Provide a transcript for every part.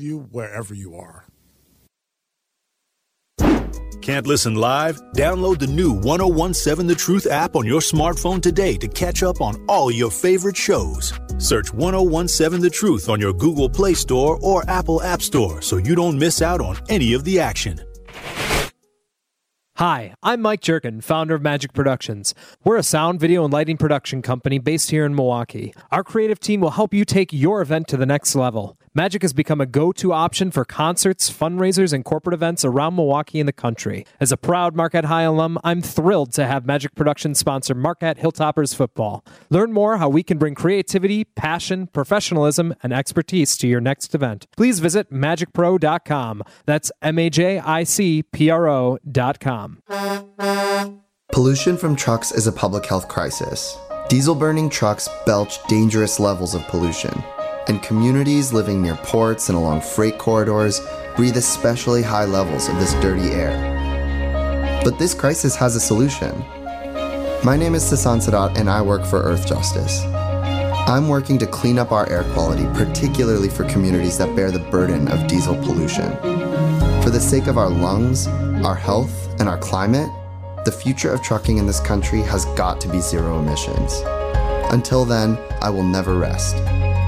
with you wherever you are. Can't listen live? Download the new 1017 The Truth app on your smartphone today to catch up on all your favorite shows. Search 1017 The Truth on your Google Play Store or Apple App Store so you don't miss out on any of the action. Hi, I'm Mike Jerkin, founder of Majic Productions. We're a sound, video, and lighting production company based here in Milwaukee. Our creative team will help you take your event to the next level. Majic has become a go to option for concerts, fundraisers, and corporate events around Milwaukee and the country. As a proud Marquette High alum, I'm thrilled to have Majic Productions sponsor Marquette Hilltoppers football. Learn more how we can bring creativity, passion, professionalism, and expertise to your next event. Please visit magicpro.com. That's M A J I C P R O.com. Pollution from trucks is a public health crisis. Diesel burning trucks belch dangerous levels of pollution and communities living near ports and along freight corridors breathe especially high levels of this dirty air. But this crisis has a solution. My name is Sasan Saadat and I work for Earth Justice. I'm working to clean up our air quality, particularly for communities that bear the burden of diesel pollution. For the sake of our lungs, our health, and our climate, the future of trucking in this country has got to be zero emissions. Until then, I will never rest.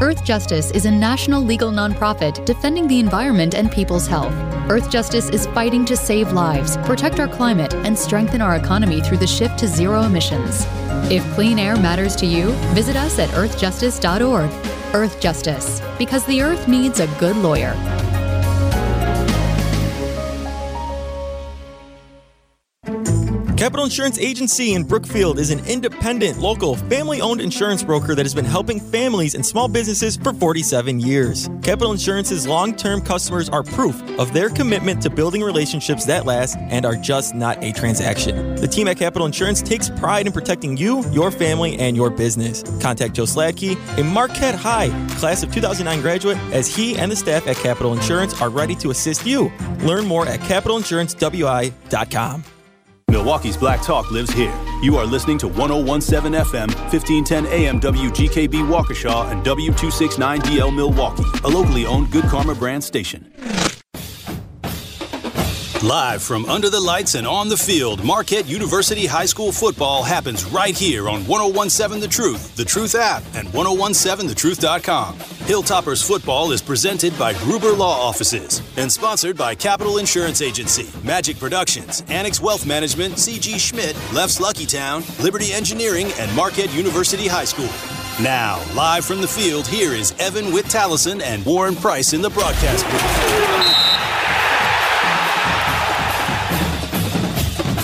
Earth Justice is a national legal nonprofit defending the environment and people's health. Earth Justice is fighting to save lives, protect our climate, and strengthen our economy through the shift to zero emissions. If clean air matters to you, visit us at earthjustice.org. Earth Justice, because the earth needs a good lawyer. Capital Insurance Agency in Brookfield is an independent, local, family owned insurance broker that has been helping families and small businesses for 47 years. Capital Insurance's long term customers are proof of their commitment to building relationships that last and are just not a transaction. The team at Capital Insurance takes pride in protecting you, your family, and your business. Contact Joe Sladkey, a Marquette High class of 2009 graduate, as he and the staff at Capital Insurance are ready to assist you. Learn more at capitalinsurancewI.com. Milwaukee's Black Talk lives here. You are listening to 1017 FM, 1510 AM WGKB Waukesha, and W269DL Milwaukee, a locally owned Good Karma brand station. Live from under the lights and on the field, Marquette University High School football happens right here on 1017 The Truth, The Truth app, and 1017thetruth.com. Hilltoppers football is presented by Gruber Law Offices and sponsored by Capital Insurance Agency, Majic Productions, Annex Wealth Management, CG Schmidt, Leff's Lucky Town, Liberty Engineering, and Marquette University High School. Now, live from the field, here is Evan Witt Tallison and Warren Price in the broadcast booth.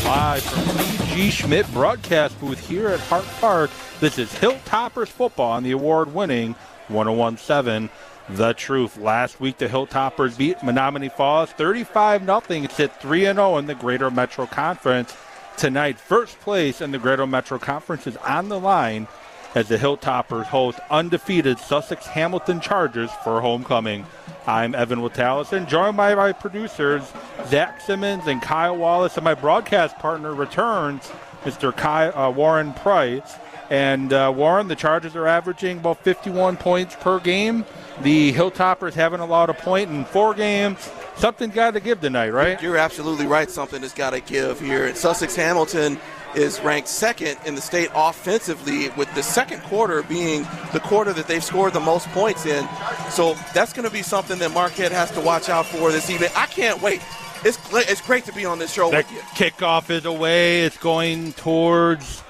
Live from CG Schmidt broadcast booth here at Hart Park, this is Hilltoppers football on the award-winning 1017 The Truth. Last week, the Hilltoppers beat Menomonee Falls 35 0 It's hit 3 0 in the Greater Metro Conference. Tonight, first place in the Greater Metro Conference is on the line as the Hilltoppers host undefeated Sussex Hamilton Chargers for homecoming. I'm Evan Witalison, joined by my producers, Zach Simmons and Kyle Wallace, and my broadcast partner returns, Mr. Uh, Warren Price. And uh, Warren, the Chargers are averaging about 51 points per game. The Hilltoppers haven't allowed a point in four games. Something's got to give tonight, right? You're absolutely right. Something has got to give here. At Sussex Hamilton is ranked second in the state offensively, with the second quarter being the quarter that they've scored the most points in. So that's going to be something that Marquette has to watch out for this evening. I can't wait. It's, it's great to be on this show That with you. kickoff is away. It's going towards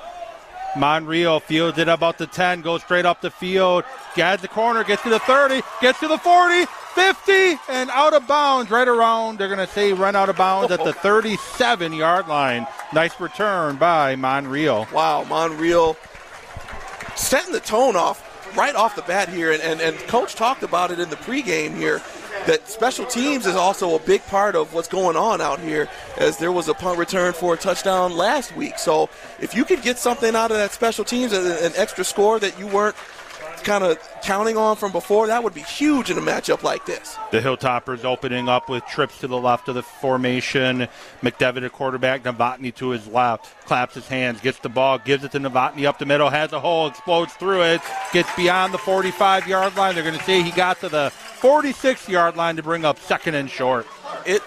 Monreal. Fields it about the 10, goes straight up the field. Gads the corner, gets to the 30, gets to the 40, 50, and out of bounds right around. They're going to say run out of bounds at the 37 yard line. Nice return by Monreal. Wow, Monreal setting the tone off right off the bat here. And, and, and Coach talked about it in the pregame here that special teams is also a big part of what's going on out here as there was a punt return for a touchdown last week. So if you could get something out of that special teams, an an extra score that you weren't kind of counting on from before, that would be huge in a matchup like this. The Hilltoppers opening up with trips to the left of the formation. McDevitt at quarterback, Novotny to his left. Claps his hands, gets the ball, gives it to Novotny up the middle, has a hole, explodes through it, gets beyond the 45 yard line. They're going to say he got to the 46 yard line to bring up second and short. It,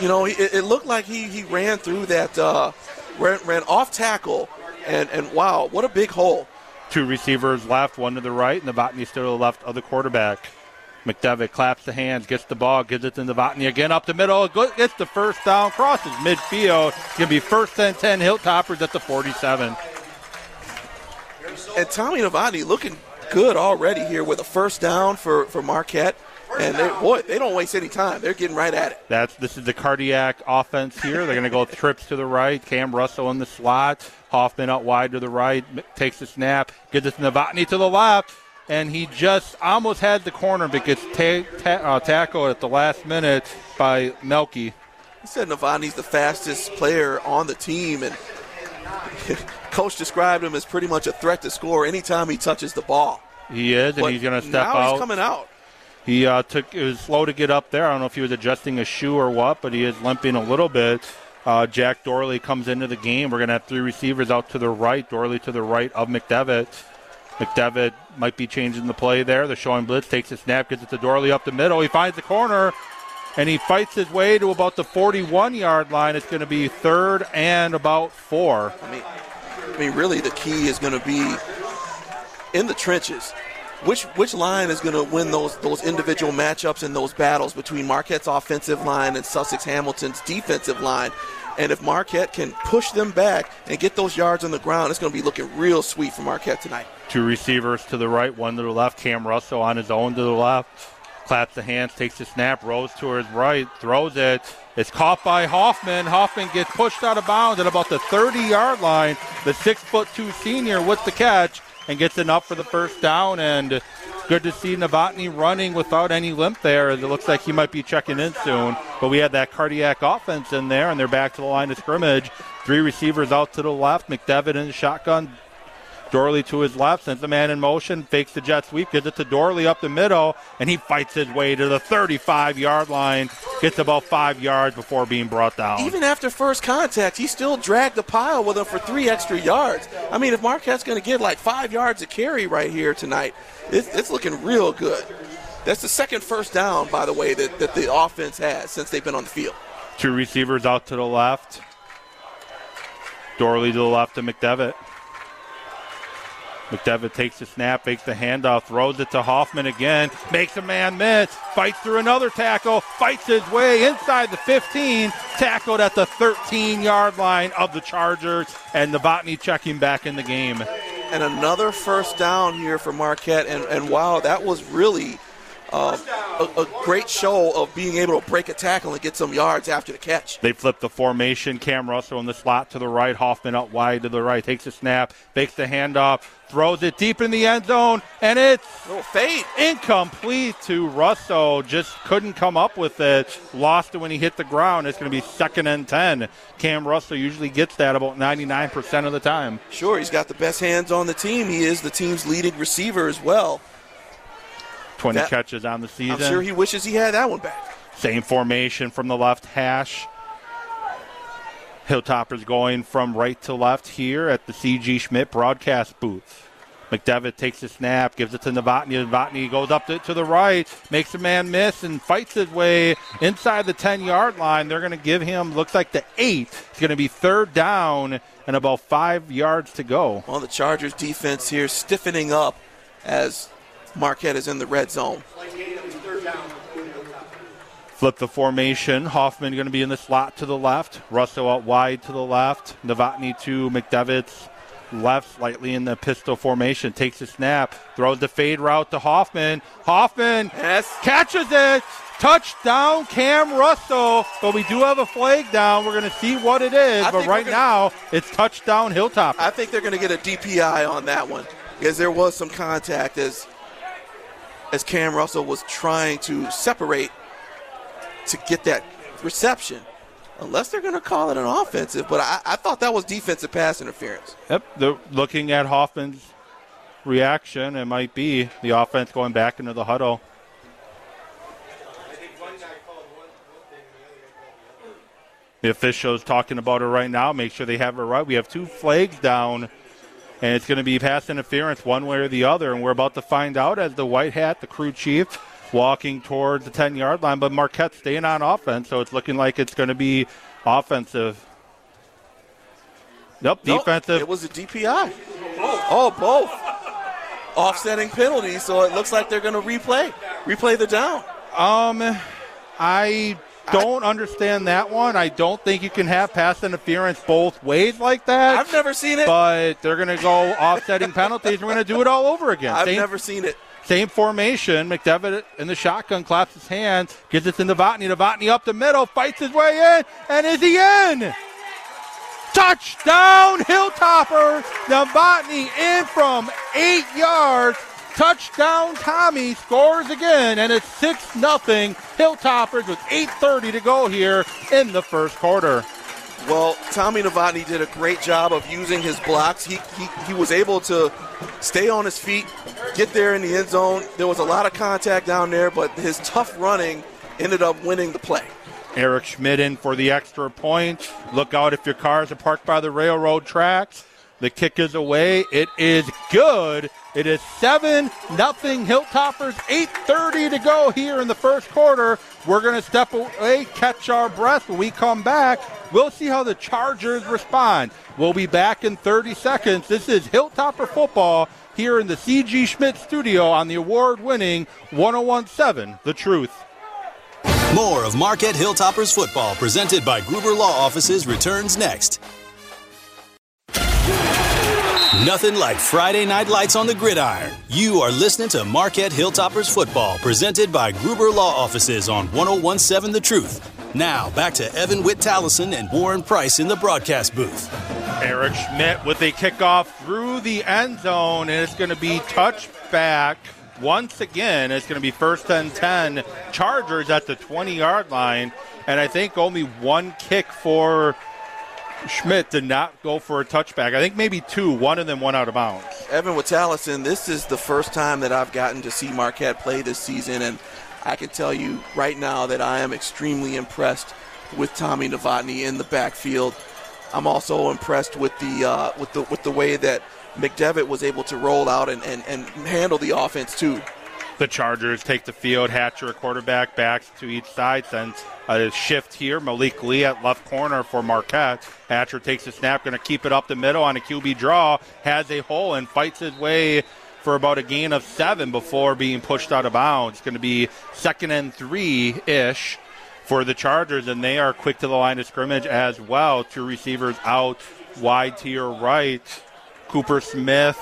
you know, it, it looked like he, he ran through that, uh, ran, ran off tackle, and, and wow, what a big hole. Two receivers left, one to the right, and Novotny still to the left of the quarterback. McDevitt claps the hands, gets the ball, gives it to the Novotny again up the middle, gets the first down, crosses midfield. It's going to be first and 10 Hilltoppers at the 47. And Tommy Novotny looking good already here with a first down for, for Marquette. And they, boy, they don't waste any time. They're getting right at it. That's this is the cardiac offense here. They're going to go trips to the right. Cam Russell in the slot. Hoffman out wide to the right. Takes the snap. Gives it to Novotny to the left. And he just almost had the corner, but gets ta- ta- uh, tackled at the last minute by Melky. He said Novotny's the fastest player on the team, and coach described him as pretty much a threat to score anytime he touches the ball. He is, and But he's going to step now out. he's coming out. He uh, took it was slow to get up there. I don't know if he was adjusting a shoe or what, but he is limping a little bit. Uh, Jack Dorley comes into the game. We're going to have three receivers out to the right. Dorley to the right of McDevitt. McDevitt might be changing the play there. They're showing blitz, takes a snap, gets it to Dorley up the middle. He finds the corner, and he fights his way to about the 41 yard line. It's going to be third and about four. I mean, I mean, really, the key is going to be in the trenches. Which which line is going to win those those individual matchups and those battles between Marquette's offensive line and Sussex Hamilton's defensive line? And if Marquette can push them back and get those yards on the ground, it's going to be looking real sweet for Marquette tonight. Two receivers to the right, one to the left. Cam Russell on his own to the left. Claps the hands, takes the snap, rolls to his right, throws it. It's caught by Hoffman. Hoffman gets pushed out of bounds at about the 30 yard line. The six foot two senior with the catch and gets enough for the first down. And good to see Novotny running without any limp there. It looks like he might be checking in soon. But we had that cardiac offense in there, and they're back to the line of scrimmage. Three receivers out to the left. McDevitt in the shotgun. Dorley to his left, sends the man in motion, fakes the jet sweep, gives it to Dorley up the middle, and he fights his way to the 35 yard line, gets about five yards before being brought down. Even after first contact, he still dragged the pile with him for three extra yards. I mean, if Marquette's going to get like five yards of carry right here tonight, it's, it's looking real good. That's the second first down, by the way, that, that the offense has since they've been on the field. Two receivers out to the left. Dorley to the left of McDevitt. McDevitt takes the snap, fakes the handoff, throws it to Hoffman again, makes a man miss, fights through another tackle, fights his way inside the 15, tackled at the 13 yard line of the Chargers, and Novotny checking back in the game. And another first down here for Marquette. And, and wow, that was really uh, a, a great show of being able to break a tackle and get some yards after the catch. They flip the formation. Cam Russell in the slot to the right. Hoffman out wide to the right. Takes a snap. Fakes the handoff. Throws it deep in the end zone. And it's little fade. incomplete to Russell. Just couldn't come up with it. Lost it when he hit the ground. It's going to be second and 10. Cam Russell usually gets that about 99% of the time. Sure, he's got the best hands on the team. He is the team's leading receiver as well. 20 That- catches on the season. I'm sure he wishes he had that one back. Same formation from the left hash. Hilltoppers going from right to left here at the CG Schmidt broadcast booth. McDevitt takes the snap, gives it to Novotny. Novotny goes up to, to the right, makes a man miss, and fights his way inside the 10 yard line. They're going to give him, looks like the eight. It's going to be third down and about five yards to go. Well, the Chargers defense here stiffening up as Marquette is in the red zone. Flip the formation. Hoffman going to be in the slot to the left. Russell out wide to the left. Novotny to McDevitt's left, slightly in the pistol formation. Takes a snap. Throws the fade route to Hoffman. Hoffman Yes. catches it. Touchdown, Cam Russell. But we do have a flag down. We're going to see what it is. I but right gonna- now, it's touchdown Hilltop. I think they're going to get a DPI on that one because there was some contact as as Cam Russell was trying to separate to get that reception. Unless they're going to call it an offensive, but I, I thought that was defensive pass interference. Yep, they're looking at Hoffman's reaction. It might be the offense going back into the huddle. The officials talking about it right now. Make sure they have it right. We have two flags down, and it's going to be pass interference one way or the other. And we're about to find out as the white hat, the crew chief, walking towards the 10 yard line, but Marquette staying on offense, so it's looking like it's going to be offensive. Nope, Nope, defensive. it was a DPI. Oh, both. Offsetting penalties, so it looks like they're going to replay. Replay the down. Um, I don't understand that one. I don't think you can have pass interference both ways like that. I've never seen it. But they're going to go offsetting penalties. We're going to do it all over again. I've Same- never seen it. Same formation. McDevitt in the shotgun claps his hands, gets it to Novotny. Novotny up the middle, fights his way in, and is he in? Touchdown, Hilltopper. Novotny in from eight yards. Touchdown, Tommy scores again, and it's 6 nothing. Hilltoppers with 8.30 to go here in the first quarter. Well, Tommy Novotny did a great job of using his blocks. He, he he was able to stay on his feet, get there in the end zone. There was a lot of contact down there, but his tough running ended up winning the play. Eric Schmidt in for the extra point. Look out if your cars are parked by the railroad tracks. The kick is away. It is good. It is 7 nothing Hilltoppers. 8.30 to go here in the first quarter. We're going to step away, catch our breath. When we come back, we'll see how the Chargers respond. We'll be back in 30 seconds. This is Hilltopper football here in the CG Schmidt studio on the award winning 1017 The Truth. More of Marquette Hilltoppers football presented by Gruber Law Offices returns next. Nothing like Friday night lights on the gridiron. You are listening to Marquette Hilltoppers football presented by Gruber Law Offices on 1017 The Truth. Now, back to Evan Witt Tallison and Warren Price in the broadcast booth. Eric Schmidt with a kickoff through the end zone, and it's going to be touchback once again. It's going to be first and 10 Chargers at the 20 yard line, and I think only one kick for Schmidt did not go for a touchback. I think maybe two, one of them went out of bounds. Evan Witallison, this is the first time that I've gotten to see Marquette play this season, and I can tell you right now that I am extremely impressed with Tommy Novotny in the backfield. I'm also impressed with the uh, with the with the way that McDevitt was able to roll out and, and, and handle the offense too. The Chargers take the field. Hatcher, quarterback, backs to each side. Sends a shift here. Malik Lee at left corner for Marquette. Hatcher takes a snap, going to keep it up the middle on a QB draw. Has a hole and fights his way for about a gain of seven before being pushed out of bounds. Going to be second and three ish for the Chargers, and they are quick to the line of scrimmage as well. Two receivers out wide to your right. Cooper Smith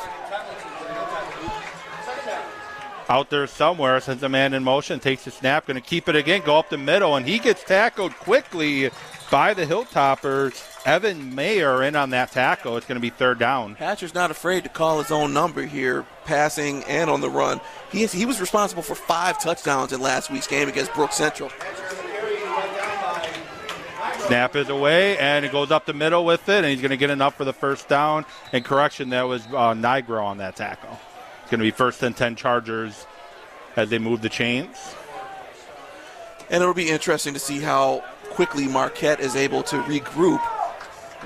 out there somewhere, sends a man in motion, takes the snap, going to keep it again, go up the middle, and he gets tackled quickly by the Hilltoppers. Evan Mayer in on that tackle. It's going to be third down. Hatcher's not afraid to call his own number here, passing and on the run. He, is, he was responsible for five touchdowns in last week's game against Brook Central. Snap is away, and it goes up the middle with it, and he's going to get enough for the first down. And correction, that was uh, Nigro on that tackle. It's going to be first and 10 Chargers as they move the chains. And it'll be interesting to see how quickly Marquette is able to regroup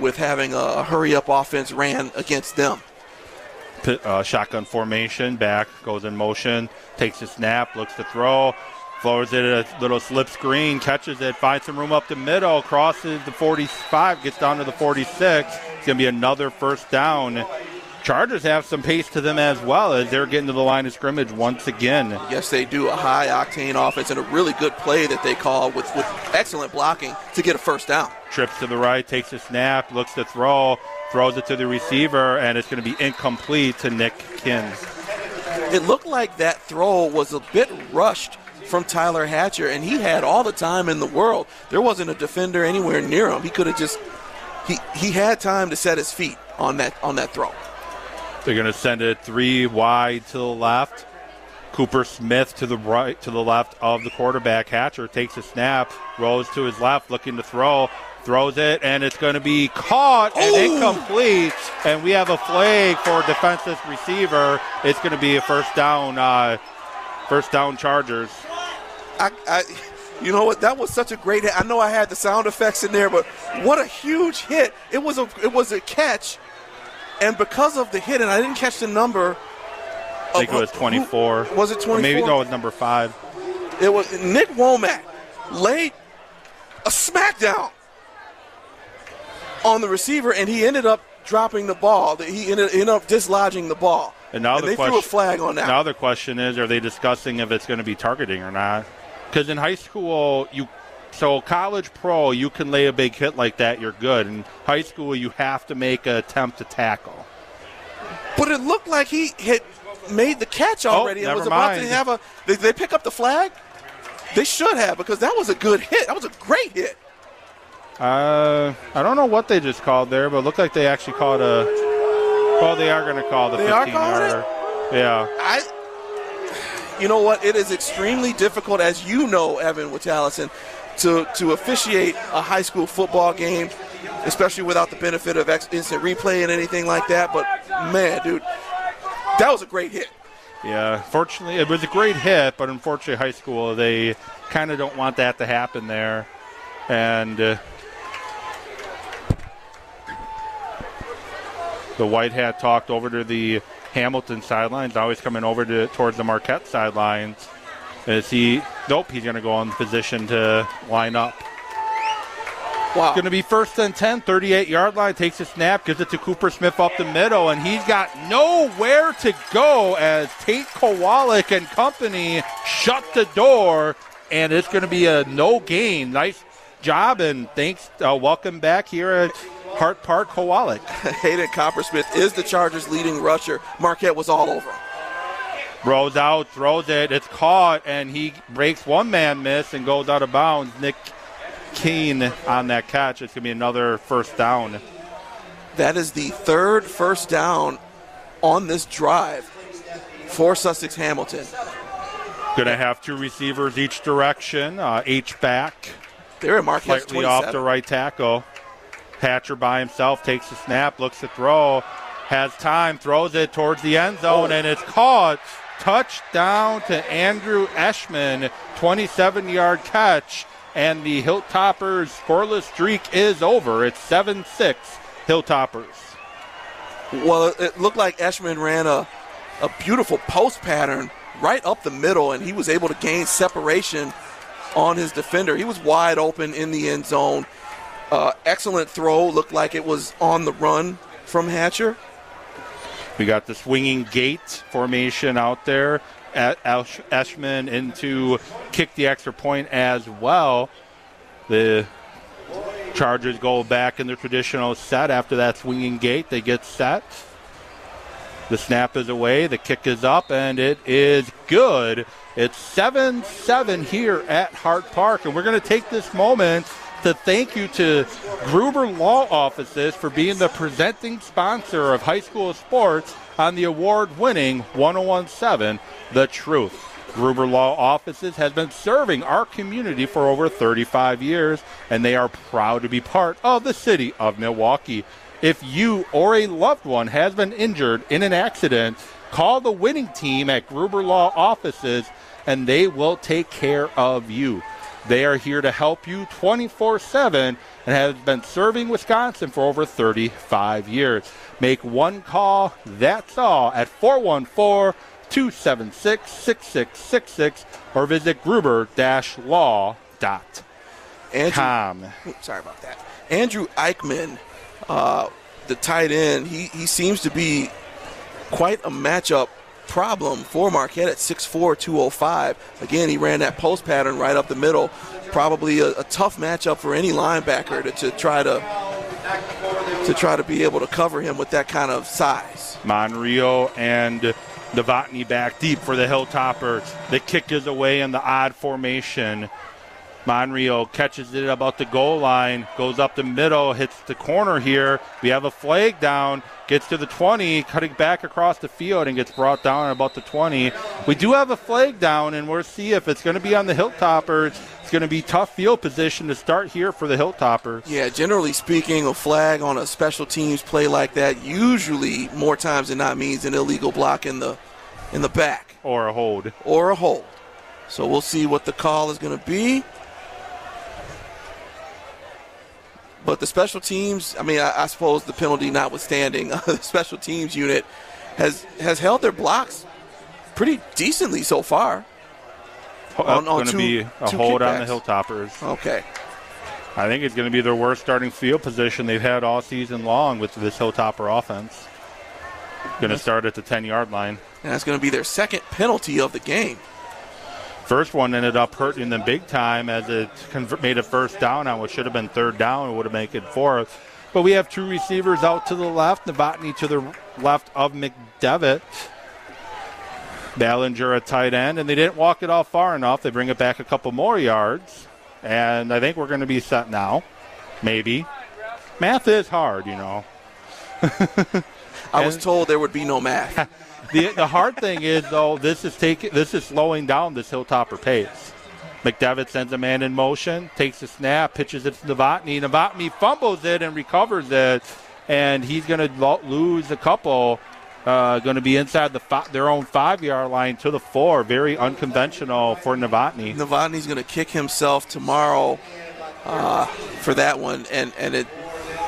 with having a hurry up offense ran against them. Uh, shotgun formation, back, goes in motion, takes a snap, looks to throw, floors it a little slip screen, catches it, finds some room up the middle, crosses the 45, gets down to the 46. It's going to be another first down. Chargers have some pace to them as well as they're getting to the line of scrimmage once again. Yes, they do a high octane offense and a really good play that they call with, with excellent blocking to get a first down. Trips to the right, takes a snap, looks to throw, throws it to the receiver, and it's going to be incomplete to Nick Kins. It looked like that throw was a bit rushed from Tyler Hatcher, and he had all the time in the world. There wasn't a defender anywhere near him. He could have just he he had time to set his feet on that on that throw. They're going to send it three wide to the left. Cooper Smith to the right, to the left of the quarterback. Hatcher takes a snap, rolls to his left, looking to throw, throws it, and it's going to be caught and incomplete. And we have a flag for defensive receiver. It's going to be a first down, uh, first down Chargers. I, I you know what? That was such a great hit. I know I had the sound effects in there, but what a huge hit! It was a it was a catch, and because of the hit, and I didn't catch the number. I think it was 24. Was it Or 24? Maybe no, it was number five. It was Nick Womack laid a smackdown on the receiver, and he ended up dropping the ball. That he ended, ended up dislodging the ball. And now and the they question, threw a flag on that. Now the question is, are they discussing if it's going to be targeting or not? Because in high school, you so college pro, you can lay a big hit like that, you're good. In high school, you have to make an attempt to tackle. But it looked like he had made the catch Oh, already and never was about to have a. They, they pick up the flag. They should have because that was a good hit. That was a great hit. Uh, I don't know what they just called there, but it looked like they actually called a. Well, they are going to call the They are 15 calling it? yarder. Yeah. I. You know what? It is extremely difficult, as you know, Evan with Allison, to to officiate a high school football game, especially without the benefit of instant replay and anything like that. But man, dude, that was a great hit. Yeah, fortunately, it was a great hit, but unfortunately, high school they kind of don't want that to happen there, and uh, the white hat talked over to the Hamilton sidelines. always coming over to towards the Marquette sidelines. Is he? Nope, he's going to go in position to line up. Wow. It's going to be first and 10, 38 yard line. Takes a snap, gives it to Cooper Smith up the middle, and he's got nowhere to go as Tate Kowalik and company shut the door, and it's going to be a no gain. Nice job, and thanks. Uh, welcome back here at Hart Park, Kowalik. Hayden Coppersmith is the Chargers' leading rusher. Marquette was all over him. Rolls out, throws it, it's caught, and he breaks one man miss and goes out of bounds. Nick Keene on that catch. It's going to be another first down. That is the third first down on this drive for Sussex Hamilton. Going to have two receivers each direction. Uh, H back, They're Marquette's slightly off the right tackle. Hatcher by himself takes the snap, looks to throw, has time, throws it towards the end zone, Oh. and it's caught. Touchdown to Andrew Eschman, 27 yard catch, and the Hilltoppers scoreless streak is over. It's 7 6 Hilltoppers. Well, it- looked like Eshman ran a, a beautiful post pattern right up the middle, and he was able to gain separation on his defender. He was wide open in the end zone. Uh, excellent throw. Looked like it was on the run from Hatcher. We got the swinging gate formation out there. At Esh- Eschman into kick the extra point as well. The Chargers go back in their traditional set after that swinging gate. They get set. The snap is away, the kick is up, and it is good. It's 7 7 here at Hart Park, and we're going to take this moment to thank you to Gruber Law Offices for being the presenting sponsor of high school sports on the award winning 1017 The Truth. Gruber Law Offices has been serving our community for over 35 years, and they are proud to be part of the city of Milwaukee. If you or a loved one has been injured in an accident, call the winning team at Gruber Law Offices and they will take care of you. They are here to help you 24 7 and have been serving Wisconsin for over 35 years. Make one call, that's all, at 414 276 6666 or visit gruber law.com. Andrew, Oops, sorry about that. Andrew Eichmann, uh, the tight end, he, he seems to be quite a matchup problem for Marquette at 6'4", 205. Again, he ran that post pattern right up the middle. Probably a, a tough matchup for any linebacker to, to try to to try to be able to cover him with that kind of size. Monreal and Novotny back deep for the Hilltoppers. The kick is away in the odd formation. Monreal catches it about the goal line, goes up the middle, hits the corner here. We have a flag down, gets to the 20, cutting back across the field, and gets brought down at about the 20. We do have a flag down, and we'll see if it's going to be on the Hilltoppers. It's going to be tough field position to start here for the Hilltoppers. Yeah, generally speaking, a flag on a special teams play like that usually more times than not means an illegal block in the in the back Or a hold. or a hold. So we'll see what the call is going to be. But the special teams, I mean, I, I suppose the penalty notwithstanding, the special teams unit has has held their blocks pretty decently so far. That's going to be a hold kickbacks. on the Hilltoppers. Okay. I think it's going to be their worst starting field position they've had all season long with this Hilltopper offense. Going to start at the 10 yard line. And that's going to be their second penalty of the game. First one ended up hurting them big time as it made a first down on what should have been third down. It would have made it fourth. But we have two receivers out to the left, Novotny to the left of McDevitt. Ballinger a tight end, and they didn't walk it off far enough. They bring it back a couple more yards, and I think we're going to be set now. Maybe. Math is hard, you know. I was told there would be no math. the the hard thing is though this is taking this is slowing down this hilltopper pace. McDevitt sends a man in motion, takes a snap, pitches it to Novotny. Novotny fumbles it and recovers it, and he's going to lo- lose a couple. Uh, going to be inside the fi- their own five yard line to the four. Very unconventional for Novotny. Novotny's going to kick himself tomorrow uh, for that one, and and it.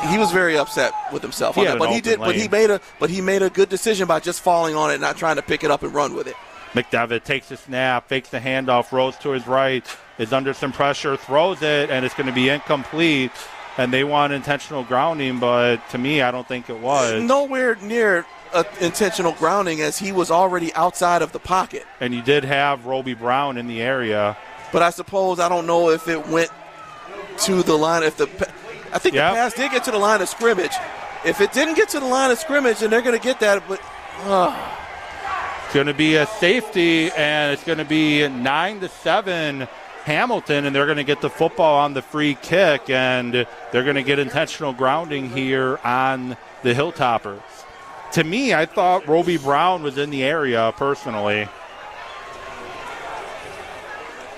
He was very upset with himself He on that, but he did. But he made a. But he made a good decision by just falling on it, not trying to pick it up and run with it. McDevitt takes a snap, fakes the handoff, rolls to his right, is under some pressure, throws it, and it's going to be incomplete. And they want intentional grounding, but to me, I don't think it was. Nowhere near uh, intentional grounding, as he was already outside of the pocket. And you did have Roby Brown in the area. But I suppose I don't know if it went to the line. If the I think Yep. the pass did get to the line of scrimmage. If it didn't get to the line of scrimmage, then they're going to get that. But uh, It's going to be a safety, and it's going to be nine to seven Hamilton, and they're going to get the football on the free kick, and they're going to get intentional grounding here on the Hilltoppers. To me, I thought Roby Brown was in the area personally.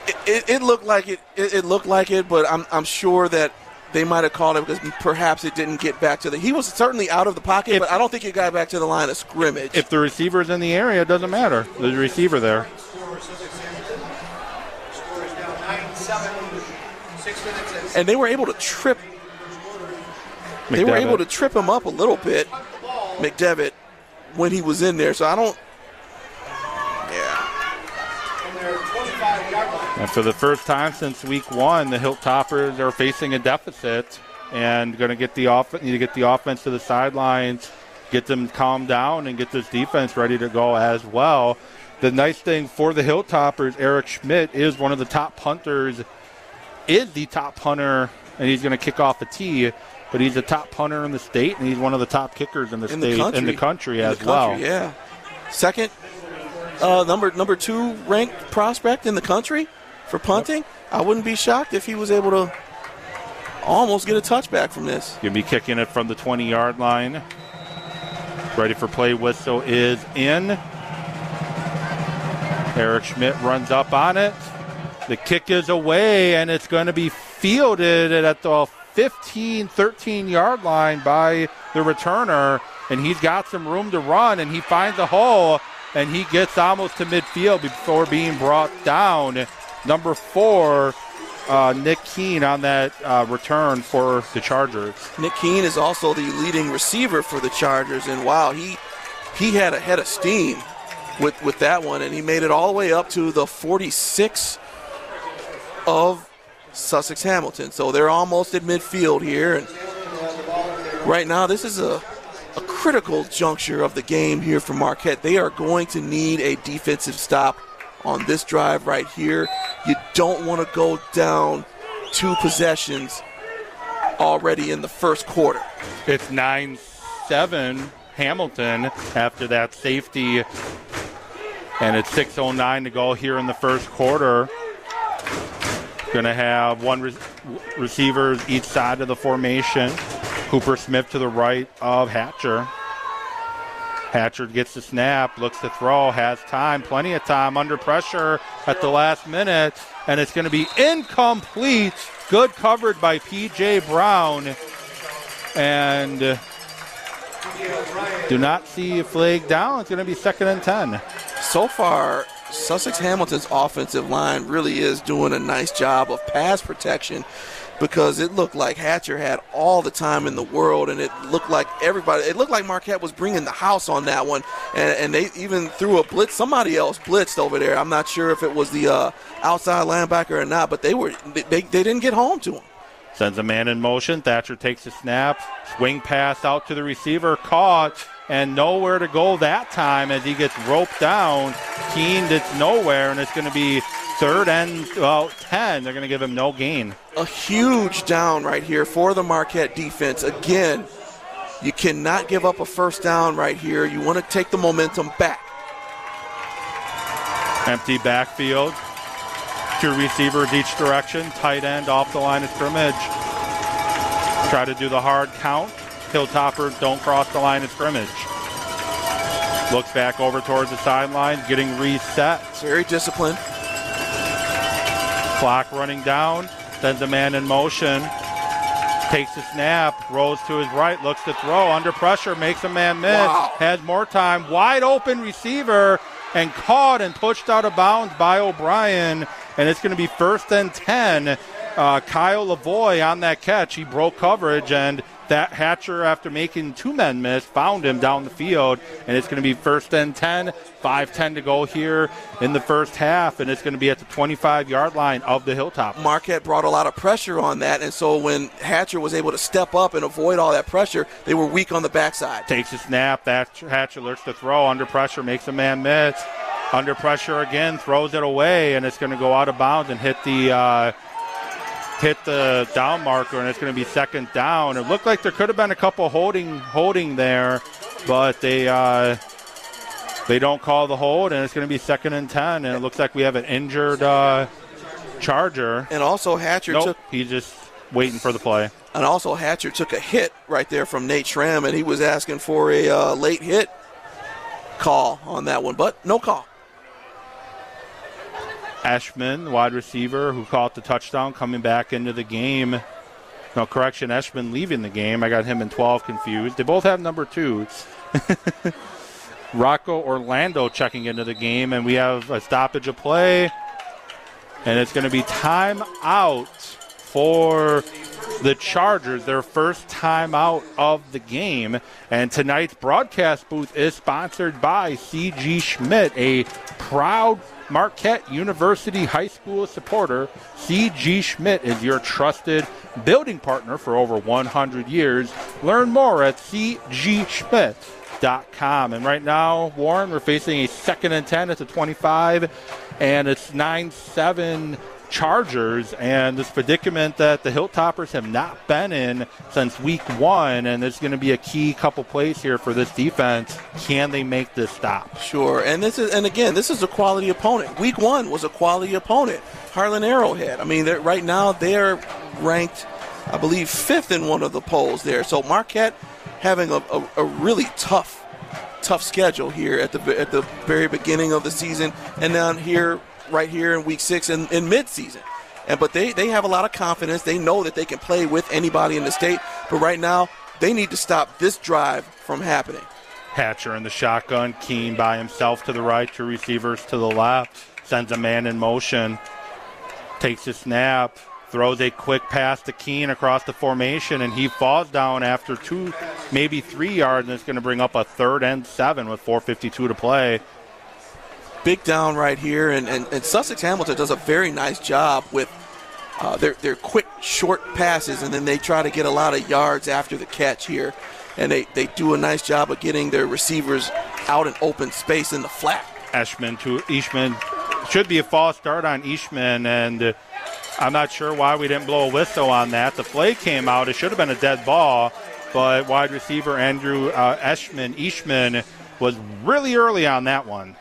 it, it, it looked like it, it. It looked like it. But I'm I'm sure that they might have called it because perhaps it didn't get back to the. He was certainly out of the pocket, If- but I don't think it got back to the line of scrimmage. If the receiver's in the area, it doesn't matter. The receiver there. and they were able to trip. They were able to trip him up a little bit, McDevitt, when he was in there. So I don't. And for the first time since week one, the Hilltoppers are facing a deficit and going to get the off need to get the offense to the sidelines, get them calmed down, and get this defense ready to go as well. The nice thing for the Hilltoppers, Eric Schmidt is one of the top punters, is the top punter, and he's going to kick off a tee. But he's a top punter in the state, and he's one of the top kickers in the In state country. in the country In as the well. Yeah. Second, uh, number number two ranked prospect in the country for punting. I wouldn't be shocked if he was able to almost get a touchback from this. You'll be kicking it from the 20 yard line. Ready for play whistle is in. Eric Schmidt runs up on it. The kick is away, and it's going to be fielded at the 15, 13 yard line by the returner. And he's got some room to run, and he finds a hole, and he gets almost to midfield before being brought down. Number four, uh, Nick Keene on that uh, return for the Chargers. Nick Keene is also the leading receiver for the Chargers, and wow, he he had a head of steam with with that one, and he made it all the way up to the 46 of Sussex Hamilton. So they're almost at midfield here, and right now this is a a critical juncture of the game here for Marquette. They are going to need a defensive stop on this drive right here. You don't want to go down two possessions already in the first quarter. It's 9 7 Hamilton after that safety. And it's 6.09 to go here in the first quarter. Going to have one re- receivers each side of the formation. Cooper Smith to the right of Hatcher. Hatcher gets the snap, looks to throw, has time, plenty of time, under pressure at the last minute, and it's going to be incomplete. Good covered by P.J. Brown. And uh, do not see a flag down. It's going to be second and 10. So far, Sussex Hamilton's offensive line really is doing a nice job of pass protection because it looked like Hatcher had all the time in the world, and it looked like everybody. It looked like Marquette was bringing the house on that one, and, and they even threw a blitz. Somebody else blitzed over there. I'm not sure if it was the uh, outside linebacker or not, but they were they, they didn't get home to him. Sends a man in motion. Thatcher takes a snap. Swing pass out to the receiver. Caught and nowhere to go that time as he gets roped down. Keen it's nowhere, and it's going to be third and well, 10. They're going to give him no gain. A huge down right here for the Marquette defense. Again, you cannot give up a first down right here. You want to take the momentum back. Empty backfield. Two receivers each direction. Tight end off the line of scrimmage. Try to do the hard count. Hilltoppers don't cross the line of scrimmage. Looks back over towards the sideline, getting reset. It's very disciplined. Clock running down. Sends a man in motion. Takes the snap, rolls to his right, looks to throw, under pressure, makes a man miss, Wow. has more time, wide open receiver, and caught and pushed out of bounds by O'Brien. And it's going to be first and 10. Uh, Kyle Lavoy on that catch. He broke coverage, and that Hatcher, after making two men miss, found him down the field. And it's going to be first and 10, 5 10 to go here in the first half. And it's going to be at the 25 yard line of the Hilltop. Marquette brought a lot of pressure on that, and so when Hatcher was able to step up and avoid all that pressure, they were weak on the backside. Takes a snap. That Hatcher looks to throw. Under pressure, makes a man miss. Under pressure again, throws it away, and it's going to go out of bounds and hit the uh, hit the down marker, and it's going to be second down. It looked like there could have been a couple holding holding there, but they uh, they don't call the hold, and it's going to be second and ten. And it looks like we have an injured uh, Charger. And also Hatcher Nope, took he's just waiting for the play. and also Hatcher took a hit right there from Nate Schramm, and he was asking for a uh, late hit call on that one, but no call. Eshman, wide receiver, who caught the touchdown, coming back into the game. No, correction, Eshman leaving the game. I got him in 12 confused. They both have number two. Rocco Orlando checking into the game, and we have a stoppage of play. And it's going to be time out for the Chargers, their first time out of the game. And tonight's broadcast booth is sponsored by CG Schmidt, a proud Marquette University High School supporter. CG Schmidt is your trusted building partner for over 100 years. Learn more at cgschmidt.com. And right now, Warren, we're facing a second and 10 at the 25, and it's 9 7 Chargers, and this predicament that the Hilltoppers have not been in since week one, and it's going to be a key couple plays here for this defense. Can they make this stop? Sure, and this is and again, this is a quality opponent. Week one was a quality opponent. Hartland Arrowhead. I mean, right now they're ranked, I believe, fifth in one of the polls there. So Marquette having a, a, a really tough, tough schedule here at the at the very beginning of the season, and down here, right here in week six and in mid-season. And but they they have a lot of confidence. They know that they can play with anybody in the state. But right now, they need to stop this drive from happening. Hatcher in the shotgun, Keen by himself to the right, two receivers to the left, sends a man in motion, takes a snap, throws a quick pass to Keen across the formation, and he falls down after two, maybe three yards, and it's going to bring up a third and seven with 4.52 to play. Big down right here, and, and, and Sussex Hamilton does a very nice job with uh, their, their quick, short passes, and then they try to get a lot of yards after the catch here. And they, they do a nice job of getting their receivers out in open space in the flat. Eshman to Ishman. Should be a false start on Ishman, and uh, I'm not sure why we didn't blow a whistle on that. The play came out. It should have been a dead ball, but wide receiver Andrew uh, Eshman, Ishman was really early on that one.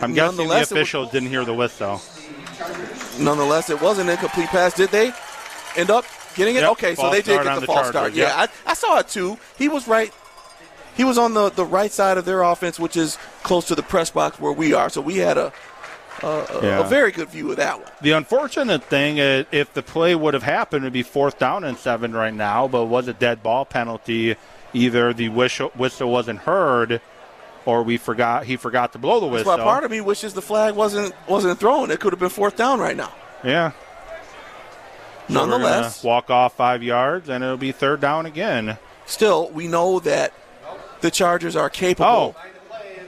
I'm guessing the Nonetheless, it was- officials didn't hear the whistle. Nonetheless, it was an incomplete pass. Did they end up getting it? Yep, okay, so they did get the, the false Chargers, start. yep. Yeah, I, I saw it too. He was right. He was on the, the right side of their offense, which is close to the press box where we are. So we had a a, a- Yeah. a very good view of that one. The unfortunate thing, is, if the play would have happened, it would be fourth down and seven right now, but it was a dead ball penalty. Either the whistle, whistle wasn't heard, or we forgot he forgot to blow the That's whistle. why part of me wishes the flag wasn't wasn't thrown. It could have been fourth down right now. yeah. So Nonetheless, walk off five yards, and it'll be third down again. still we know that the Chargers are capable. Oh,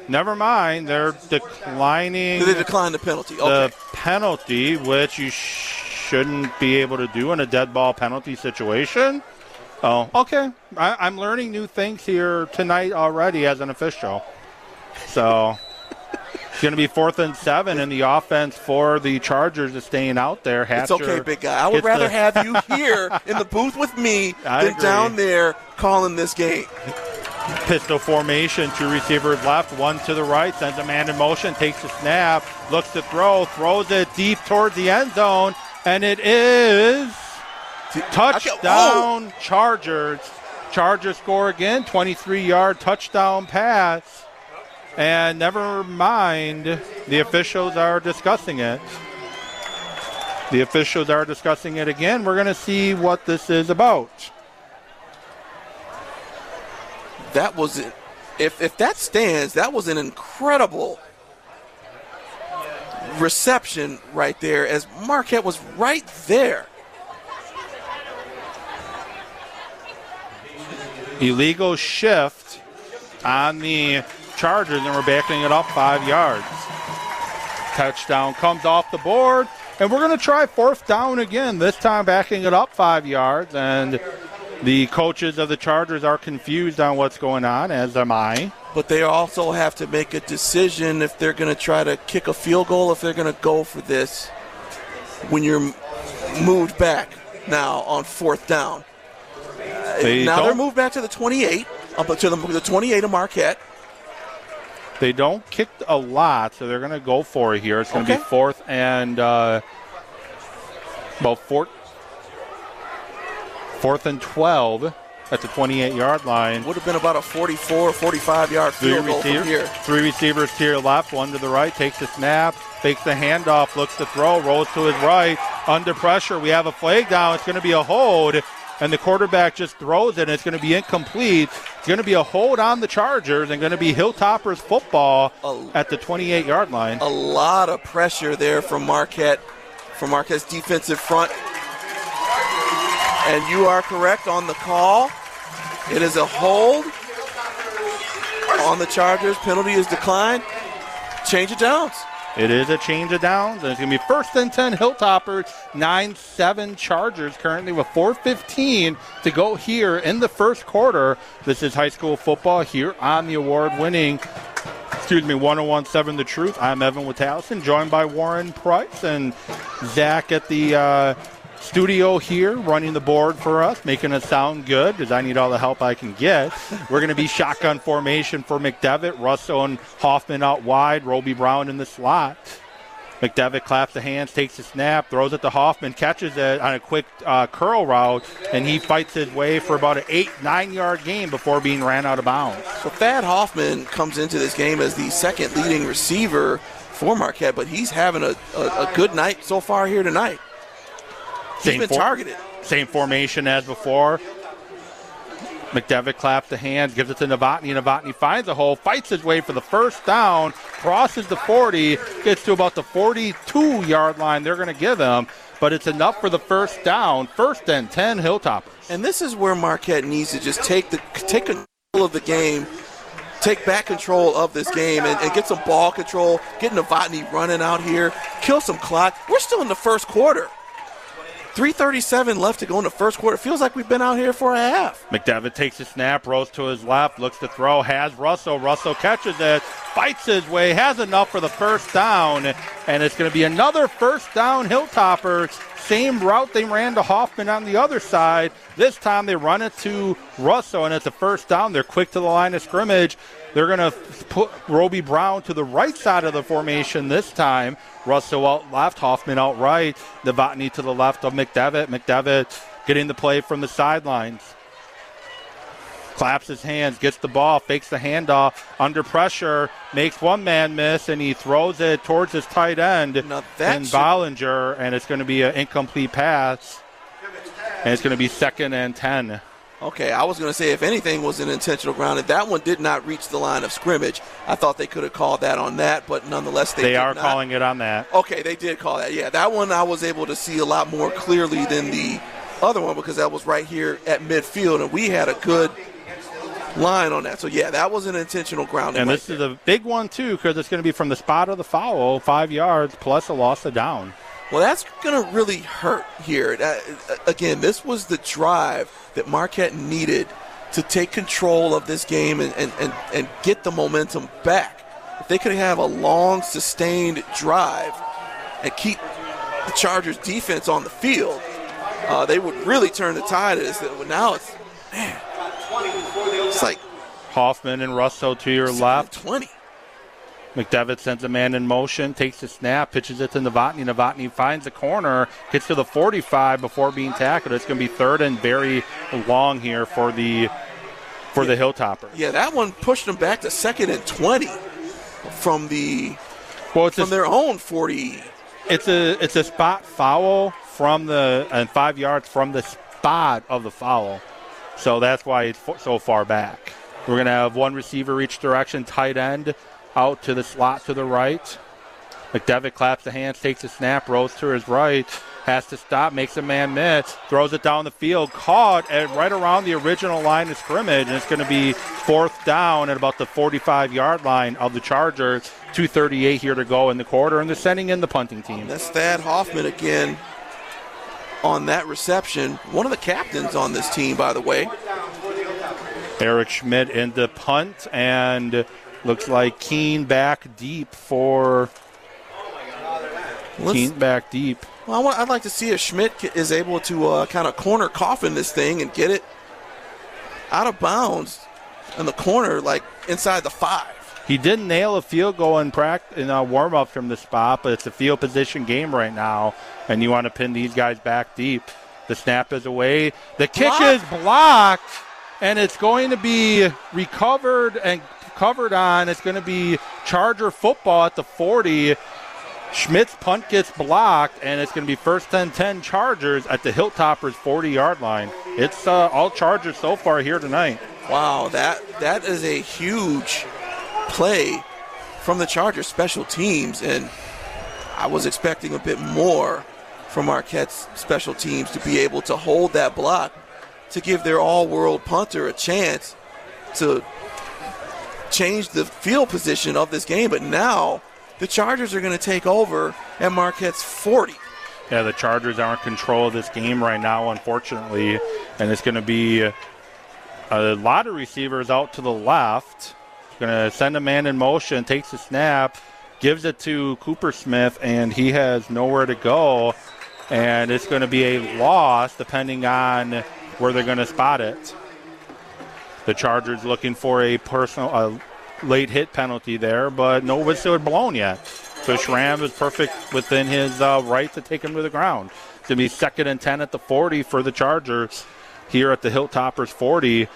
never mind. They're declining They declined the penalty. Okay. the penalty, which you shouldn't be able to do in a dead ball penalty situation. Oh, okay. I, I'm learning new things here tonight already as an official. So it's going to be fourth and seven, and the offense for the Chargers is staying out there. It's okay, big guy. I would rather the- have you here in the booth with me I than agree. down there calling this game. Pistol formation, two receivers left, one to the right, sends a man in motion, takes the snap, looks to throw, throws it deep towards the end zone, and it is touchdown Chargers. Chargers score again, 23 yard touchdown pass. And never mind, the officials are discussing it. The officials are discussing it again. We're going to see what this is about. That was it. If if that stands, that was an incredible reception right there as Marquette was right there. illegal shift on the Chargers, and we're backing it up five yards. Touchdown comes off the board, and we're going to try fourth down again, this time backing it up five yards. And the coaches of the Chargers are confused on what's going on, as am I. But they also have to make a decision if they're going to try to kick a field goal, if they're going to go for this when you're moved back now on fourth down. They now they're moved back to the 28, uh, up to the, the 28 of Marquette. They don't kick a lot, so they're going to go for it here. It's going to Okay. be fourth and uh, about four, fourth and 12 at the 28 yard line. Would have been about a 44, 45 yard Three field goal from receivers, here. three receivers to your left, one to the right. Takes the snap, fakes the handoff, looks to throw, rolls to his right. Under pressure, we have a flag down. It's going to be a hold, and the quarterback just throws it. and It's going to be incomplete. It's going to be a hold on the Chargers, and going to be Hilltoppers football at the 28 yard line. A lot of pressure there from Marquette, from Marquette's defensive front. And you are correct on the call. It is a hold on the Chargers. Penalty is declined. Change of downs. It is a change of downs, and it's going to be first and 10 Hilltoppers, 9 7 Chargers, currently with 4.15 to go here in the first quarter. This is high school football here on the award winning, excuse me, 1017 The Truth. I'm Evan Wittausen, joined by Warren Price and Zach at the uh, studio here, running the board for us, making it sound good because I need all the help I can get. We're going to be shotgun formation for McDevitt, Russell and Hoffman out wide, Roby Brown in the slot. McDevitt claps the hands, takes the snap, throws it to Hoffman, catches it on a quick uh, curl route, and he fights his way for about an eight, nine yard gain before being ran out of bounds. So Thad Hoffman comes into this game as the second leading receiver for Marquette, but he's having a, a, a good night so far here tonight. Same been targeted. Same formation as before. McDevitt claps the hands, gives it to Novotny. Novotny finds a hole, fights his way for the first down, crosses the 40, gets to about the 42 yard line they're going to give him, but it's enough for the first down. First and 10 Hilltoppers. And this is where Marquette needs to just take the take control of the game, take back control of this game, and, and get some ball control. Get Novotny running out here, kill some clock. We're still in the first quarter. 3:37 left to go in the first quarter. It Feels like we've been out here for a half. McDevitt takes a snap, rolls to his left, looks to throw, has Russell. Russell catches it, fights his way, has enough for the first down, and it's going to be another first down Hilltopper. Same route they ran to Hoffman on the other side. This time they run it to Russell, and it's a first down. They're quick to the line of scrimmage. They're going to put Roby Brown to the right side of the formation this time. Russell out left, Hoffman out right, Novotny to the left of McDevitt. McDevitt getting the play from the sidelines claps his hands, gets the ball, fakes the handoff, under pressure, makes one man miss, and he throws it towards his tight end in Bollinger, and it's going to be an incomplete pass. And it's going to be second and 10. Okay, I was going to say if anything was an intentional grounding, that one did not reach the line of scrimmage. I thought they could have called that on that, but nonetheless they, they are not. calling it on that. Okay, they did call that. Yeah, that one I was able to see a lot more clearly than the other one because that was right here at midfield, and we had a good line on that. So yeah, that was an intentional grounding. And right this there. is a big one too because it's going to be from the spot of the foul, five yards plus a loss of down. Well, that's going to really hurt here. That, again, this was the drive that Marquette needed to take control of this game and, and, and, and get the momentum back. If they could have a long, sustained drive and keep the Chargers' defense on the field, uh, they would really turn the tide. Is that now it's man, it's like Hoffman and Russell to your left. twenty. McDevitt sends a man in motion, takes the snap, pitches it to Novotny. Novotny finds the corner, gets to the 45 before being tackled. It's going to be third and very long here for the for the Hilltopper. Yeah, that one pushed them back to second and twenty from the Well, it's from a, their own forty. it's a it's a spot foul from the and five yards from the spot of the foul, so that's why it's so far back. We're going to have one receiver each direction, tight end out to the slot to the right. McDevitt claps the hands, takes a snap, rolls to his right, has to stop, makes a man miss, throws it down the field, caught at right around the original line of scrimmage, and it's going to be fourth down at about the 45 yard line of the Chargers. 238 here to go in the quarter, and they're sending in the punting team. That's Thad Hoffman again on that reception. One of the captains on this team, by the way. Eric Schmidt in the punt, and looks like Keene back deep for Keene back deep. Well, I want, I'd like to see if Schmidt is able to uh, kind of corner coffin this thing and get it out of bounds in the corner, like inside the five. He did not nail a field goal in practice in a warm up from the spot, but it's a field position game right now, and you want to pin these guys back deep. The snap is away. The kick Blocked. is blocked, and it's going to be recovered and covered on. It's going to be Charger football at the 40. Schmidt's punt gets blocked, and it's going to be first 10 10 Chargers at the Hilltoppers 40 yard line. It's uh, all Chargers so far here tonight. Wow, that that is a huge play from the Chargers special teams, and I was expecting a bit more from Marquette's special teams to be able to hold that block to give their all-world punter a chance to change the field position of this game. But now the Chargers are going to take over at Marquette's 40. Yeah, the Chargers are in control of this game right now, unfortunately, and it's going to be a lot of receivers out to the left. Going to send a man in motion, takes the snap, gives it to Cooper Smith, and he has nowhere to go. And it's going to be a loss depending on where they're going to spot it. The Chargers looking for a personal, a late hit penalty there, but no whistle had blown yet. So Schramm is perfect within his uh, right to take him to the ground. It's going to be second and 10 at the 40 for the Chargers here at the Hilltoppers 40.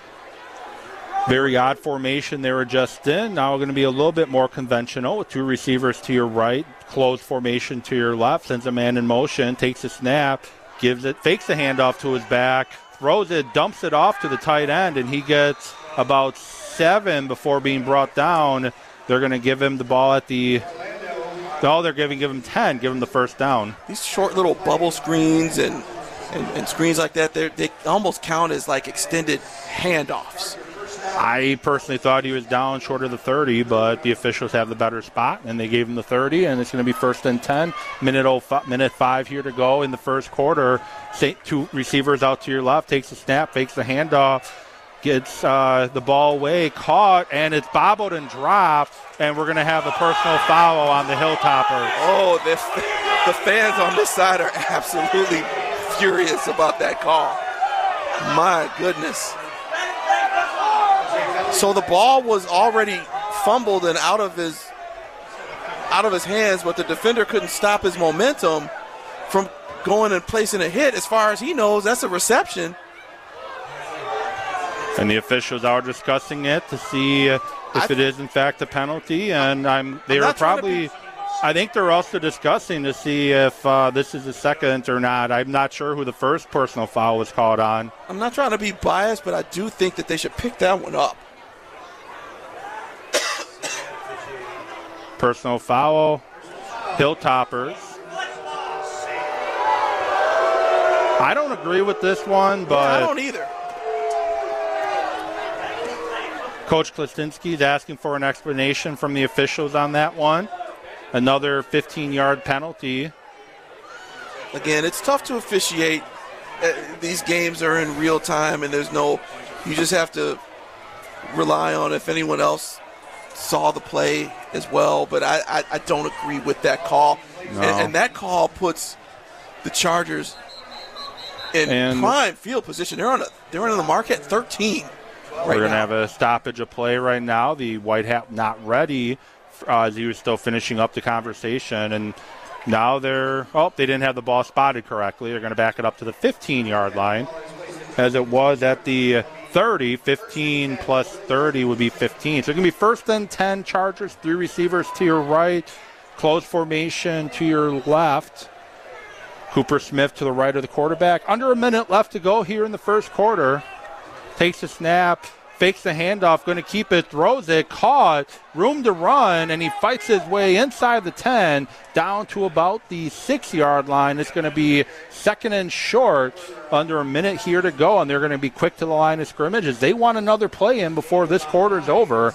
Very odd formation they were just in. Now going to be a little bit more conventional with two receivers to your right, closed formation to your left, sends a man in motion, takes a snap, gives it, fakes the handoff to his back, throws it, dumps it off to the tight end, and he gets about seven before being brought down. They're going to give him the ball at the. Oh, they're giving give him ten, give him the first down. these short little bubble screens and, and, and screens like that, they almost count as like extended handoffs. I personally thought he was down short of the 30, but the officials have the better spot, and they gave him the 30, and it's going to be first and 10. Minute oh fi- minute five here to go in the first quarter. Two receivers out to your left, takes the snap, fakes the handoff, gets uh, the ball away, caught, and it's bobbled and dropped, and we're going to have a personal foul on the Hilltoppers. Oh, the, the fans on this side are absolutely furious about that call. My goodness. So the ball was already fumbled and out of his out of his hands, but the defender couldn't stop his momentum from going and placing a hit. As far as he knows, that's a reception. And the officials are discussing it to see uh, if I- it is in fact a penalty, and I'm they I'm trying probably I think they're also discussing to see if uh, this is the second or not. I'm not sure who the first personal foul was called on. I'm not trying to be biased, but I do think that they should pick that one up. Personal foul, Hilltoppers. I don't agree with this one, but I don't either. Coach Klastinski is asking for an explanation from the officials on that one. Another 15 yard penalty. Again, it's tough to officiate. Uh, these games are in real time, and there's no, you just have to rely on if anyone else saw the play as well. But I, I, I don't agree with that call. No. And, and, that call puts the Chargers in And- prime field position. They're on a, they're in the Marquette 13. We're going to have a stoppage of play right now. The White Hat not ready uh, as he was still finishing up the conversation. And now they're, oh, they didn't have the ball spotted correctly. They're going to back it up to the 15 yard line as it was at the 30. 15 plus 30 would be 15. So going to be first and 10 Chargers, three receivers to your right, close formation to your left. Cooper Smith to the right of the quarterback. Under a minute left to go here in the first quarter takes a snap, fakes the handoff, going to keep it, throws it, caught, room to run, and he fights his way inside the 10 down to about the six yard line. It's going to be second and short, under a minute here to go, and they're going to be quick to the line of scrimmage as they want another play in before this quarter's over.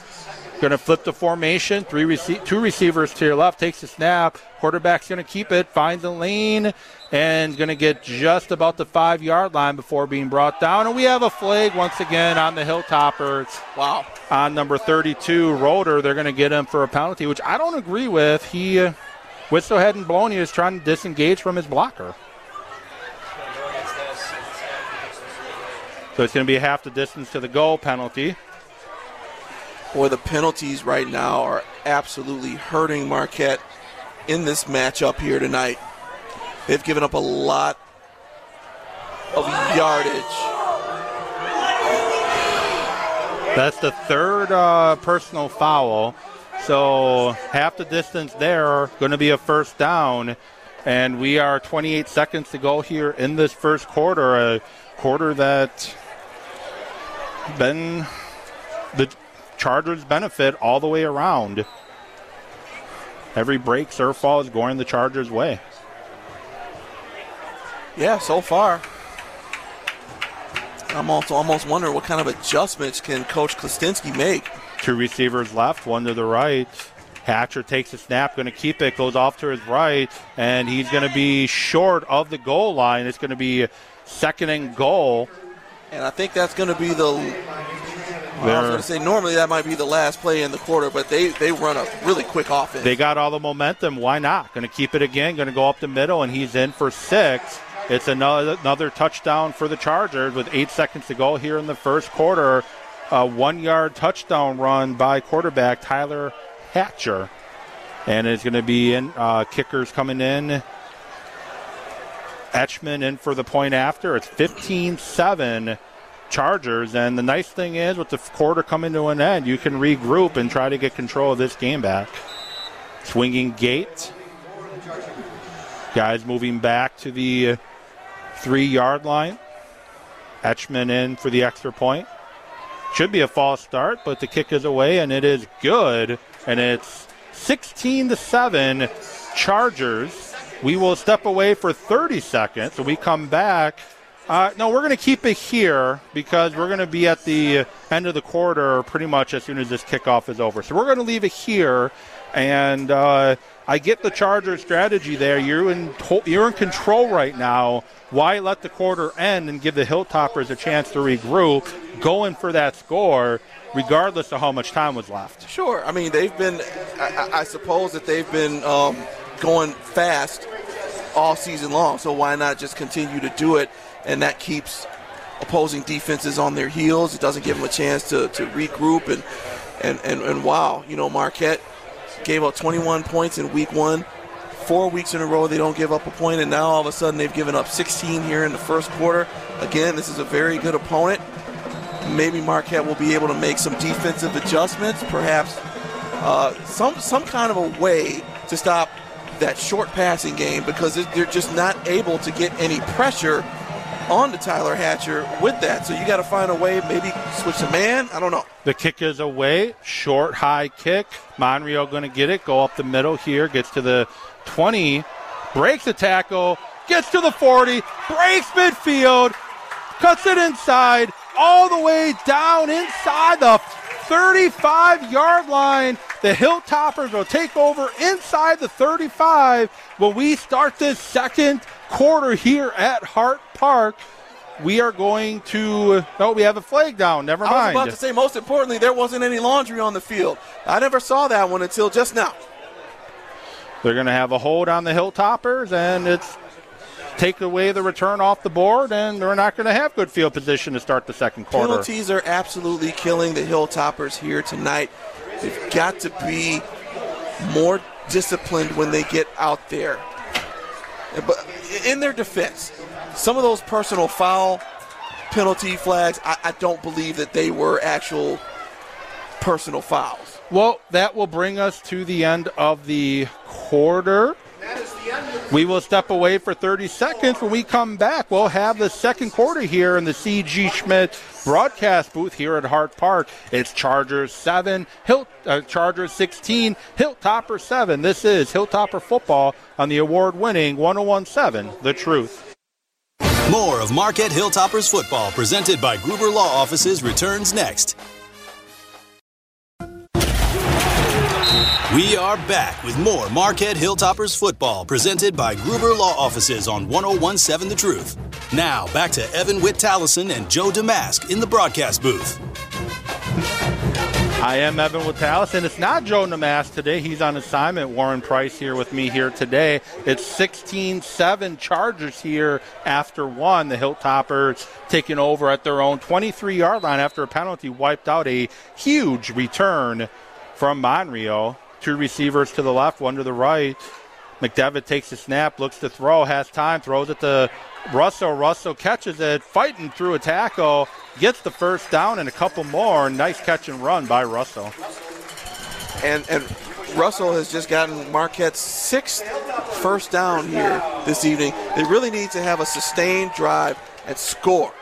Going to flip the formation. Three rece- two receivers to your left. Takes the snap. Quarterback's going to keep it. Finds the lane and going to get just about the five yard line before being brought down. And we have a flag once again on the Hilltoppers. Wow. On number 32, Roder. They're going to get him for a penalty, which I don't agree with. He uh, whistle hadn't blown. He was trying to disengage from his blocker. So it's going to be half the distance to the goal penalty. Boy, the penalties right now are absolutely hurting Marquette in this matchup here tonight. They've given up a lot of yardage. That's the third uh, personal foul. So half the distance there, going to be a first down. And we are 28 seconds to go here in this first quarter, a quarter that been the Chargers benefit all the way around. Every break, surf fall is going the Chargers' way. Yeah, so far. I'm also almost wondering what kind of adjustments can Coach Klastinski make. Two receivers left, one to the right. Hatcher takes a snap, going to keep it, goes off to his right, and he's going to be short of the goal line. It's going to be second and goal. And I think that's going to be the. I was going to say normally that might be the last play in the quarter, but they they run a really quick offense. They got all the momentum. Why not? Going to keep it again. Going to go up the middle, and he's in for six. It's another another touchdown for the Chargers with eight seconds to go here in the first quarter. A one-yard touchdown run by quarterback Tyler Hatcher, and it's going to be in uh, kickers coming in. Etchman in for the point after. It's 15-7 Chargers, and the nice thing is with the quarter coming to an end, you can regroup and try to get control of this game back. Swinging gate. Guys moving back to the uh, three yard line. Etchman in for the extra point. Should be a false start, but the kick is away and it is good. And it's 16 to 7 Chargers. We will step away for 30 seconds. We come back. Uh, no, we're going to keep it here because we're going to be at the end of the quarter pretty much as soon as this kickoff is over. So we're going to leave it here. And uh, I get the Charger strategy there. You're in to- you're in control right now. Why let the quarter end and give the Hilltoppers a chance to regroup, going for that score, regardless of how much time was left? Sure. I mean, they've been. I, I- suppose that they've been um, going fast all season long. So why not just continue to do it? And that keeps opposing defenses on their heels. It doesn't give them a chance to, to regroup. And, and, and, and wow, you know, Marquette gave up 21 points in week one. Four weeks in a row, they don't give up a point, and now all of a sudden they've given up 16 here in the first quarter. Again, this is a very good opponent. Maybe Marquette will be able to make some defensive adjustments, perhaps uh, some some kind of a way to stop that short passing game because they're just not able to get any pressure on to Tyler Hatcher with that. So you got to find a way, maybe switch the man. I don't know. The kick is away, short, high kick. Monreal going to get it, go up the middle here, gets to the 20, breaks the tackle, gets to the 40, breaks midfield, cuts it inside, all the way down inside the 35 yard line. The Hilltoppers will take over inside the 35 when we start this second quarter here at Hart Park. We are going to. Oh, we have a flag down. Never mind. I was about to say, most importantly, there wasn't any laundry on the field. I never saw that one until just now. They're going to have a hold on the Hilltoppers, and it's take away the return off the board, and they're not going to have good field position to start the second quarter. Penalties are absolutely killing the Hilltoppers here tonight. They've got to be more disciplined when they get out there. But in their defense, some of those personal foul penalty flags, I, I don't believe that they were actual personal fouls. Well, that will bring us to the end of the quarter. We will step away for 30 seconds. When we come back, we'll have the second quarter here in the C.G. Schmidt broadcast booth here at Hart Park. It's Chargers 7, Hill, uh, Chargers 16, Hilltopper 7. This is Hilltopper football on the award winning 1017 The Truth. More of Marquette Hilltoppers football presented by Gruber Law Offices returns next. We are back with more Marquette Hilltoppers football presented by Gruber Law Offices on 1017 The Truth. Now, back to Evan Witt Tallison and Joe Damask in the broadcast booth. I am Evan Witt Tallison. It's not Joe Damask today. He's on assignment. Warren Price here with me here today. It's 16 7 Chargers here after one. The Hilltoppers taking over at their own 23 yard line after a penalty wiped out a huge return from Monreal. Two receivers to the left, one to the right. McDevitt takes the snap, looks to throw, has time, throws it to Russell. Russell catches it, fighting through a tackle, gets the first down and a couple more. Nice catch and run by Russell. And and Russell has just gotten Marquette's sixth first down here this evening. They really need to have a sustained drive and score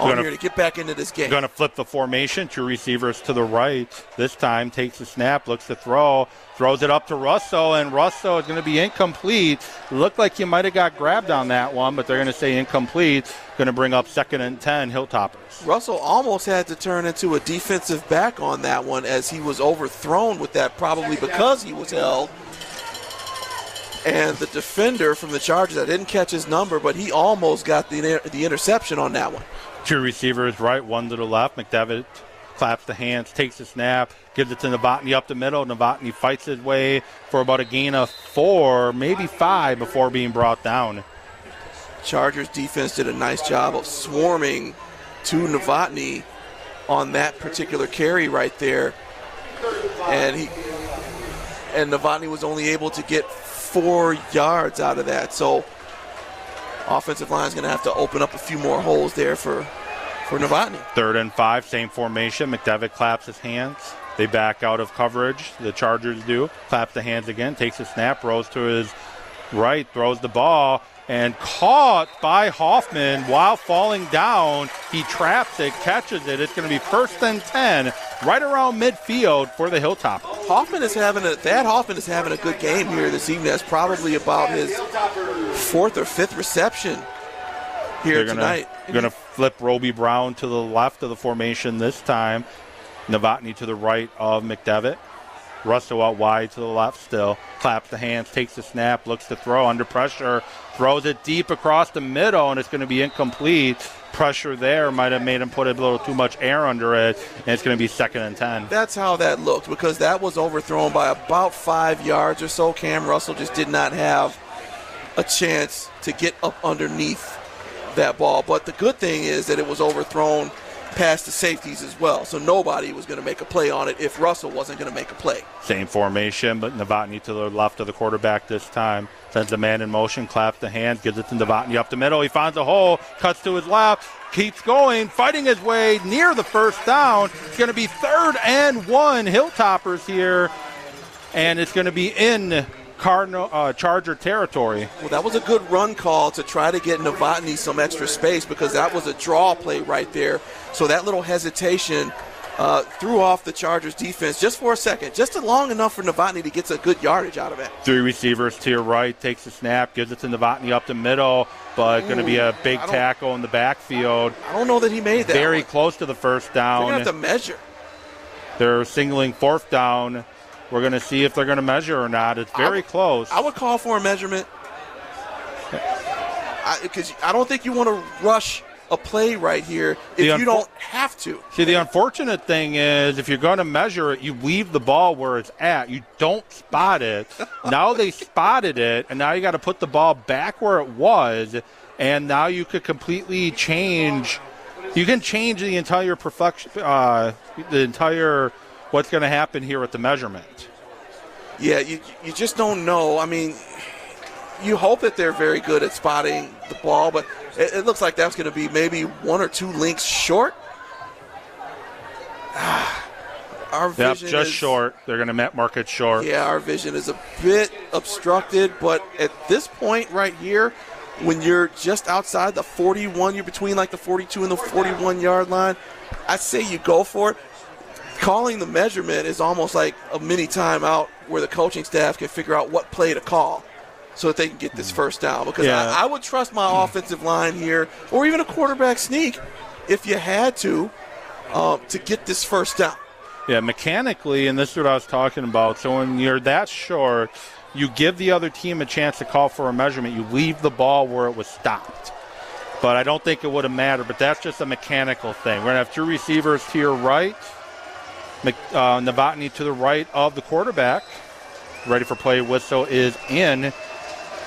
on gonna, here to get back into this game. Going to flip the formation. Two receivers to the right. This time takes the snap, looks to throw, throws it up to Russell, and Russell is going to be incomplete. Looked like he might have got grabbed on that one, but they're going to say incomplete. Going to bring up second and 10, Hilltoppers. Russell almost had to turn into a defensive back on that one as he was overthrown with that, probably because he was held. And the defender from the Chargers, I didn't catch his number, but he almost got the, the interception on that one. Two receivers right, one to the left. McDevitt claps the hands, takes the snap, gives it to Novotny up the middle. Novotny fights his way for about a gain of four, maybe five, before being brought down. Chargers defense did a nice job of swarming to Novotny on that particular carry right there, and he and Novotny was only able to get four yards out of that. So offensive line is going to have to open up a few more holes there for for Novotny. Third and five, same formation. McDevitt claps his hands. They back out of coverage. The Chargers do. Claps the hands again, takes a snap, rolls to his right, throws the ball, and caught by Hoffman while falling down. He traps it, catches it. It's going to be first and 10 right around midfield for the Hilltop. Hoffman is having a Thad Hoffman is having a good game here this evening. That's probably about his fourth or fifth reception here They're gonna, tonight. Going to flip Roby Brown to the left of the formation this time. Novotny to the right of McDevitt. Russell out wide to the left still. Claps the hands, takes the snap, looks to throw under pressure, throws it deep across the middle, and it's going to be incomplete. Pressure there might have made him put a little too much air under it, and it's going to be second and 10. That's how that looked because that was overthrown by about five yards or so. Cam Russell just did not have a chance to get up underneath that ball. But the good thing is that it was overthrown past the safeties as well. So nobody was going to make a play on it if Russell wasn't going to make a play. Same formation, but Novotny to the left of the quarterback this time. Sends a man in motion, claps the hands, gives it to Novotny up the middle. He finds a hole, cuts to his left, keeps going, fighting his way near the first down. It's going to be third and one. Hilltoppers here and it's going to be in Cardinal uh, Charger territory. Well, that was a good run call to try to get Novotny some extra space because that was a draw play right there. So that little hesitation uh, threw off the Chargers defense just for a second, just long enough for Novotny to get a good yardage out of it. Three receivers to your right, takes the snap, gives it to Novotny up the middle, but going to be a big tackle in the backfield. I don't know that he made that. Very one. close to the first down. They're going to have to measure. They're singling fourth down. We're going to see if they're going to measure or not. It's very I, close. I would call for a measurement because I, I, don't think you want to rush a play right here if you don't have to. See, the unfortunate thing is if you're going to measure it, you leave the ball where it's at. You don't spot it. now they spotted it, and now you got to put the ball back where it was, and now you could completely change. You can change the entire perfection, uh, the entire what's going to happen here at the measurement. Yeah, you you just don't know. I mean, you hope that they're very good at spotting the ball, but it, it looks like that's going to be maybe one or two links short. our vision yep, just is, short. They're going to mark it short. Yeah, our vision is a bit obstructed, but at this point right here, when you're just outside the 41, you're between like the 42 and the 41 yard line. I say you go for it. Calling the measurement is almost like a mini timeout where the coaching staff can figure out what play to call so that they can get this first down. Because yeah. I, I, would trust my offensive line here, or even a quarterback sneak, if you had to, um, to get this first down. Yeah, mechanically, and this is what I was talking about. So when you're that short, you give the other team a chance to call for a measurement. You leave the ball where it was stopped. But I don't think it would have mattered. But that's just a mechanical thing. We're going to have two receivers to your right, uh, Novotny to the right of the quarterback. Ready for play. Whistle is in.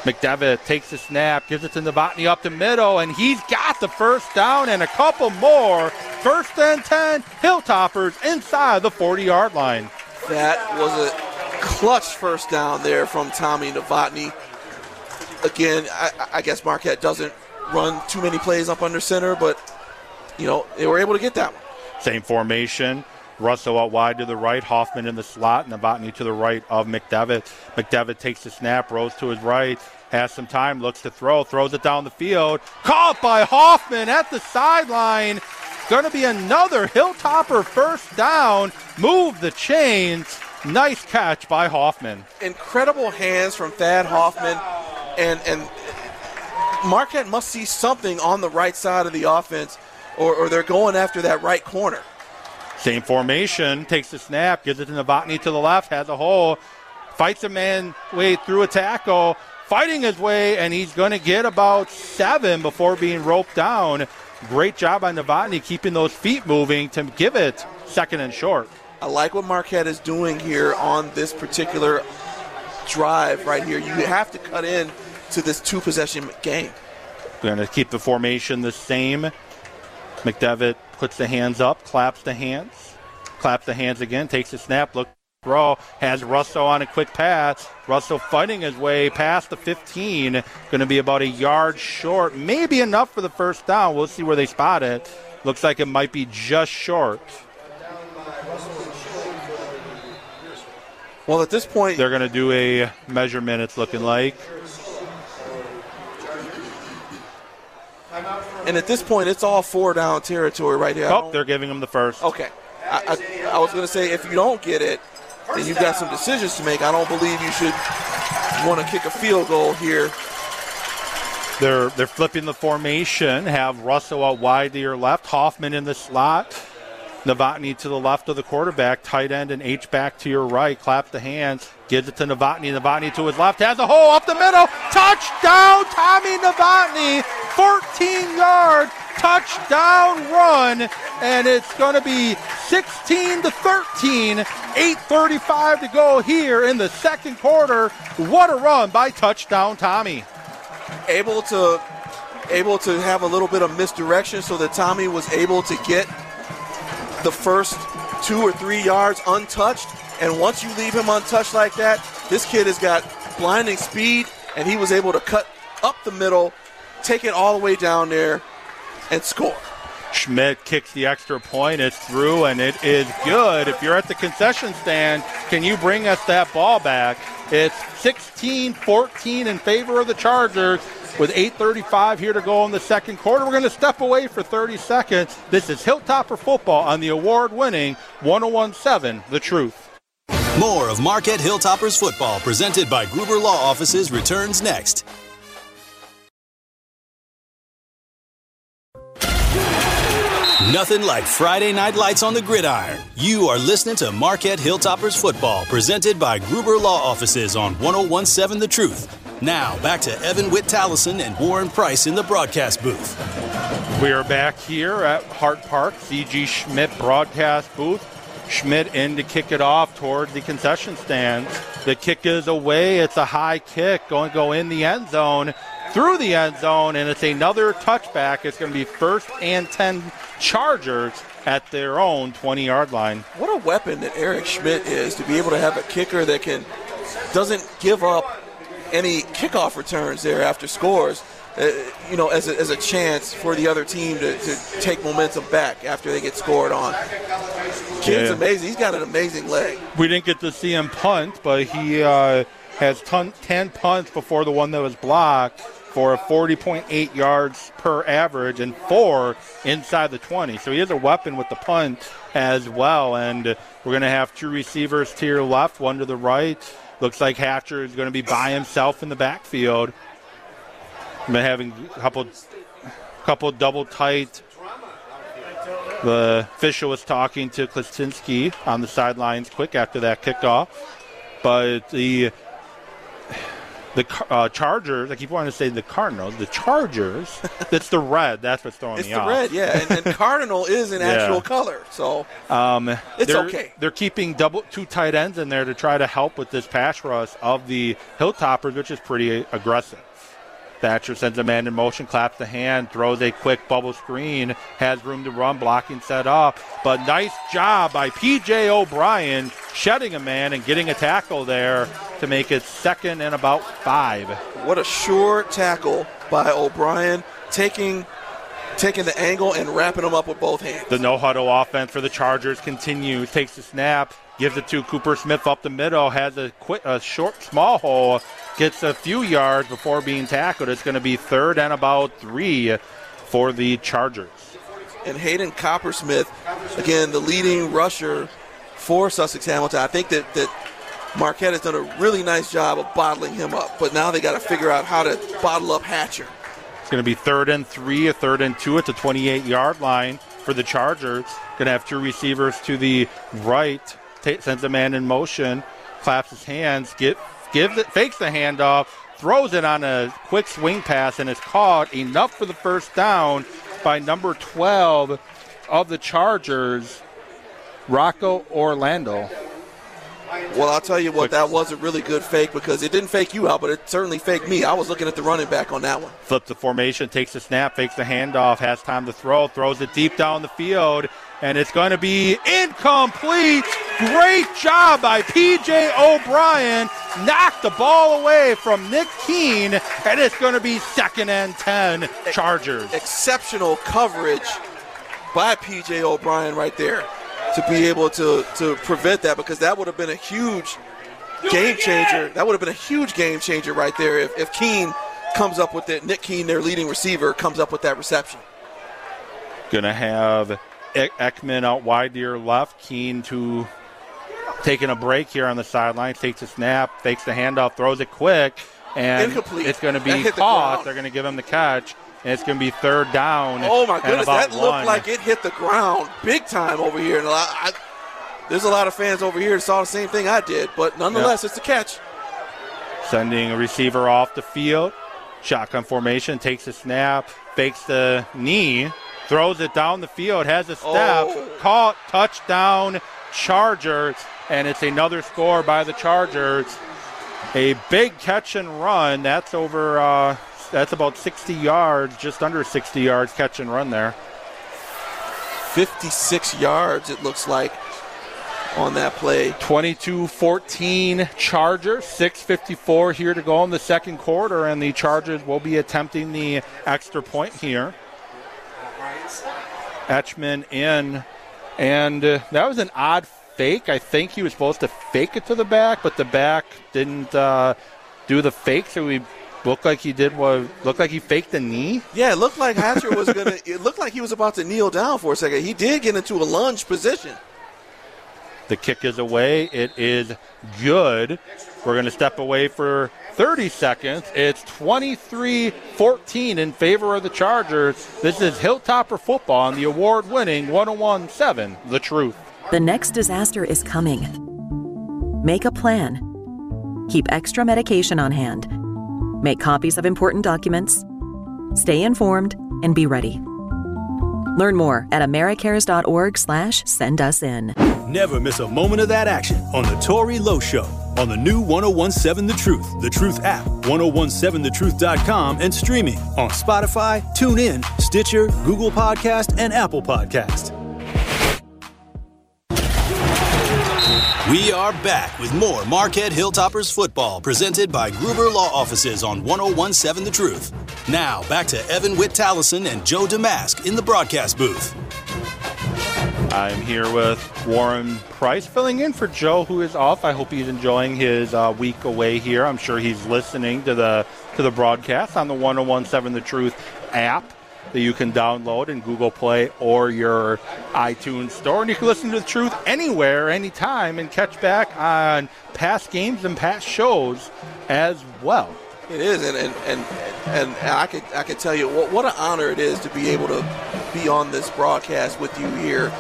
McDevitt takes the snap, gives it to Novotny up the middle, and he's got the first down and a couple more. First and 10, Hilltoppers inside the 40 yard line. That was a clutch first down there from Tommy Novotny. Again, I, I guess Marquette doesn't run too many plays up under center, but, you know, they were able to get that one. Same formation. Russell out wide to the right, Hoffman in the slot, and Novotny to the right of McDevitt. McDevitt takes the snap, rolls to his right, has some time, looks to throw, throws it down the field. Caught by Hoffman at the sideline. Going to be another Hilltopper first down. Move the chains. Nice catch by Hoffman. Incredible hands from Thad Hoffman. And, and Marquette must see something on the right side of the offense, or, or they're going after that right corner. Same formation, takes the snap, gives it to Novotny to the left, has a hole, fights a man way through a tackle, fighting his way, and he's going to get about seven before being roped down. Great job by Novotny keeping those feet moving to give it second and short. I like what Marquette is doing here on this particular drive right here. You have to cut in to this two possession game. We're going to keep the formation the same. McDevitt puts the hands up, claps the hands, claps the hands again, takes the snap, look, throw, has Russell on a quick pass. Russell fighting his way past the 15, going to be about a yard short, maybe enough for the first down. We'll see where they spot it. Looks like it might be just short. Well, at this point, they're going to do a measurement, it's looking like. And at this point, it's all four down territory right here. Oh, they're giving them the first. Okay. I, I, I was going to say, if you don't get it, then you've got some decisions to make. I don't believe you should want to kick a field goal here. They're they're flipping the formation. Have Russell out wide to your left, Hoffman in the slot. Novotny to the left of the quarterback, tight end and H back to your right. Clap the hands, gives it to Novotny. Novotny to his left, has a hole up the middle. Touchdown, Tommy Novotny. 14 yard touchdown run, and it's going to be 16 to 13. 8:35 to go here in the second quarter. What a run by touchdown Tommy. Able to able to have a little bit of misdirection so that Tommy was able to get the first two or three yards untouched. And once you leave him untouched like that, this kid has got blinding speed, and he was able to cut up the middle, take it all the way down there, and score. Schmidt kicks the extra point. It's through and it is good. If you're at the concession stand, can you bring us that ball back? It's 16 14 in favor of the Chargers with 8.35 here to go in the second quarter. We're going to step away for 30 seconds. This is Hilltopper football on the award winning 1017 The Truth. More of Marquette Hilltoppers football presented by Gruber Law Offices returns next. Nothing like Friday night lights on the gridiron. You are listening to Marquette Hilltoppers football presented by Gruber Law Offices on 1017 The Truth. Now, back to Evan Witt Tallison and Warren Price in the broadcast booth. We are back here at Hart Park, CG Schmidt broadcast booth. Schmidt in to kick it off toward the concession stands. The kick is away. It's a high kick going to go in the end zone, through the end zone, and it's another touchback. It's going to be first and 10 Chargers at their own 20 yard line. What a weapon that Eric Schmidt is to be able to have a kicker that can doesn't give up any kickoff returns there after scores. Uh, you know, as a, as a chance for the other team to, to take momentum back after they get scored on. Kid's Yeah. amazing. He's got an amazing leg. We didn't get to see him punt, but he uh, has ton- 10 punts before the one that was blocked for a 40.8 yards per average and four inside the 20. So he is a weapon with the punt as well. And we're going to have two receivers to your left, one to the right. Looks like Hatcher is going to be by himself in the backfield. Been having a couple, couple double tight the official was talking to Klasinski on the sidelines quick after that kickoff. But the the uh, Chargers, I keep wanting to say the Cardinals, the Chargers, that's the red. That's what's throwing It's me the off. red, yeah, and, and cardinal is an Yeah. actual color. So Um, It's they're, okay. They're keeping double two tight ends in there to try to help with this pass rush of the Hilltoppers, which is pretty aggressive. Hatcher sends a man in motion, claps the hand, throws a quick bubble screen, has room to run, blocking set up. But nice job by PJ O'Brien shedding a man and getting a tackle there to make it second and about five. what a sure tackle by O'Brien, taking taking the angle and wrapping him up with both hands. The no huddle offense for the Chargers continues. Takes the snap, gives it to Cooper Smith up the middle, has a quick, a short, small hole, gets a few yards before being tackled. It's going to be third and about three for the Chargers. and Hayden Coppersmith, again, the leading rusher for Sussex Hamilton. I think that, that Marquette has done a really nice job of bottling him up, but now they got to figure out how to bottle up Hatcher. It's going to be third and three, a third and two at the 28 yard line for the Chargers. Going to have two receivers to the right. Ta sends a man in motion, claps his hands, get, gives it, fakes the handoff, throws it on a quick swing pass, and it's caught enough for the first down by number 12 of the Chargers, Rocco Orlando. Well, I'll tell you what, that was a really good fake because it didn't fake you out, but it certainly faked me. I was looking at the running back on that one. flips the formation, takes the snap, fakes the handoff, has time to throw, throws it deep down the field, and it's going to be incomplete. Great job by PJ O'Brien. Knocked the ball away from Nick Keene, and it's going to be second and 10 Chargers. Exceptional coverage by PJ O'Brien right there to be able to, to prevent that because that would have been a huge game changer. That would have been a huge game changer right there if, if Keene comes up with it. Nick Keene, their leading receiver, comes up with that reception. Going to have Ekman out wide to your left. Keene to taking a break here on the sideline. Takes a snap, fakes the handoff, throws it quick, and Incomplete. it's going to be hit the caught. They're going to give him the catch, and it's going to be third down. Oh my goodness, that looked one. like it hit the ground big time over here. And a lot, I, there's a lot of fans over here that saw the same thing I did, but nonetheless, it's a catch. Sending a receiver off the field. Shotgun formation, takes a snap, fakes the knee, throws it down the field, has a step, Oh. caught, touchdown, Chargers, and it's another score by the Chargers. A big catch and run. That's over, uh, that's about 60 yards, just under 60 yards catch and run there. 56 yards, it looks like, on that play. 22-14 Chargers, 6:54 here to go in the second quarter, and the Chargers will be attempting the extra point here. Etchman in, and uh, that was an odd fake. I think he was supposed to fake it to the back, but the back didn't uh, do the fake, so he looked like he did what looked like he faked the knee. Yeah, it looked like Hatcher was gonna. It looked like he was about to kneel down for a second. He did get into a lunge position. The kick is away. It is good. We're going to step away for 30 seconds. It's 23 14 in favor of the Chargers. This is Hilltopper football on the award winning 101 7, The Truth. The next disaster is coming. Make a plan. Keep extra medication on hand. Make copies of important documents. Stay informed and be ready. Learn more at americares.org slash send us in. Never miss a moment of that action on the Tori Lowe Show on the new 1017 The Truth, The Truth app, 1017thetruth.com, and streaming on Spotify, TuneIn, Stitcher, Google Podcast, and Apple Podcast. We are back with more Marquette Hilltoppers football presented by Gruber Law Offices on 1017 The Truth. Now, back to Evan Witt Tallison and Joe Damask in the broadcast booth. I'm here with Warren Price filling in for Joe, who is off. I hope he's enjoying his uh, week away here. I'm sure he's listening to the to the broadcast on the 1017 The Truth app that you can download in Google Play or your iTunes store. And you can listen to the truth anywhere, anytime, and catch back on past games and past shows as well. It is, and and, and, and I could I could tell you what, what an honor it is to be able to be on this broadcast with you here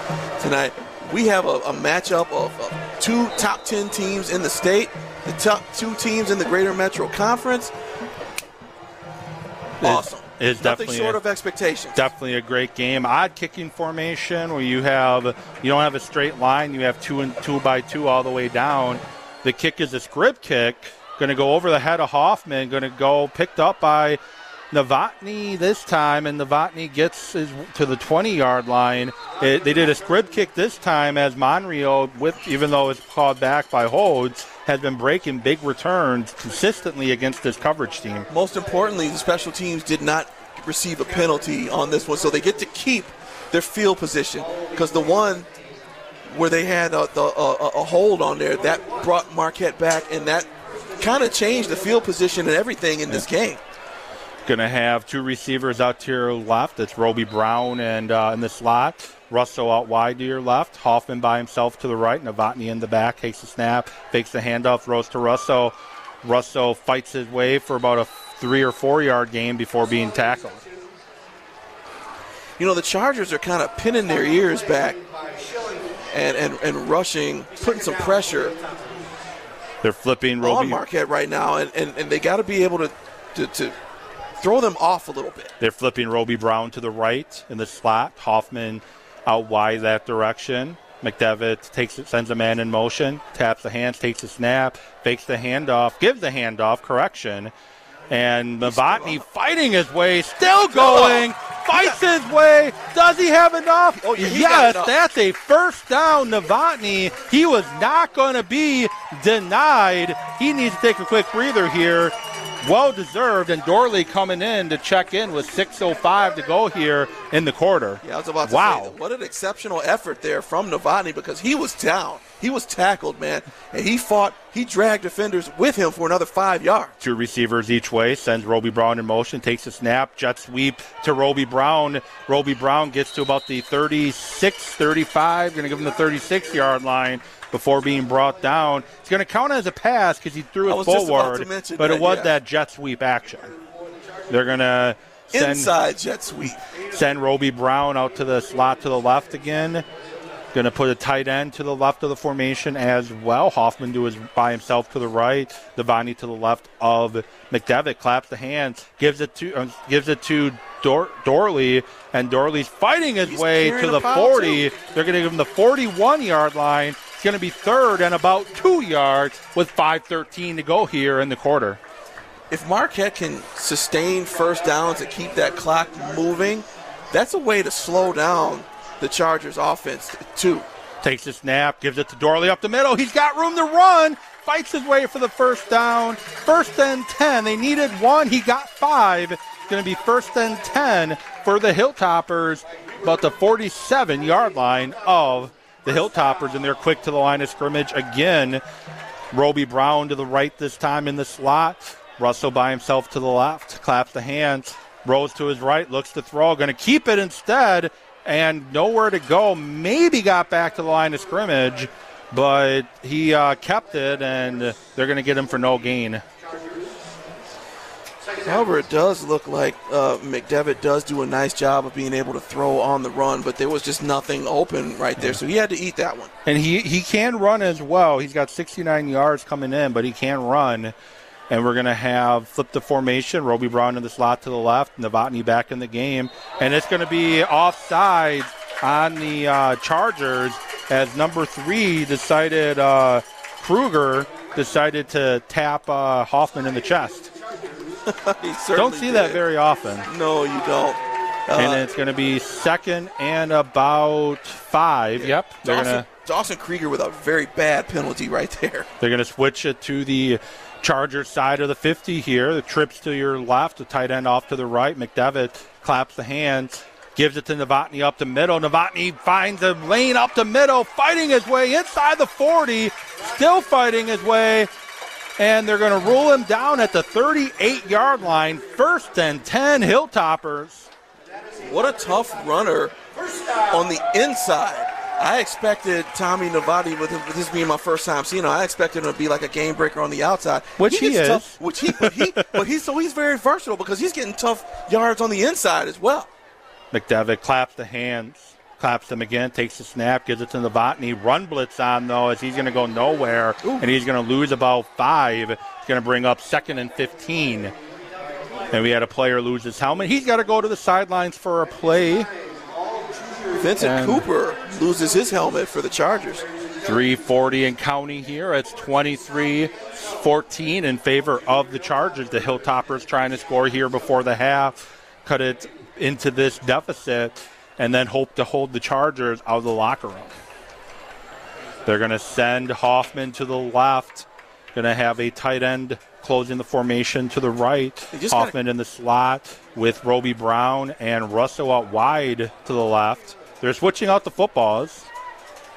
tonight. We have a, a matchup of, of two top ten teams in the state, the top two teams in the Greater Metro Conference. Awesome. It's Nothing definitely short a- of expectations. Definitely a great game. Odd kicking formation where you have you don't have a straight line. You have two and two by two all the way down. The kick is a squib kick, going to go over the head of Hoffman. Going to go picked up by Novotny this time, and Novotny gets his, to the 20-yard line. It, they did a squib kick this time as Monreal, with even though it's called back by holds, has been breaking big returns consistently against this coverage team. Most importantly, the special teams did not receive a penalty on this one, so they get to keep their field position. Because the one where they had a, a, a hold on there, that brought Marquette back, and that kind of changed the field position and everything in this game. Going to have two receivers out to your left. It's Roby Brown and uh, in the slot. Russell out wide to your left. Hoffman by himself to the right. Novotny in the back. Takes the snap. Fakes the handoff. Throws to Russell. Russell fights his way for about a three or four yard game before being tackled. You know, the Chargers are kind of pinning their ears back and, and, and rushing, putting some pressure They're flipping on Roby. Marquette right now, and, and, and they got to be able to, to, to throw them off a little bit. They're flipping Roby Brown to the right in the slot. Hoffman out wide that direction. McDevitt takes it, sends a man in motion, taps the hands, takes a snap, fakes the handoff, gives the handoff, correction. And Novotny fighting his way, still going, fights his way. Does he have enough? Oh, yeah, yes, enough. that's a first down, Novotny. He was not going to be denied. He needs to take a quick breather here. Well deserved, and Dorley coming in to check in with 6.05 to go here in the quarter. Yeah, I was about to wow. say, what an exceptional effort there from Novotny because he was down. He was tackled, man, and he fought, he dragged defenders with him for another five yards. Two receivers each way, sends Roby Brown in motion, takes a snap, jet sweep to Roby Brown. Roby Brown gets to about the 36, 35, going to give him the 36 yard line before being brought down. It's going to count as a pass because he threw it was just about forward, but that, it was yeah. that jet sweep action. They're going to send, Inside jet sweep. send Roby Brown out to the slot to the left again. Going to put a tight end to the left of the formation as well. Hoffman do his by himself to the right. Devani to the left of McDevitt. Claps the hands, gives it to uh, gives it to Dor- Dorley, and Dorley's fighting his He's way to the foul, 40. They're going to give him the 41 yard line. Going to be third and about two yards with 5:13 to go here in the quarter. If Marquette can sustain first downs and keep that clock moving, that's a way to slow down the Chargers' offense too. Takes the snap, gives it to Dorley up the middle. He's got room to run. Fights his way for the first down. First and 10. They needed one. He got five. It's going to be first and 10 for the Hilltoppers about the 47 yard line of the Hilltoppers, and they're quick to the line of scrimmage again. Roby Brown to the right this time in the slot. Russell by himself to the left, claps the hands. Rose to his right, looks to throw, going to keep it instead, and nowhere to go. Maybe got back to the line of scrimmage, but he uh, kept it, and they're going to get him for no gain. However, it does look like uh, McDevitt does do a nice job of being able to throw on the run, but there was just nothing open right there, so he had to eat that one. And he, he can run as well. He's got 69 yards coming in, but he can run. And we're going to have flip the formation. Roby Brown in the slot to the left, Novotny back in the game. And it's going to be offside on the uh, Chargers as number three decided, uh, Kruger decided to tap uh, Hoffman in the chest. don't see did. that very often. No, you don't. Uh, and it's going to be second and about five. Yeah. Yep. They're Dawson, gonna, Dawson Krieger with a very bad penalty right there. They're going to switch it to the Chargers side of the 50 here. The trips to your left, the tight end off to the right. McDevitt claps the hands, gives it to Novotny up the middle. Novotny finds a lane up the middle, fighting his way inside the 40, still fighting his way and they're going to rule him down at the 38 yard line. First and 10, Hilltoppers. What a tough runner on the inside. I expected Tommy with, with this being my first time seeing him, I expected him to be like a game breaker on the outside. Which he, he is. Tough, which he, but, he, but he's so he's very versatile because he's getting tough yards on the inside as well. McDevitt claps the hands claps them again, takes the snap, gives it to Novotny. Run blitz on, though, as he's going to go nowhere, Ooh. and he's going to lose about five. He's going to bring up second and 15. And we had a player lose his helmet. He's got to go to the sidelines for a play. Vincent and Cooper loses his helmet for the Chargers. 340 and counting here. It's 23 14 in favor of the Chargers. The Hilltoppers trying to score here before the half, cut it into this deficit and then hope to hold the Chargers out of the locker room. They're going to send Hoffman to the left. Going to have a tight end closing the formation to the right. Hoffman gotta... in the slot with Roby Brown and Russell out wide to the left. They're switching out the footballs.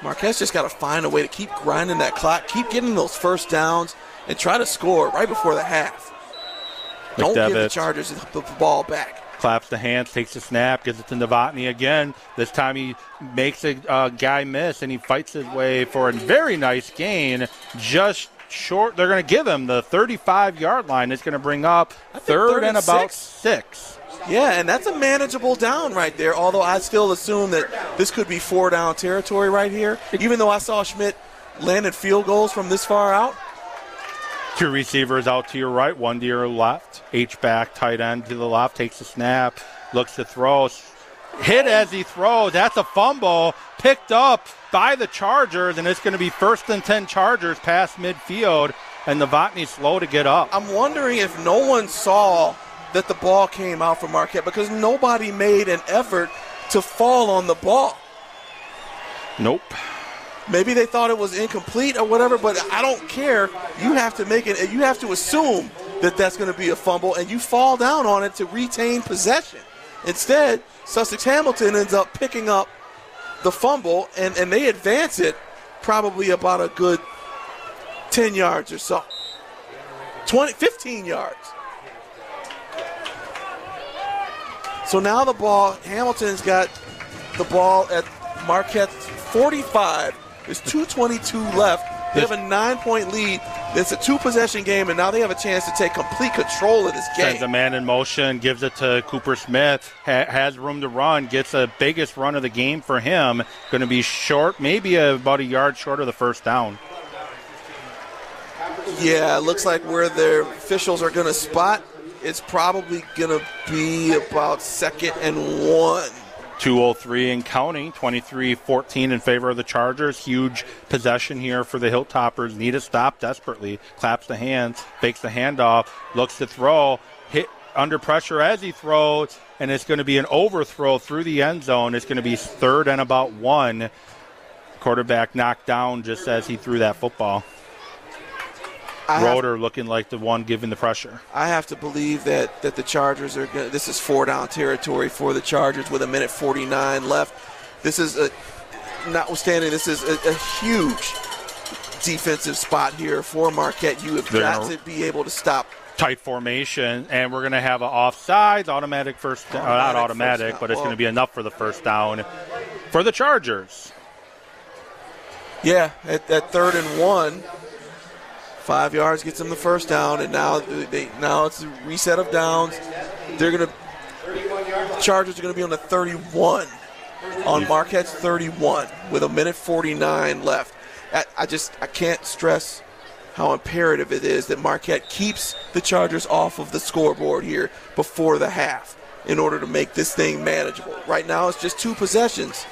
Marquette just got to find a way to keep grinding that clock, keep getting those first downs, and try to score right before the half. Don't give the Chargers the ball back claps the hands, takes the snap, gives it to Novotny again. This time he makes a uh, guy miss and he fights his way for a very nice gain. Just short. They're going to give him the 35 yard line. It's going to bring up third, third, and, and about six. six. Yeah, and that's a manageable down right there. Although I still assume that this could be four down territory right here. Even though I saw Schmidt landed field goals from this far out. Two receivers out to your right, one to your left. H back, tight end to the left, takes the snap, looks to throw. Hit as he throws. That's a fumble picked up by the Chargers, and it's going to be first and 10 Chargers past midfield, and the Novotny's slow to get up. I'm wondering if no one saw that the ball came out from Marquette because nobody made an effort to fall on the ball. Nope. Maybe they thought it was incomplete or whatever, but I don't care. You have to make it. You have to assume that that's going to be a fumble, and you fall down on it to retain possession. Instead, Sussex Hamilton ends up picking up the fumble, and, and they advance it probably about a good 10 yards or so. 20, 15 yards. So now the ball, Hamilton's got the ball at Marquette's 45 there's 2.22 left. They have a nine point lead. It's a two possession game, and now they have a chance to take complete control of this game. Sends a man in motion, gives it to Cooper Smith, ha- has room to run, gets the biggest run of the game for him. Going to be short, maybe about a yard short of the first down. Yeah, it looks like where their officials are going to spot, it's probably going to be about second and one. 203 and counting, 23-14 in favor of the Chargers. Huge possession here for the Hilltoppers. Need a stop desperately. Claps the hands, fakes the handoff, looks to throw, hit under pressure as he throws, and it's going to be an overthrow through the end zone. It's going to be third and about one. Quarterback knocked down just as he threw that football. I have- looking like the one giving the pressure. I have to believe that that the Chargers are going. This is four down territory for the Chargers with a minute 49 left. This is a, notwithstanding, this is a, a huge defensive spot here for Marquette. You have They're got gonna- to be able to stop. Tight formation, and we're going to have an offsides, automatic first, uh, not Automatic automatic, but it's going to be enough for the first down for the Chargers. Yeah, at, at third and one, five yards gets them the first down, and now they now it's a reset of downs. They're gonna Chargers are gonna be on the 31 on Marquette's 31 with a minute 49 left. I, I just I can't stress how imperative it is that Marquette keeps the Chargers off of the scoreboard here before the half in order to make this thing manageable. Right now, it's just two possessions.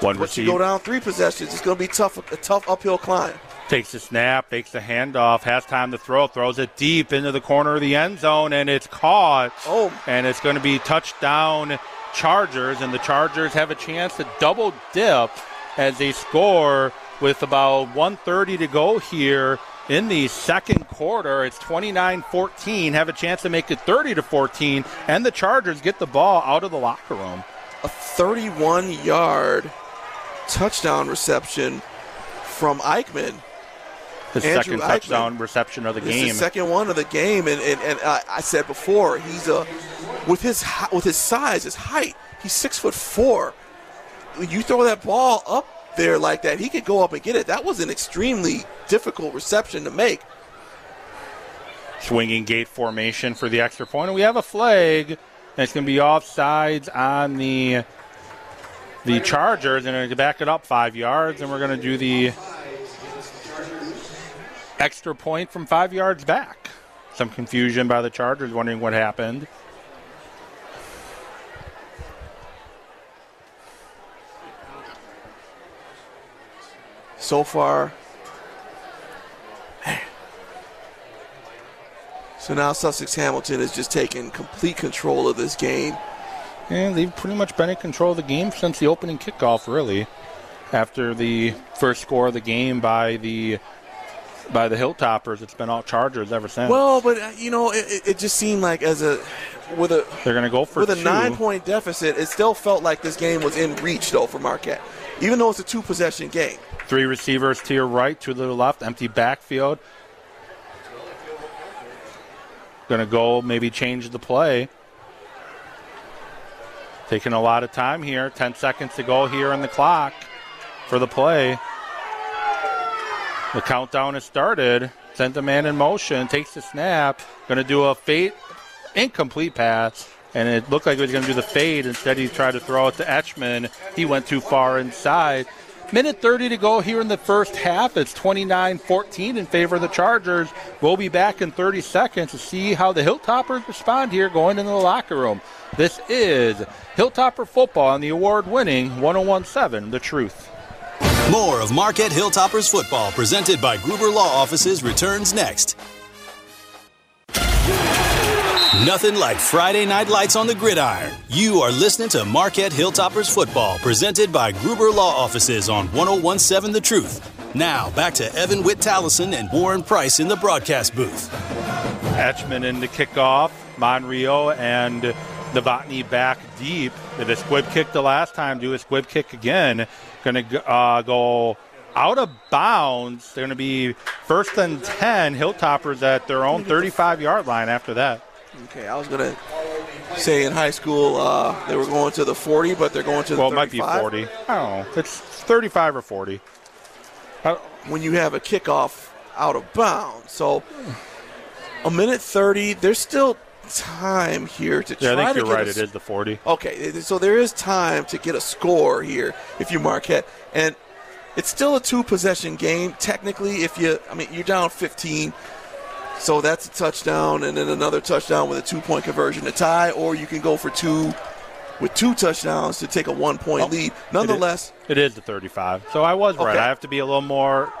One Once you go down three possessions, it's going to be tough, a tough uphill climb. Takes the snap, takes the handoff, has time to throw, throws it deep into the corner of the end zone, and it's caught. Oh. And it's going to be touchdown Chargers, and the Chargers have a chance to double dip as they score with about 130 to go here in the second quarter. It's 29-14, have a chance to make it 30 to 14, and the Chargers get the ball out of the locker room. A 31 yard touchdown reception from Eichmann. His Andrew second Eichmann. touchdown reception of the game. the second one of the game, and, and, and I, I said before, he's a with his with his size, his height, he's six foot four. You throw that ball up there like that, he could go up and get it. That was an extremely difficult reception to make. swinging gate formation for the extra point. And we have a flag. And it's going to be offsides on the the Chargers, and to back it up five yards, and we're going to do the extra point from five yards back. Some confusion by the Chargers, wondering what happened. so far. So now Sussex Hamilton has just taken complete control of this game. And they've pretty much been in control of the game since the opening kickoff, really. After the first score of the game by the by the Hilltoppers, it's been all Chargers ever since. Well, but uh, you know, it, it- just seemed like as a with a They're going to go for with a nine point deficit, it still felt like this game was in reach though for Marquette, even though it's a two possession game. Three receivers to your right, two to the left, empty backfield. Going to go maybe change the play. Taking a lot of time here. 10 seconds to go here on the clock for the play. The countdown has started. Sent the man in motion. Takes the snap. Going to do a fade, incomplete pass. And it looked like he was going to do the fade. Instead, he tried to throw it to Etchman. He went too far inside. Minute 30 to go here in the first half. It's 29 14 in favor of the Chargers. We'll be back in 30 seconds to see how the Hilltoppers respond here going into the locker room. This is Hilltopper football on the award winning 1017 The Truth. More of Marquette Hilltoppers football presented by Gruber Law Offices returns next. Nothing like Friday night lights on the gridiron. You are listening to Marquette Hilltoppers football presented by Gruber Law Offices on 1017 The Truth. Now, back to Evan Witt Tallison and Warren Price in the broadcast booth. Etchman in the kickoff. Monrio and Novotny back deep. Did a squib kick the last time. Do a squib kick again. Going to uh, go out of bounds. They're going to be first and 10. Hilltoppers at their own 35 yard line after that. Okay, I was gonna say in high school uh, they were going to the 40, but they're going to the Well, it might be 40. I don't know. It's 35 or 40. Uh, when you have a kickoff out of bounds. So a minute 30, there's still time here to yeah, try I think to you're get right. a It is the 40. Okay, so there is time to get a score here if you Marquette, and it's still a two possession game. Technically, if you, I mean, you're down 15, so that's a touchdown, and then another touchdown with a two point conversion to tie, or you can go for two with two touchdowns to take a one point Oh, lead. Nonetheless, It is the 35. So I was right. I have to be a little more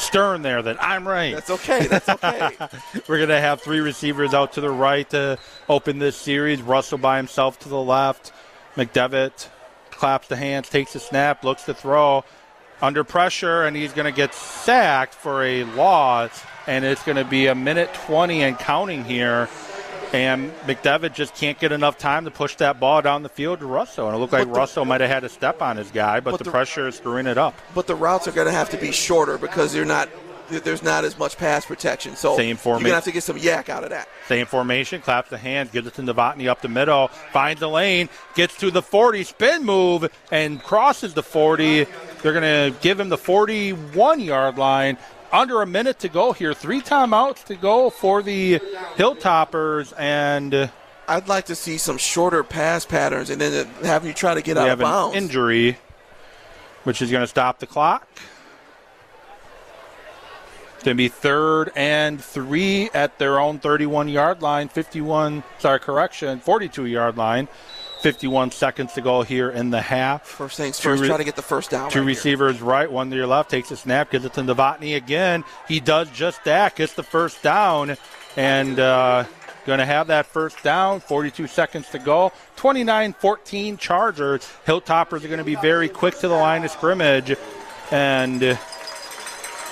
stern there that I'm right. that's okay. That's okay. We're going to have three receivers out to the right to open this series. Russell by himself to the left. McDevitt claps the hands, takes the snap, looks to throw. Under pressure, and he's going to get sacked for a loss and it's going to be a minute 20 and counting here. And McDevitt just can't get enough time to push that ball down the field to Russo. And it looked like But the- Russo might have had a step on his guy, but, But the, the- pressure is screwing it up. But the routes are going to have to be shorter because they're not. There's not as much pass protection, so Same formation. you're going to have to get some YAC out of that. Same formation, claps the hands, gives it to Novotny up the middle, finds the lane, gets to the 40, spin move, and crosses the 40. They're going to give him the 41 yard line. Under a minute to go here. Three timeouts to go for the Hilltoppers, and uh, I'd like to see some shorter pass patterns, and then have you try to get out have of bounds. an injury, which is going to stop the clock. It's going to be third and three at their own 31 yard line, 51, sorry, correction, 42 yard line. 51 seconds to go here in the half. First things Two first, re- try to get the first down. Two right here. receivers right, one to your left, takes a snap, gives it to Novotny again. He does just that, gets the first down, and uh, going to have that first down. 42 seconds to go. 29 14 Chargers. Hilltoppers are going to be very quick to the line of scrimmage, and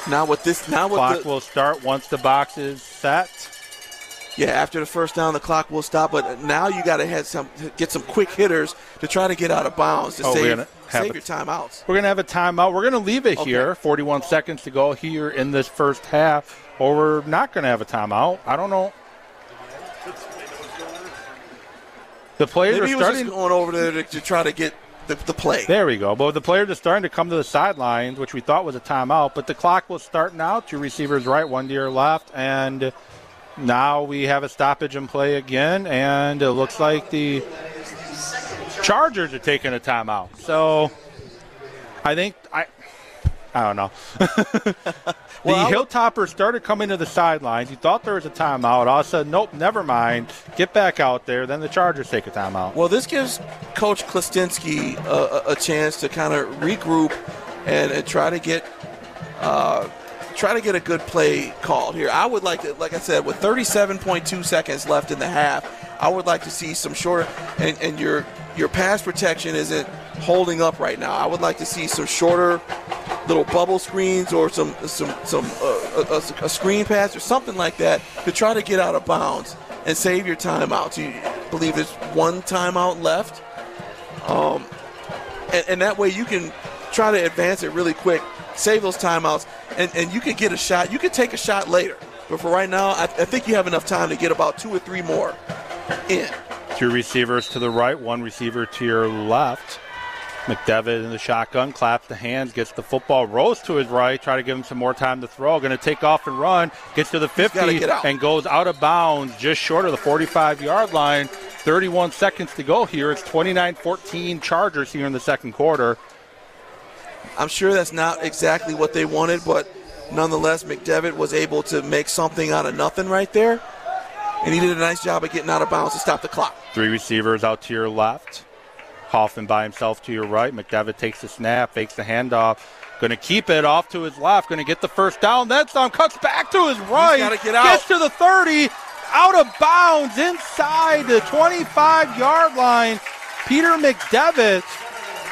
Now with this, now with clock the, will start once the box is set. Yeah, after the first down, the clock will stop. But now you got to have some get some quick hitters to try to get out of bounds to Oh, save save a- your timeouts. We're going to have a timeout. We're going to leave it Okay. here. 41 seconds to go here in this first half, or we're not going to have a timeout. I don't know. The players Maybe are he was starting. just going over there to, to try to get the, the play. There we go. But the players are starting to come to the sidelines, which we thought was a timeout. But the clock will start now. Two receivers right, one to your left, and now we have a stoppage in play again. And it looks like the Chargers are taking a timeout. So I think I. I don't know. the Well, Hilltoppers started coming to the sidelines. You thought there was a timeout. All of a sudden, nope, never mind. Get back out there. Then the Chargers take a timeout. Well, this gives Coach Klastinski a, a, a chance to kind of regroup and, and try to get uh, try to get a good play called here. I would like to, like I said, with 37.2 seconds left in the half, I would like to see some shorter and, and your your pass protection isn't holding up right now. I would like to see some shorter little bubble screens or some some some uh, a, a- screen pass or something like that to try to get out of bounds and save your timeouts. You believe there's one timeout left, um, and, and that way you can try to advance it really quick, save those timeouts, and, and you can get a shot. You can take a shot later, but for right now, I, I think you have enough time to get about two or three more in. Two receivers to the right, one receiver to your left. McDevitt in the shotgun, claps the hands, gets the football, rolls to his right, try to give him some more time to throw. Going to take off and run, gets to the 50 and goes out of bounds just short of the 45 yard line. 31 seconds to go here. It's 29 14 Chargers here in the second quarter. I'm sure that's not exactly what they wanted, but nonetheless, McDevitt was able to make something out of nothing right there, and he did a nice job of getting out of bounds to stop the clock. Three receivers out to your left. Hoffman by himself to your right. McDevitt takes the snap, fakes the handoff. Going to keep it off to his left. Going to get the first down. Then some cuts back to his right. get out. Gets to the 30. Out of bounds inside the 25 yard line. Peter McDevitt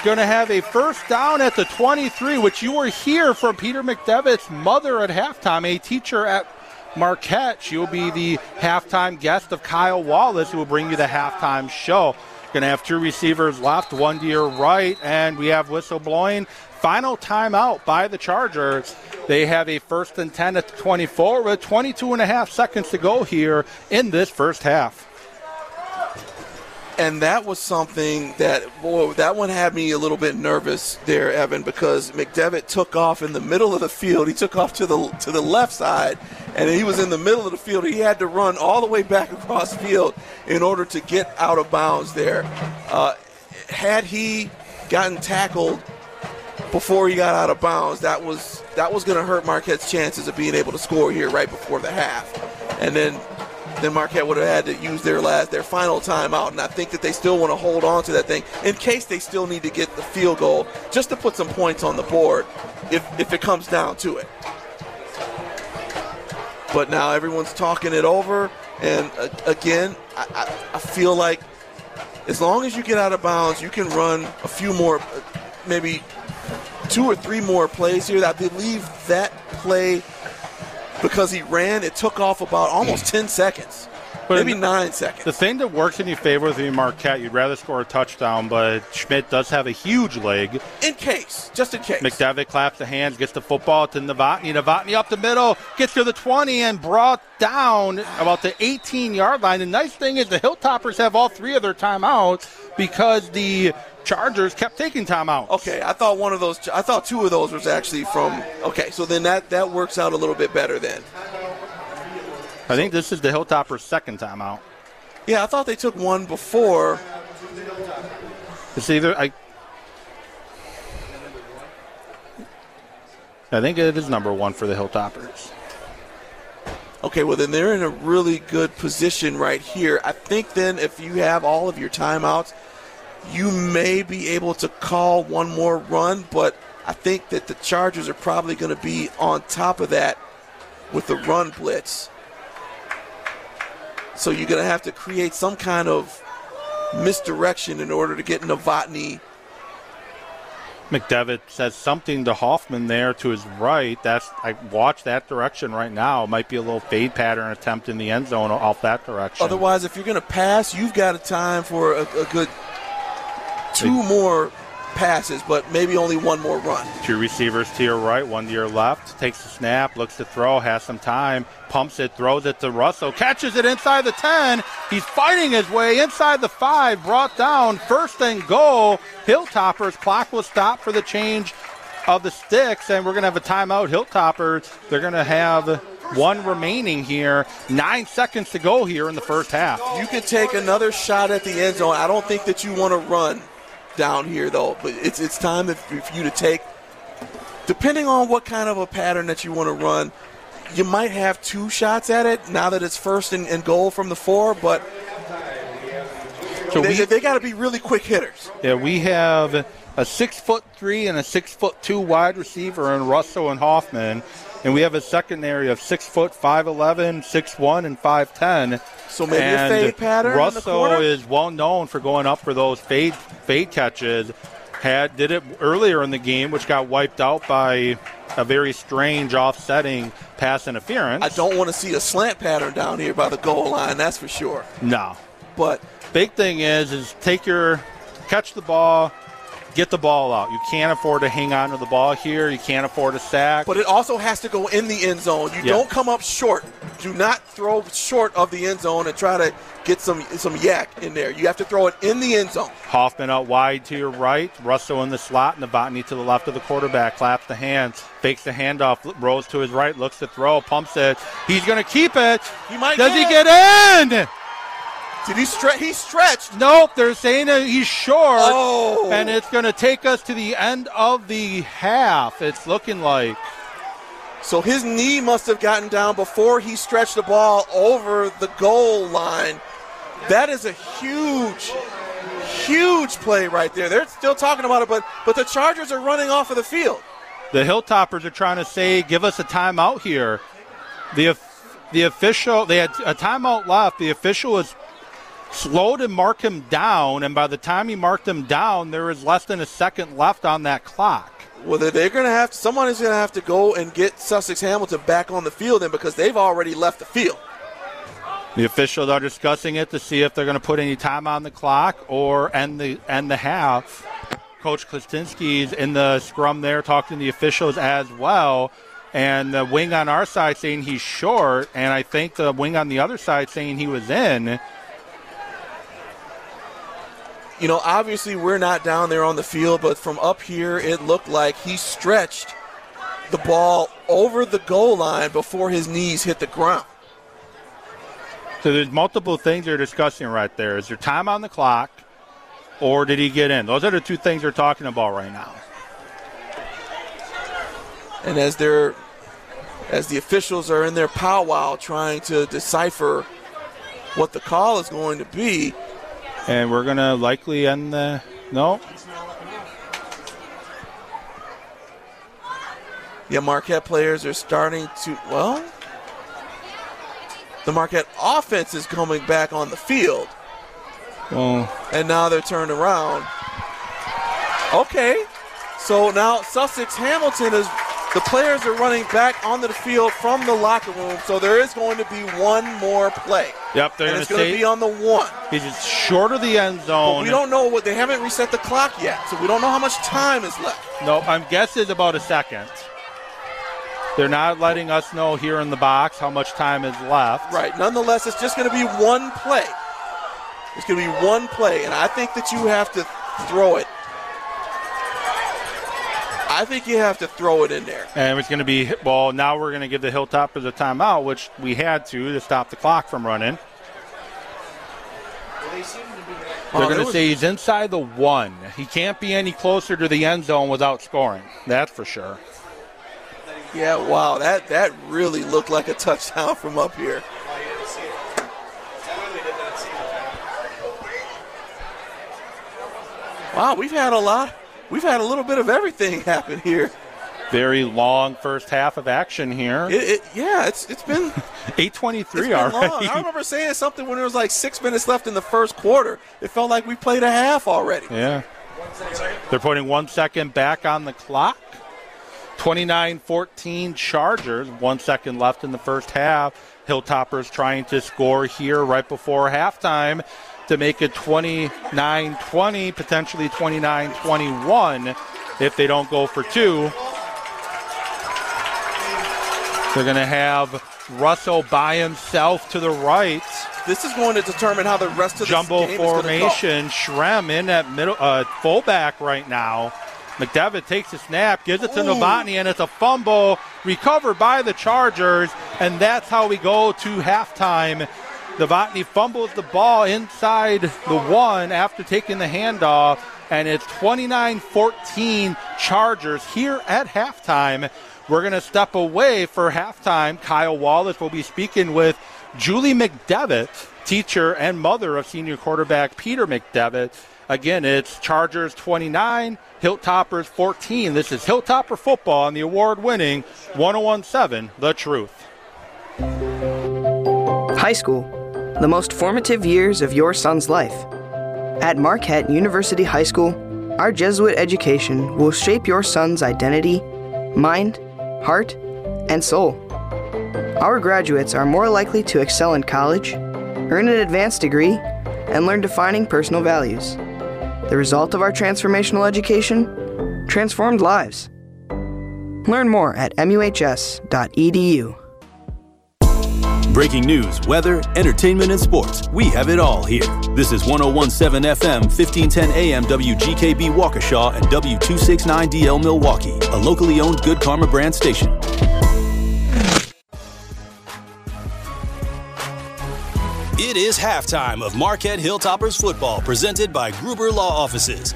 going to have a first down at the 23, which you will hear from Peter McDevitt's mother at halftime, a teacher at Marquette. She will be the halftime guest of Kyle Wallace, who will bring you the halftime show. Going to have two receivers left, one to your right, and we have whistle blowing. Final timeout by the Chargers. They have a first and 10 at the 24 with 22 and a half seconds to go here in this first half. And that was something that, boy, that one had me a little bit nervous there, Evan, because McDevitt took off in the middle of the field. He took off to the to the left side, and he was in the middle of the field. He had to run all the way back across field in order to get out of bounds there. Uh, had he gotten tackled before he got out of bounds, that was that was going to hurt Marquette's chances of being able to score here right before the half. And then then Marquette would have had to use their last their final timeout. And I think that they still want to hold on to that thing in case they still need to get the field goal just to put some points on the board if if it comes down to it. But now everyone's talking it over, and uh, again, I, I, I feel like as long as you get out of bounds, you can run a few more, uh, maybe two or three more plays here. I believe that play, because he ran. It took off about almost mm. 10 seconds, But maybe nine seconds. The thing that works in your favor with me, Marquette, you'd rather score a touchdown, but Schmidt does have a huge leg. In case, just in case. McDevitt claps the hands, gets the football to Novotny. Novotny up the middle, gets to the 20 and brought down about the 18 yard line. The nice thing is the Hilltoppers have all three of their timeouts because the Chargers kept taking timeouts. Okay, I thought one of those. I thought two of those was actually from. Okay, so then that that works out a little bit better then. I think this is the Hilltoppers' second timeout. Yeah, I thought they took one before. It's either I. I think it is number one for the Hilltoppers. Okay, well then they're in a really good position right here. I think then if you have all of your timeouts, you may be able to call one more run, but I think that the Chargers are probably going to be on top of that with the run blitz. So you're going to have to create some kind of misdirection in order to get Novotny. McDevitt says something to Hoffman there to his right. That's I watch that direction right now. It might be a little fade pattern attempt in the end zone off that direction. Otherwise, if you're going to pass, you've got a time for a, a good two more passes, but maybe only one more run. Two receivers to your right, one to your left. Takes the snap, looks to throw, has some time, pumps it, throws it to Russell, catches it inside the 10. He's fighting his way inside the 5, brought down, first and goal. Hilltoppers, clock will stop for the change of the sticks, and we're going to have a timeout. Hilltoppers, they're going to have one remaining here. Nine seconds to go here in the first half. You can take another shot at the end zone. I don't think that you want to run down here though, but it's it's time for you to take. Depending on what kind of a pattern that you want to run, you might have two shots at it now that it's first and, and goal from the four, but So they, we- they got to be really quick hitters. Yeah, we have a six foot three and a six foot two wide receiver in Russell and Hoffman, and we have a secondary of six foot five eleven, six one, and five ten. So maybe a fade pattern in the Russell is well known for going up for those fade fade catches. Had did it earlier in the game, which got wiped out by a very strange offsetting pass interference. I don't want to see a slant pattern down here by the goal line, that's for sure. No. But big thing is is take your catch the ball, get the ball out. You can't afford to hang on to the ball here. You can't afford a sack. But it also has to go in the end zone. You Yeah. don't come up short. Do not throw short of the end zone and try to get some some YAC in there. You have to throw it in the end zone. Hoffman out wide to your right, Russell in the slot, Novotny to the left of the quarterback. Claps the hands, fakes the handoff, rolls to his right, looks to throw, pumps it. He's going to keep it. He might Does he get get in? Did he stretch? He stretched. Nope, they're saying that he's short. Oh. And it's going to take us to the end of the half. It's looking like. So his knee must have gotten down before he stretched the ball over the goal line. That is a huge, huge play right there. They're still talking about it, but but the Chargers are running off of the field. The Hilltoppers are trying to say, give us a timeout here. The the official, they had a timeout left. The official was slow to mark him down, and by the time he marked him down, there was less than a second left on that clock. Well, they're- going to have to is going to have to go and get Sussex Hamilton back on the field, then because they've already left the field. The officials are discussing it to see if they're going to put any time on the clock or end the end the half. Coach Klastinski's in the scrum there talking to the officials as well. And the wing on our side saying he's short, and I think the wing on the other side saying he was in. You know, obviously we're not down there on the field, but from up here, it looked like he stretched the ball over the goal line before his knees hit the ground. So there's multiple things they're discussing right there. Is there time on the clock, or did he get in? Those are the two things they're talking about right now. And as they're as the officials are in their powwow trying to decipher what the call is going to be, And we're going to likely end the. No? yeah, Marquette players are starting to well. The Marquette offense is coming back on the field, Well, and now they're turned around. Okay, so now Sussex Hamilton is The players are running back onto the field from the locker room, so there is going to be one more play. Yep, they're and going it's to going to be on the one. He's just short of the end zone. But we don't know what they haven't reset the clock yet, so we don't know how much time is left. No, I'm guessing about a second. They're not letting us know here in the box how much time is left. Right. Nonetheless, it's just going to be one play. It's going to be one play, and I think that you have to throw it. I think you have to throw it in there. And it's going to be, well, now we're going to give the Hilltoppers a timeout, which we had to to stop the clock from running. They're Oh, going there to say he's inside the one. He can't be any closer to the end zone without scoring. That's for sure. Yeah, wow, that that really looked like a touchdown from up here. Wow, we've had a lot. We've had a little bit of everything happen here. Very long first half of action here. It, it, yeah, it's it's been 823 it's been already. long. I remember saying something when there was like six minutes left in the first quarter. It felt like we played a half already. Yeah. They're putting one second back on the clock. 29 14 Chargers. One second left in the first half. Hilltoppers trying to score here right before halftime to make it 29 20, potentially 29 21 if they don't go for two. They're going to have Russell by himself to the right. This is going to determine how the rest of the Jumbo this game is gonna go. formation. Shrem in at middle, uh, fullback right now. McDevitt takes a snap, gives it to Ooh. Novotny, and it's a fumble recovered by the Chargers, and that's how we go to halftime. Novotny fumbles the ball inside the one after taking the handoff, and it's 29-14 Chargers here at halftime. We're going to step away for halftime. Kyle Wallace will be speaking with Julie McDevitt, teacher and mother of senior quarterback Peter McDevitt. Again, it's Chargers 29, Hilltoppers 14. This is Hilltopper football on the award winning 1017 The Truth. High school, the most formative years of your son's life. At Marquette University High School, our Jesuit education will shape your son's identity, mind, heart, and soul. Our graduates are more likely to excel in college, earn an advanced degree, and learn defining personal values. The result of our transformational education? Transformed lives. Learn more at muhs.edu. Breaking news, weather, entertainment, and sports. We have it all here. This is 1017 FM, 1510 AM WGKB Waukesha and W269DL Milwaukee, a locally owned Good Karma brand station. It is halftime of Marquette Hilltoppers football presented by Gruber Law Offices.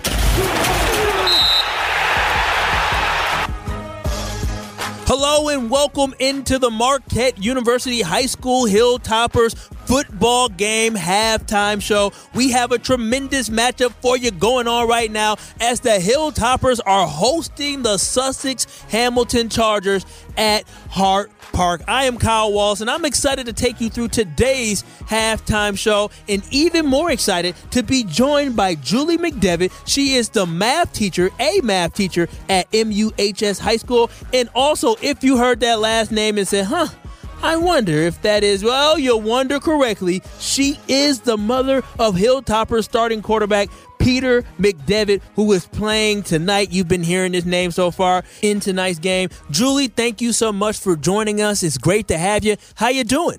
Hello and welcome into the Marquette University High School Hilltoppers football game halftime show. We have a tremendous matchup for you going on right now as the Hilltoppers are hosting the Sussex Hamilton Chargers at Hart Park. I am Kyle Wallace and I'm excited to take you through today's halftime show and even more excited to be joined by Julie McDevitt. She is the math teacher, a math teacher at MUHS High School. And also, if you heard that last name and said, huh, I wonder if that is, well, you'll wonder correctly. She is the mother of Hilltopper starting quarterback Peter McDevitt, who is playing tonight. You've been hearing his name so far in tonight's game. Julie, thank you so much for joining us. It's great to have you. How you doing?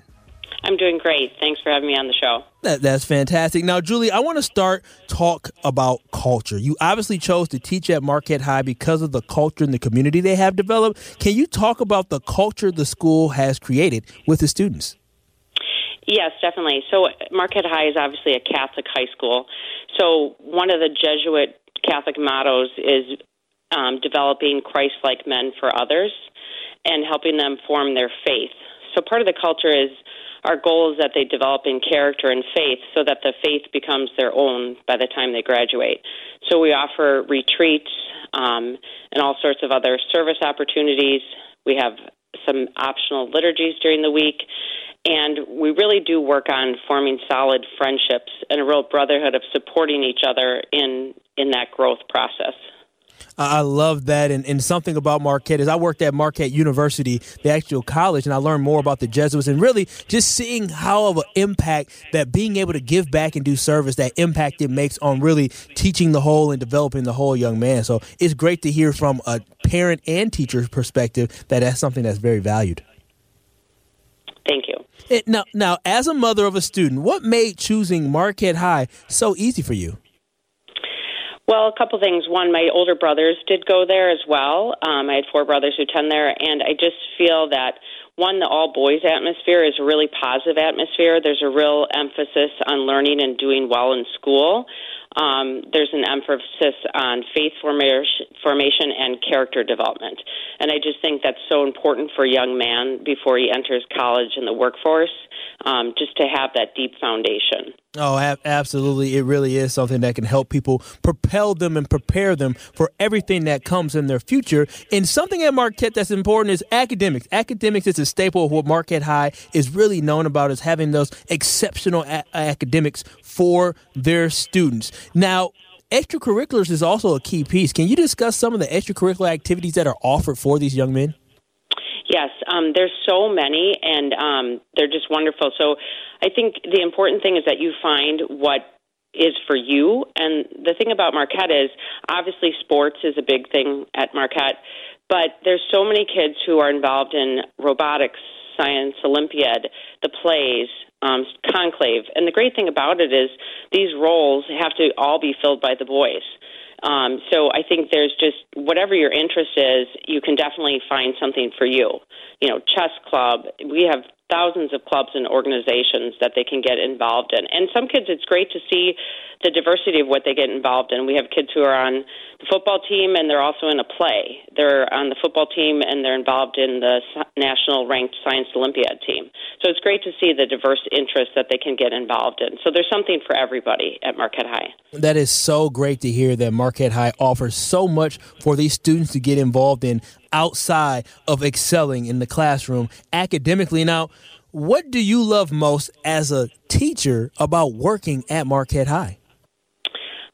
I'm doing great. Thanks for having me on the show. That, that's fantastic. Now, Julie, I want to start talk about culture. You obviously chose to teach at Marquette High because of the culture and the community they have developed. Can you talk about the culture the school has created with the students? Yes, definitely. So Marquette High is obviously a Catholic high school. So one of the Jesuit Catholic mottos is um, developing Christ-like men for others and helping them form their faith. So part of the culture is our goal is that they develop in character and faith so that the faith becomes their own by the time they graduate. So we offer retreats um, and all sorts of other service opportunities. We have some optional liturgies during the week. And we really do work on forming solid friendships and a real brotherhood of supporting each other in, in that growth process. I love that. And, and something about Marquette is I worked at Marquette University, the actual college, and I learned more about the Jesuits and really just seeing how of an impact that being able to give back and do service, that impact it makes on really teaching the whole and developing the whole young man. So it's great to hear from a parent and teacher's perspective that that's something that's very valued. Thank you. Now, now, as a mother of a student, what made choosing Marquette High so easy for you? Well, a couple things. One, my older brothers did go there as well. Um, I had four brothers who attend there, and I just feel that one, the all boys atmosphere is a really positive atmosphere. There's a real emphasis on learning and doing well in school. Um, there's an emphasis on faith formation and character development. And I just think that's so important for a young man before he enters college and the workforce um, just to have that deep foundation. Oh, absolutely. It really is something that can help people propel them and prepare them for everything that comes in their future. And something at Marquette that's important is academics. Academics is a staple of what Marquette High is really known about is having those exceptional a- academics for their students. Now, extracurriculars is also a key piece. Can you discuss some of the extracurricular activities that are offered for these young men? Yes, um, there's so many, and um, they're just wonderful. So I think the important thing is that you find what is for you. And the thing about Marquette is obviously sports is a big thing at Marquette, but there's so many kids who are involved in robotics, science, Olympiad, the plays, um, conclave. And the great thing about it is these roles have to all be filled by the boys. Um, so I think there's just whatever your interest is, you can definitely find something for you. You know, chess club. We have thousands of clubs and organizations that they can get involved in. And some kids, it's great to see the diversity of what they get involved in. We have kids who are on football team and they're also in a play. They're on the football team and they're involved in the national ranked science Olympiad team. So it's great to see the diverse interests that they can get involved in. So there's something for everybody at Marquette High. That is so great to hear that Marquette High offers so much for these students to get involved in outside of excelling in the classroom academically. Now, what do you love most as a teacher about working at Marquette High?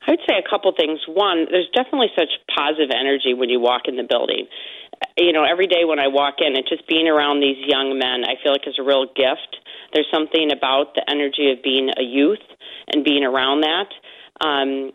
I would say a couple things. One, there's definitely such positive energy when you walk in the building. You know, every day when I walk in, and just being around these young men, I feel like is a real gift. There's something about the energy of being a youth and being around that. Um,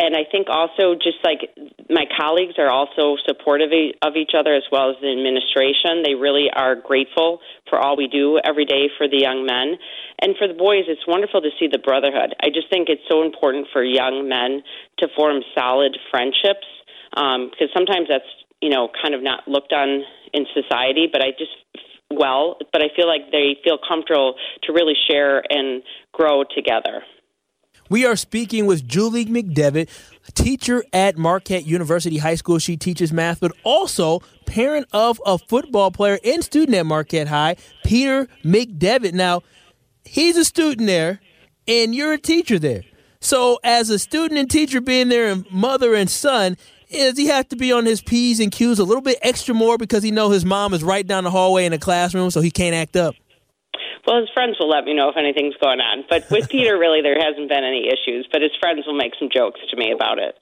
and I think also just like my colleagues are also supportive of each other as well as the administration. They really are grateful for all we do every day for the young men. And for the boys, it's wonderful to see the brotherhood. I just think it's so important for young men to form solid friendships because um, sometimes that's, you know, kind of not looked on in society, but I just well, but I feel like they feel comfortable to really share and grow together. We are speaking with Julie McDevitt, teacher at Marquette University High School. She teaches math, but also parent of a football player and student at Marquette High, Peter McDevitt. Now, he's a student there, and you're a teacher there. So, as a student and teacher being there, and mother and son, does he have to be on his P's and Q's a little bit extra more because he know his mom is right down the hallway in the classroom, so he can't act up? Well, his friends will let me know if anything's going on. But with Peter, really, there hasn't been any issues. But his friends will make some jokes to me about it.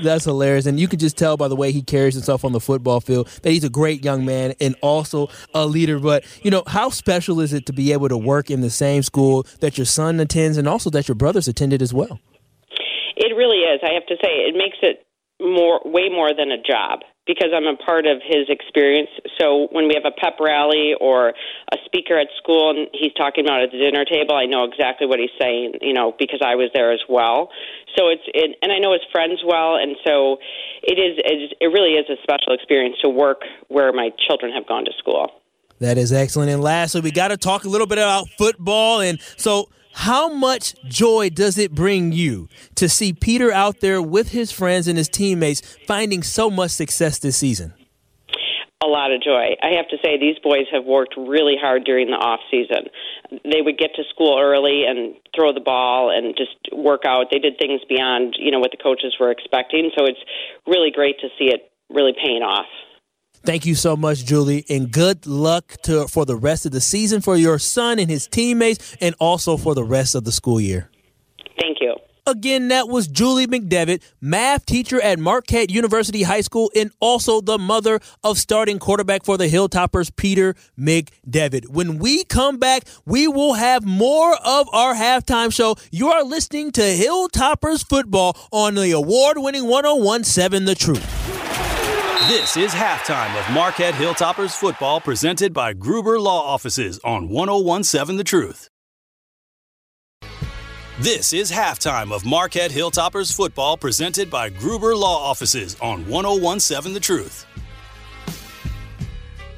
That's hilarious. And you can just tell by the way he carries himself on the football field that he's a great young man and also a leader. But, you know, how special is it to be able to work in the same school that your son attends and also that your brothers attended as well? It really is. I have to say, it makes it more, way more than a job because I'm a part of his experience. So when we have a pep rally or a speaker at school and he's talking about at the dinner table, I know exactly what he's saying, you know, because I was there as well. So it's it, and I know his friends well, and so it is it really is a special experience to work where my children have gone to school. That is excellent. And lastly, we got to talk a little bit about football. And so how much joy does it bring you to see Peter out there with his friends and his teammates finding so much success this season? a lot of joy. I have to say these boys have worked really hard during the off season. They would get to school early and throw the ball and just work out. They did things beyond, you know, what the coaches were expecting, so it's really great to see it really paying off. Thank you so much, Julie, and good luck to for the rest of the season for your son and his teammates, and also for the rest of the school year. Thank you. Again, that was Julie McDevitt, math teacher at Marquette University High School and also the mother of starting quarterback for the Hilltoppers, Peter McDevitt. When we come back, we will have more of our halftime show. You are listening to Hilltoppers football on the award winning 1017 The Truth. This is halftime of Marquette Hilltoppers football presented by Gruber Law Offices on 1017 The Truth. This is halftime of Marquette Hilltoppers football presented by Gruber Law Offices on 1017 The Truth.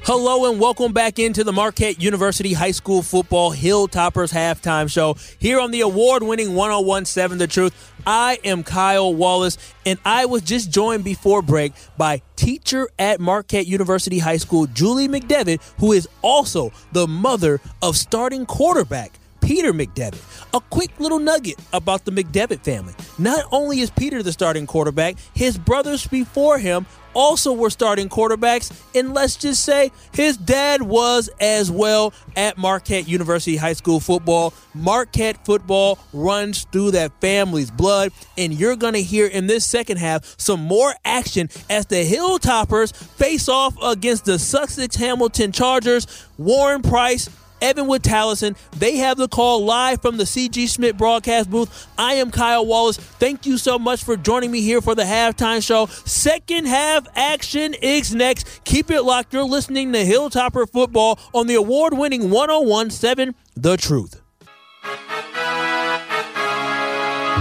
Hello and welcome back into the Marquette University High School Football Hilltoppers halftime show here on the award winning 1017 The Truth. I am Kyle Wallace and I was just joined before break by teacher at Marquette University High School, Julie McDevitt, who is also the mother of starting quarterback Peter McDevitt. A quick little nugget about the McDevitt family. Not only is Peter the starting quarterback, his brothers before him also were starting quarterbacks, and let's just say his dad was as well at Marquette University High School football. Marquette football runs through that family's blood, and you're going to hear in this second half some more action as the Hilltoppers face off against the Sussex Hamilton Chargers. Warren Price Evanwood Tallison. They have the call live from the CG Schmidt broadcast booth. I am Kyle Wallace. Thank you so much for joining me here for the halftime show. Second half action is next. Keep it locked. You're listening to Hilltopper Football on the award winning 1017 The Truth.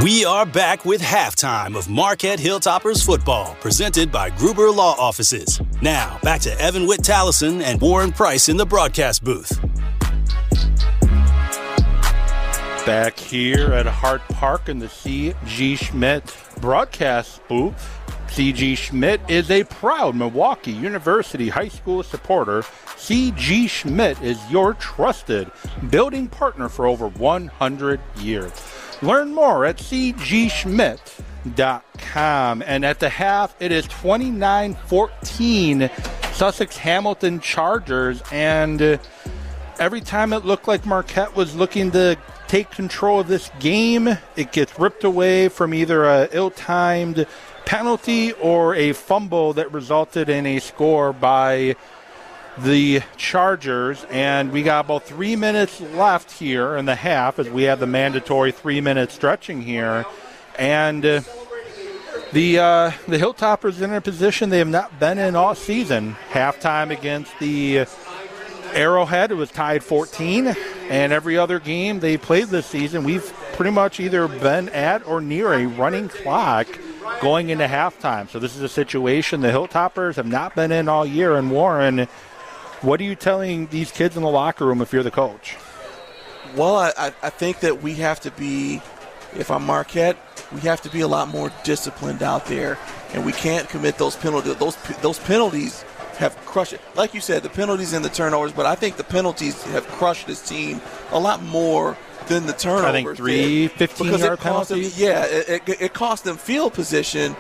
We are back with halftime of Marquette Hilltoppers football, presented by Gruber Law Offices. Now, back to Evan Witt Tallison and Warren Price in the broadcast booth. Back here at Hart Park in the C.G. Schmidt broadcast booth. C.G. Schmidt is a proud Milwaukee University High School supporter. C.G. Schmidt is your trusted building partner for over 100 years. Learn more at cgschmidt.com. And at the half, it is 29 14 Sussex Hamilton Chargers. And uh, every time it looked like Marquette was looking to take control of this game, it gets ripped away from either a ill-timed penalty or a fumble that resulted in a score by the Chargers. And we got about three minutes left here in the half as we have the mandatory three-minute stretching here, and. Uh, the uh, the Hilltoppers in a position they have not been in all season. Halftime against the Arrowhead, it was tied 14, and every other game they played this season, we've pretty much either been at or near a running clock going into halftime. So this is a situation the Hilltoppers have not been in all year. And Warren, what are you telling these kids in the locker room if you're the coach? Well, I, I think that we have to be, if I'm Marquette, we have to be a lot more disciplined out there, and we can't commit those penalties. Those those penalties have crushed it. Like you said, the penalties and the turnovers, but I think the penalties have crushed this team a lot more than the turnovers. I think three 15 yard penalties. Them, yeah, it, it, it, cost them field position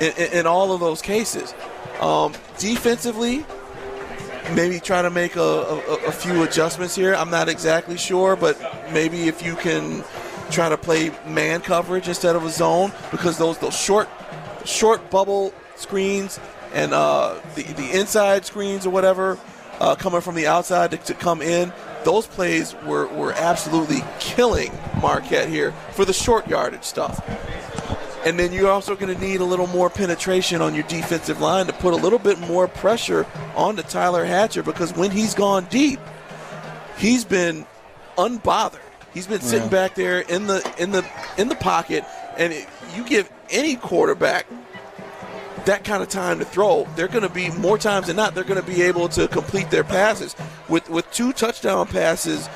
in, in, in all of those cases. Um, defensively, maybe try to make a, a, a, few adjustments here. I'm not exactly sure, but maybe if you can try to play man coverage instead of a zone, because those those short short bubble screens and uh, the the inside screens or whatever uh, coming from the outside to, to, come in. Those plays were, were absolutely killing Marquette here for the short yardage stuff. And then you're also going to need a little more penetration on your defensive line to put a little bit more pressure on onto Tyler Hatcher because when he's gone deep, he's been unbothered. He's been sitting yeah. back there in the in the in the pocket, and it, you give any quarterback that kind of time to throw, they're going to be more times than not, they're going to be able to complete their passes. With with two touchdown passes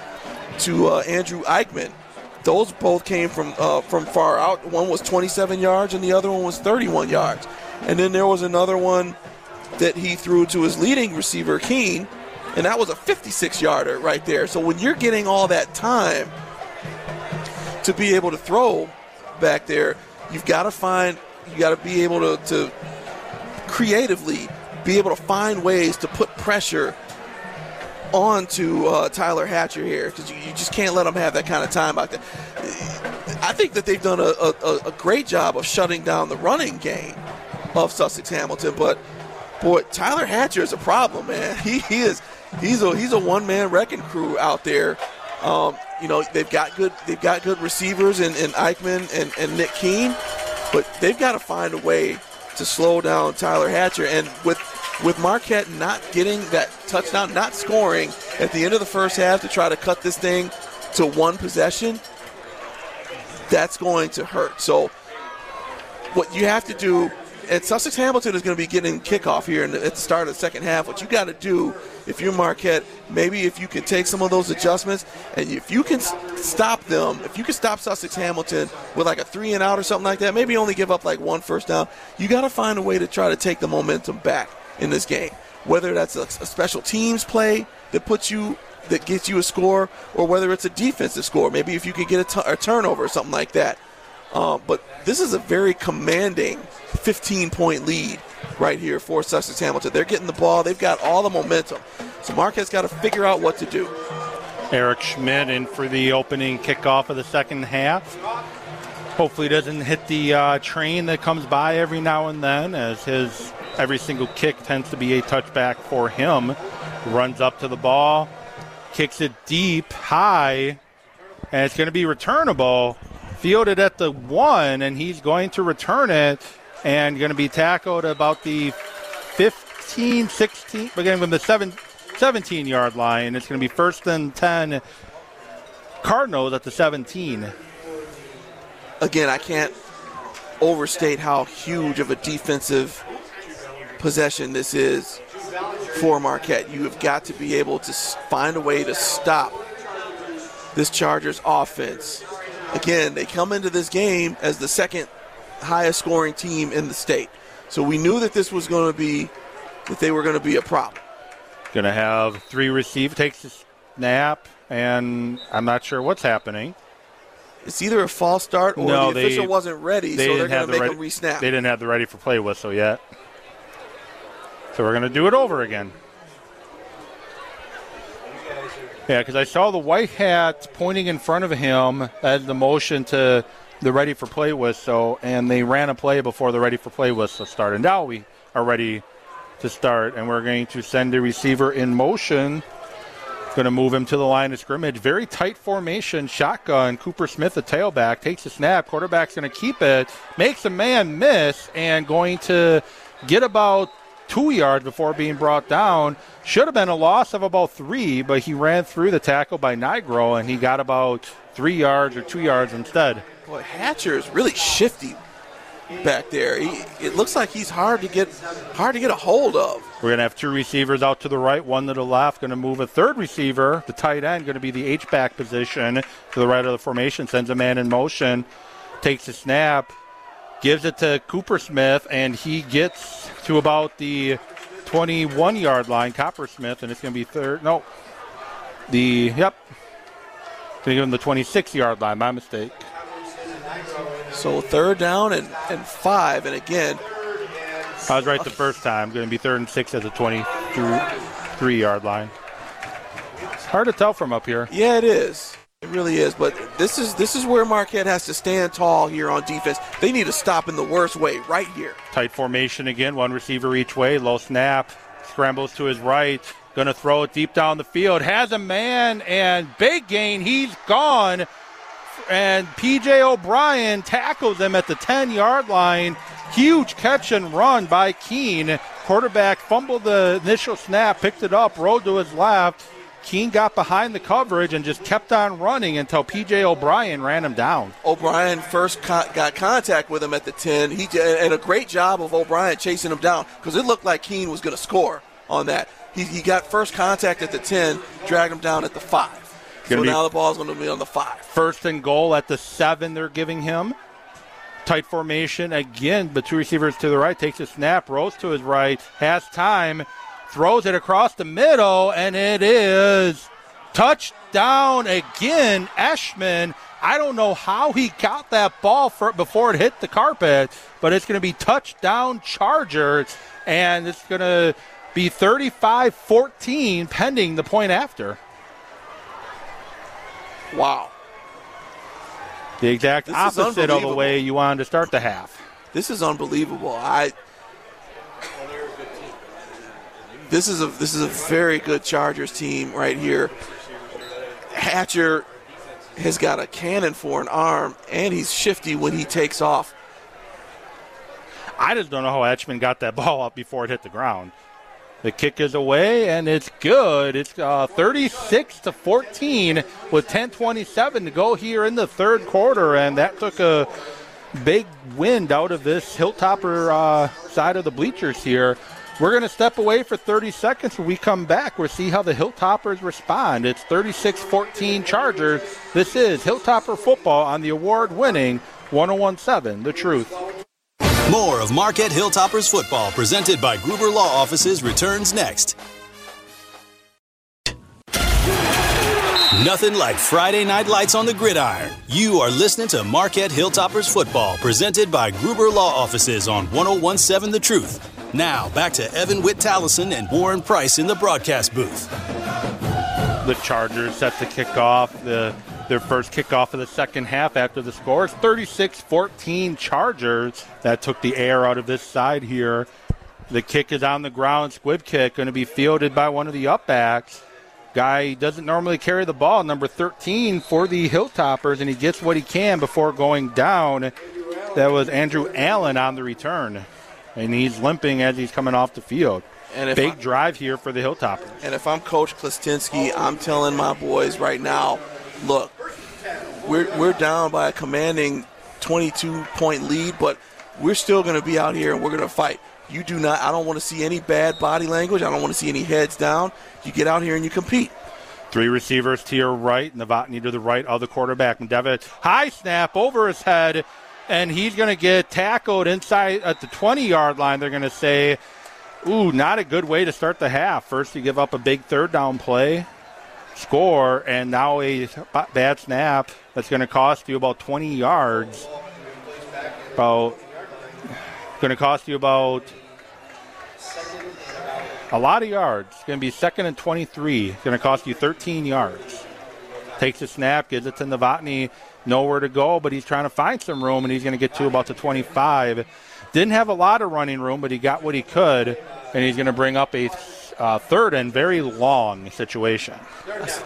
to uh, Andrew Eichmann, those both came from uh, from far out. One was 27 yards, and the other one was 31 yards. And then there was another one that he threw to his leading receiver, Keene, and that was a 56 yarder right there. So when you're getting all that time to be able to throw back there, you've got to find, you got to be able to, to creatively be able to find ways to put pressure onto uh, Tyler Hatcher here because you, you, just can't let him have that kind of time out there. I think that they've done a, a, a great job of shutting down the running game of Sussex Hamilton. But boy, Tyler Hatcher is a problem, man. He, he is he's a he's a one man wrecking crew out there. Um, you know they've got good they've got good receivers in, in Eichmann and, and Nick Keene, but they've got to find a way to slow down Tyler Hatcher. And with with Marquette not getting that touchdown, not scoring at the end of the first half to try to cut this thing to one possession, that's going to hurt. So what you have to do and Sussex Hamilton is going to be getting kickoff here at the start of the second half. What you got to do, if you're Marquette, maybe if you can take some of those adjustments and if you can stop them, if you can stop Sussex Hamilton with like a three and out or something like that, maybe only give up like one first down. You got to find a way to try to take the momentum back in this game. Whether that's a, a special teams play that puts you that gets you a score, or whether it's a defensive score. Maybe if you can get a, t- a turnover or something like that. Uh, but this is a very commanding 15 point lead right here for Sussex Hamilton. They're getting the ball, they've got all the momentum. So Marquette's got to figure out what to do. Eric Schmidt in for the opening kickoff of the second half. Hopefully, doesn't hit the uh, train that comes by every now and then, as his every single kick tends to be a touchback for him. Runs up to the ball, kicks it deep, high, and it's going to be returnable. Fielded at the one, and he's going to return it and going to be tackled about the 15, 16, beginning from the 7, 17 yard line. It's going to be first and 10 Cardinals at the 17. Again, I can't overstate how huge of a defensive possession this is for Marquette. You have got to be able to find a way to stop this Chargers offense. Again, they come into this game as the second highest scoring team in the state. So we knew that this was going to be that they were going to be a problem. Going to have three receive takes a snap, and I'm not sure what's happening. It's either a false start or no, the they, official wasn't ready, they so they're going to make ready, him resnap. They didn't have the ready for play whistle yet. So we're going to do it over again. Yeah, because I saw the white hat pointing in front of him as the motion to the ready for play whistle, and they ran a play before the ready for play whistle started. Now we are ready to start, and we're going to send the receiver in motion. Going to move him to the line of scrimmage. Very tight formation, shotgun. Cooper Smith, the tailback, takes the snap. Quarterback's going to keep it, makes a man miss, and going to get about two yards before being brought down. Should have been a loss of about three, but he ran through the tackle by Nigro, and he got about three yards or two yards instead. Boy, Hatcher is really shifty back there. He, it looks like he's hard to get hard to get a hold of. We're going to have two receivers out to the right, one to the left. Going to move a third receiver, the tight end, going to be the H back position to the right of the formation. Sends a man in motion, takes a snap, gives it to Cooper Smith, and he gets to about the 21 yard line, Coppersmith, and it's going to be third. No, the yep, going to give him the 26 yard line. My mistake. So third down and, and five, and again. I was right the first time. Going to be third and six at the 23 yard line. Hard to tell from up here. Yeah, it is. It really is. But this is this is where Marquette has to stand tall here on defense. They need to stop in the worst way right here. Tight formation again, one receiver each way. Low snap, scrambles to his right. Going to throw it deep down the field. Has a man and big gain. He's gone and PJ O'Brien tackles him at the 10 yard line. Huge catch and run by Keene. Quarterback fumbled the initial snap, picked it up, rode to his left. Keene got behind the coverage and just kept on running until PJ O'Brien ran him down. O'Brien first co- got contact with him at the 10. He and a great job of O'Brien chasing him down because it looked like Keene was going to score on that. He, he got first contact at the 10, dragged him down at the 5. So now the ball's going to be on the five. First and goal at the seven, they're giving him. Tight formation again, but two receivers to the right. Takes a snap, rolls to his right, has time, throws it across the middle, and it is touchdown again. Ashman. I don't know how he got that ball for, before it hit the carpet, but it's going to be touchdown Chargers, and it's going to be 35 14 pending the point after. Wow. The exact This opposite of the way you wanted to start the half. This is unbelievable. I. This is a this is a very good Chargers team right here. Hatcher has got a cannon for an arm, and he's shifty when he takes off. I just don't know how Etchman got that ball up before it hit the ground. The kick is away and it's good. It's uh, 36 to 14 with 10:27 to go here in the third quarter, and that took a big wind out of this Hilltopper uh, side of the bleachers here. We're going to step away for 30 seconds. When we come back, we'll see how the Hilltoppers respond. It's 36-14 Chargers. This is Hilltopper football on the award-winning 1017 The Truth. More of Marquette Hilltoppers football presented by Gruber Law Offices returns next. Nothing like Friday night lights on the gridiron. You are listening to Marquette Hilltoppers football presented by Gruber Law Offices on 1017 The Truth. Now, back to Evan Witt Tallison and Warren Price in the broadcast booth. the Chargers set to kick off the their first kickoff of the second half after the score. It's 36-14 Chargers. That took the air out of this side here. The kick is on the ground. Squib kick going to be fielded by one of the upbacks. Guy doesn't normally carry the ball, number 13 for the Hilltoppers, and he gets what he can before going down. That was Andrew Allen on the return, and he's limping as he's coming off the field. And Big I- drive here for the Hilltoppers. And if I'm Coach Klastinski, I'm telling my boys right now, look, we're we're down by a commanding 22 point lead, but we're still going to be out here and we're going to fight. You do not. I don't want to see any bad body language. I don't want to see any heads down. You get out here and you compete. Three receivers to your right, Novotny to the right of the quarterback. And Devitt, high snap over his head, and he's going to get tackled inside at the 20 yard line. They're going to say, Ooh, not a good way to start the half. First, you give up a big third down play, score, and now a bad snap that's going to cost you about 20 yards. About going to cost you about a lot of yards. It's going to be second and 23. It's going to cost you 13 yards. Takes a snap, gives it to Novotny. Nowhere to go, but he's trying to find some room, and he's going to get to about the 25. Didn't have a lot of running room, but he got what he could, and he's going to bring up a uh, third and very long situation.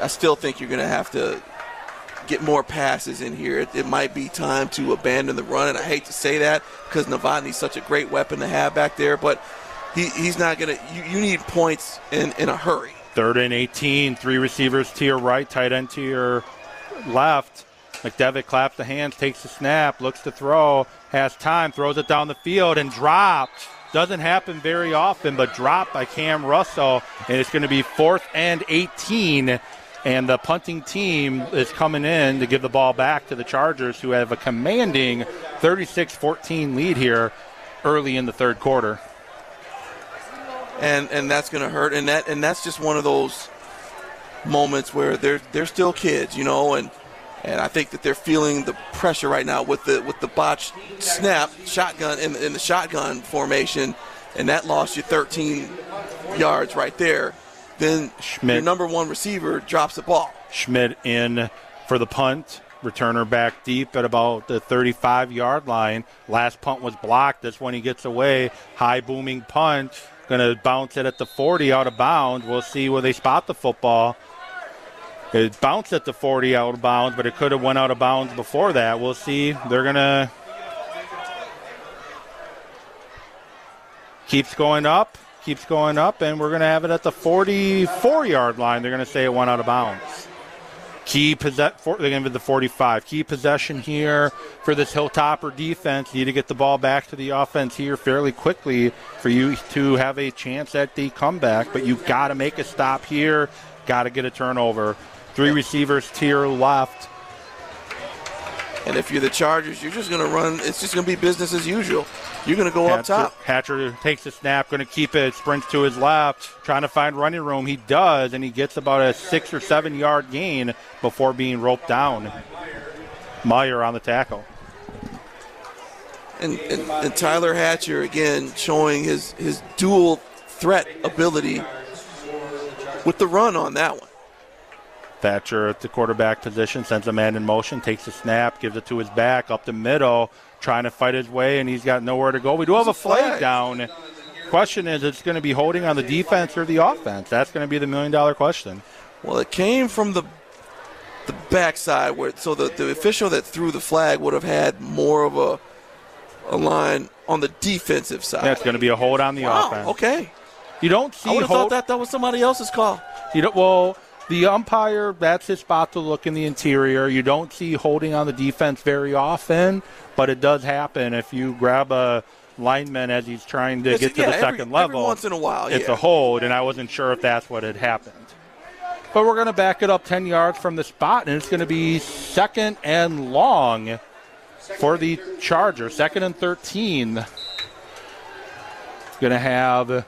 I still think you're going to have to get more passes in here. It, it might be time to abandon the run, and I hate to say that because Novotny's such a great weapon to have back there, but he, he's not going to. You, you need points in, in a hurry. Third and 18, three receivers to your right, tight end to your left. McDevitt claps the hands, takes the snap, looks to throw, has time, throws it down the field, and dropped. Doesn't happen very often, but dropped by Cam Russell, and it's going to be fourth and 18. And the punting team is coming in to give the ball back to the Chargers, who have a commanding 36 14 lead here early in the third quarter. and and that's going to hurt. And that and that's just one of those moments where they're they're still kids, you know, and and I think that they're feeling the pressure right now with the with the botched snap shotgun in, in the shotgun formation, and that lost you 13 yards right there. Then Schmidt. your number one receiver drops the ball. Schmidt in for the punt. Returner back deep at about the 35 yard line. Last punt was blocked. That's when he gets away. High booming punt. Going to bounce it at the 40 out of bounds. We'll see where they spot the football. It bounced at the 40 out of bounds, but it could have went out of bounds before that. We'll see. They're going to keeps going up, keeps going up, and we're going to have it at the 44 yard line. They're going to say it went out of bounds. Key possess, for, they're going to be the 45. Key possession here for this Hilltopper defense. You need to get the ball back to the offense here fairly quickly for you to have a chance at the comeback. But you've got to make a stop here. Got to get a turnover. Three receivers to your left. And if you're the Chargers, you're just going to run. It's just going to be business as usual. You're going to go up top. Hatcher takes the snap, going to keep it, sprints to his left, trying to find running room. He does, and he gets about a six or seven yard gain before being roped down. Meyer on the tackle. and, and, and Tyler Hatcher again showing his his dual threat ability with the run on that one. Hatcher at the quarterback position sends a man in motion, takes a snap, gives it to his back up the middle, trying to fight his way, and he's got nowhere to go. We do have a flag down. Question is, it's going to be holding on the defense or the offense? That's going to be the million dollar question. Well, it came from the the backside where so the, the official that threw the flag would have had more of a a line on the defensive side. That's going to be a hold on the wow, offense. Okay. You don't see I would have thought that that was somebody else's call. You don't. Well, the umpire that's his spot to look in the interior. You don't see holding on the defense very often, but it does happen if you grab a lineman as he's trying to Yes, get to yeah, the second every level. once in a while, it's yeah. a hold, and I wasn't sure if that's what had happened. But we're going to back it up 10 yards from the spot, and it's going to be second and long for the Chargers. Second and 13. Going to have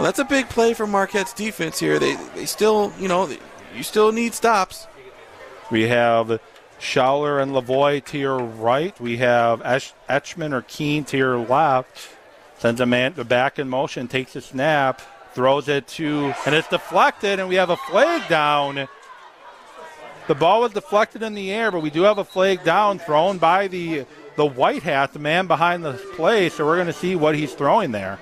Well, that's a big play for Marquette's defense here. They they still, you know, you still need stops. We have Schaller and Lavoy to your right. We have Esh- Etchman or Keene to your left. Sends a man back in motion, takes a snap, throws it to, and it's deflected, and we have a flag down. The ball was deflected in the air, but we do have a flag down thrown by the the white hat, the man behind the play. So we're going to see what he's throwing there.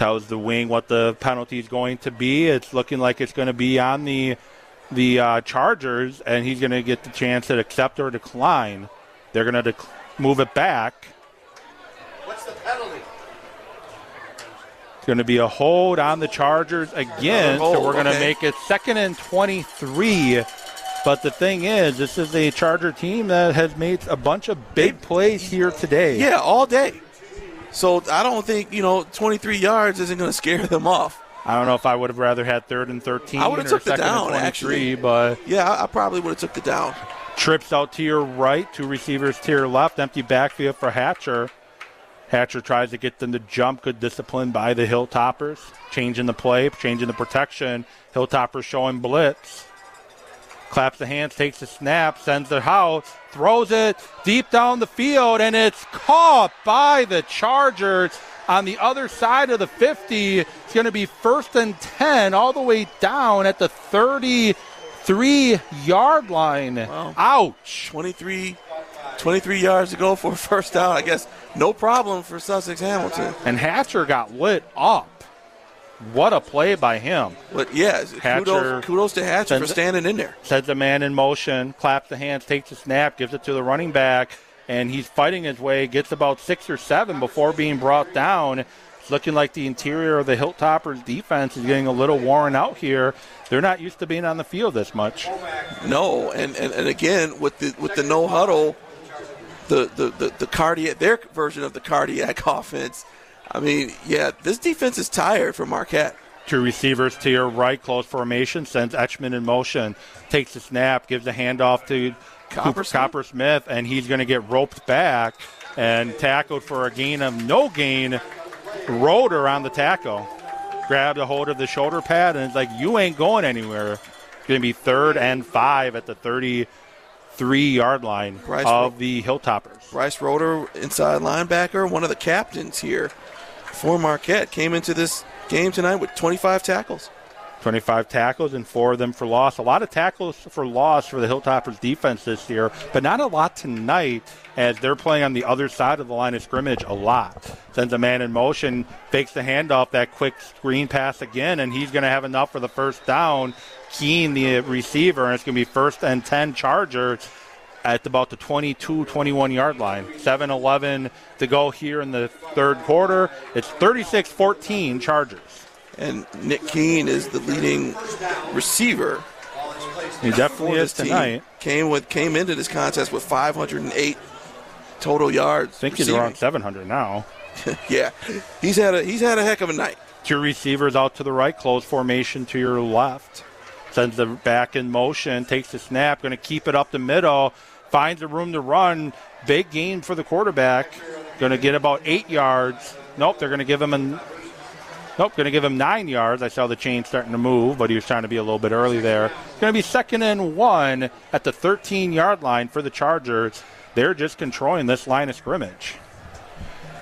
Tells the wing what the penalty is going to be. It's looking like it's going to be on the the uh, Chargers, and he's going to get the chance to accept or decline. They're going to dec- move it back. What's the penalty? It's going to be a hold on the Chargers again, so we're going to okay. make it second and 23. But the thing is, this is a Charger team that has made a bunch of big plays here today. Yeah, all day. So I don't think you know 23 yards isn't going to scare them off. I don't know if I would have rather had third and 13 I would have took the down and 23, actually. but yeah, I, I probably would have took the down. trips out to your right, two receivers to your left, empty backfield for Hatcher. Hatcher tries to get them to jump. Good discipline by the Hilltoppers. Changing the play, changing the protection. Hilltoppers showing blitz. Claps the hands, takes the snap, sends the house, throws it deep down the field, and it's caught by the Chargers on the other side of the 50. It's going to be first and 10 all the way down at the 33 yard line. Ouch. 23, 23 yards to go for a first down. I guess no problem for Sussex Hamilton. And Hatcher got lit up. What a play by him. But yeah, Hatcher kudos, kudos to Hatcher for standing in there. Sends the man in motion, claps the hands, takes a snap, gives it to the running back, and he's fighting his way, gets about six or seven before being brought down. It's looking like the interior of the Hilltoppers defense is getting a little worn out here. They're not used to being on the field this much. No, and, and, and again with the with the no huddle, the, the, the, the cardiac their version of the cardiac offense. I mean, yeah, this defense is tired for Marquette. Two receivers to your right, close formation, sends Etchman in motion, takes the snap, gives a handoff to Coppersmith? Copper Smith, and he's going to get roped back and tackled for a gain of no gain. Roder on the tackle. Grabbed a hold of the shoulder pad, and it's like, you ain't going anywhere. It's going to be third and five at the 33 yard line Bryce of Ro- the Hilltoppers. Bryce Roder, inside linebacker, one of the captains here for Marquette, came into this game tonight with 25 tackles. 25 tackles and four of them for loss. A lot of tackles for loss for the Hilltoppers defense this year, but not a lot tonight as they're playing on the other side of the line of scrimmage a lot. Sends a man in motion, fakes the handoff, that quick screen pass again, and he's going to have enough for the first down. Keene, the receiver, and it's going to be first and 10 Chargers at about the 22 21 yard line. 7 11 to go here in the third quarter. It's 36 14 Chargers. And Nick Keene is the leading receiver. He definitely is tonight. Came with came into this contest with 508 total yards. I think he's around 700 now. yeah, he's had a he's had a heck of a night. Two receivers out to the right, close formation to your left. Sends the back in motion, takes the snap, going to keep it up the middle, finds a room to run. Big gain for the quarterback. Going to get about eight yards. Nope, they're going to give him a. Nope, going to give him nine yards. I saw the chain starting to move, but he was trying to be a little bit early there. Going to be second and one at the 13 yard line for the Chargers. They're just controlling this line of scrimmage.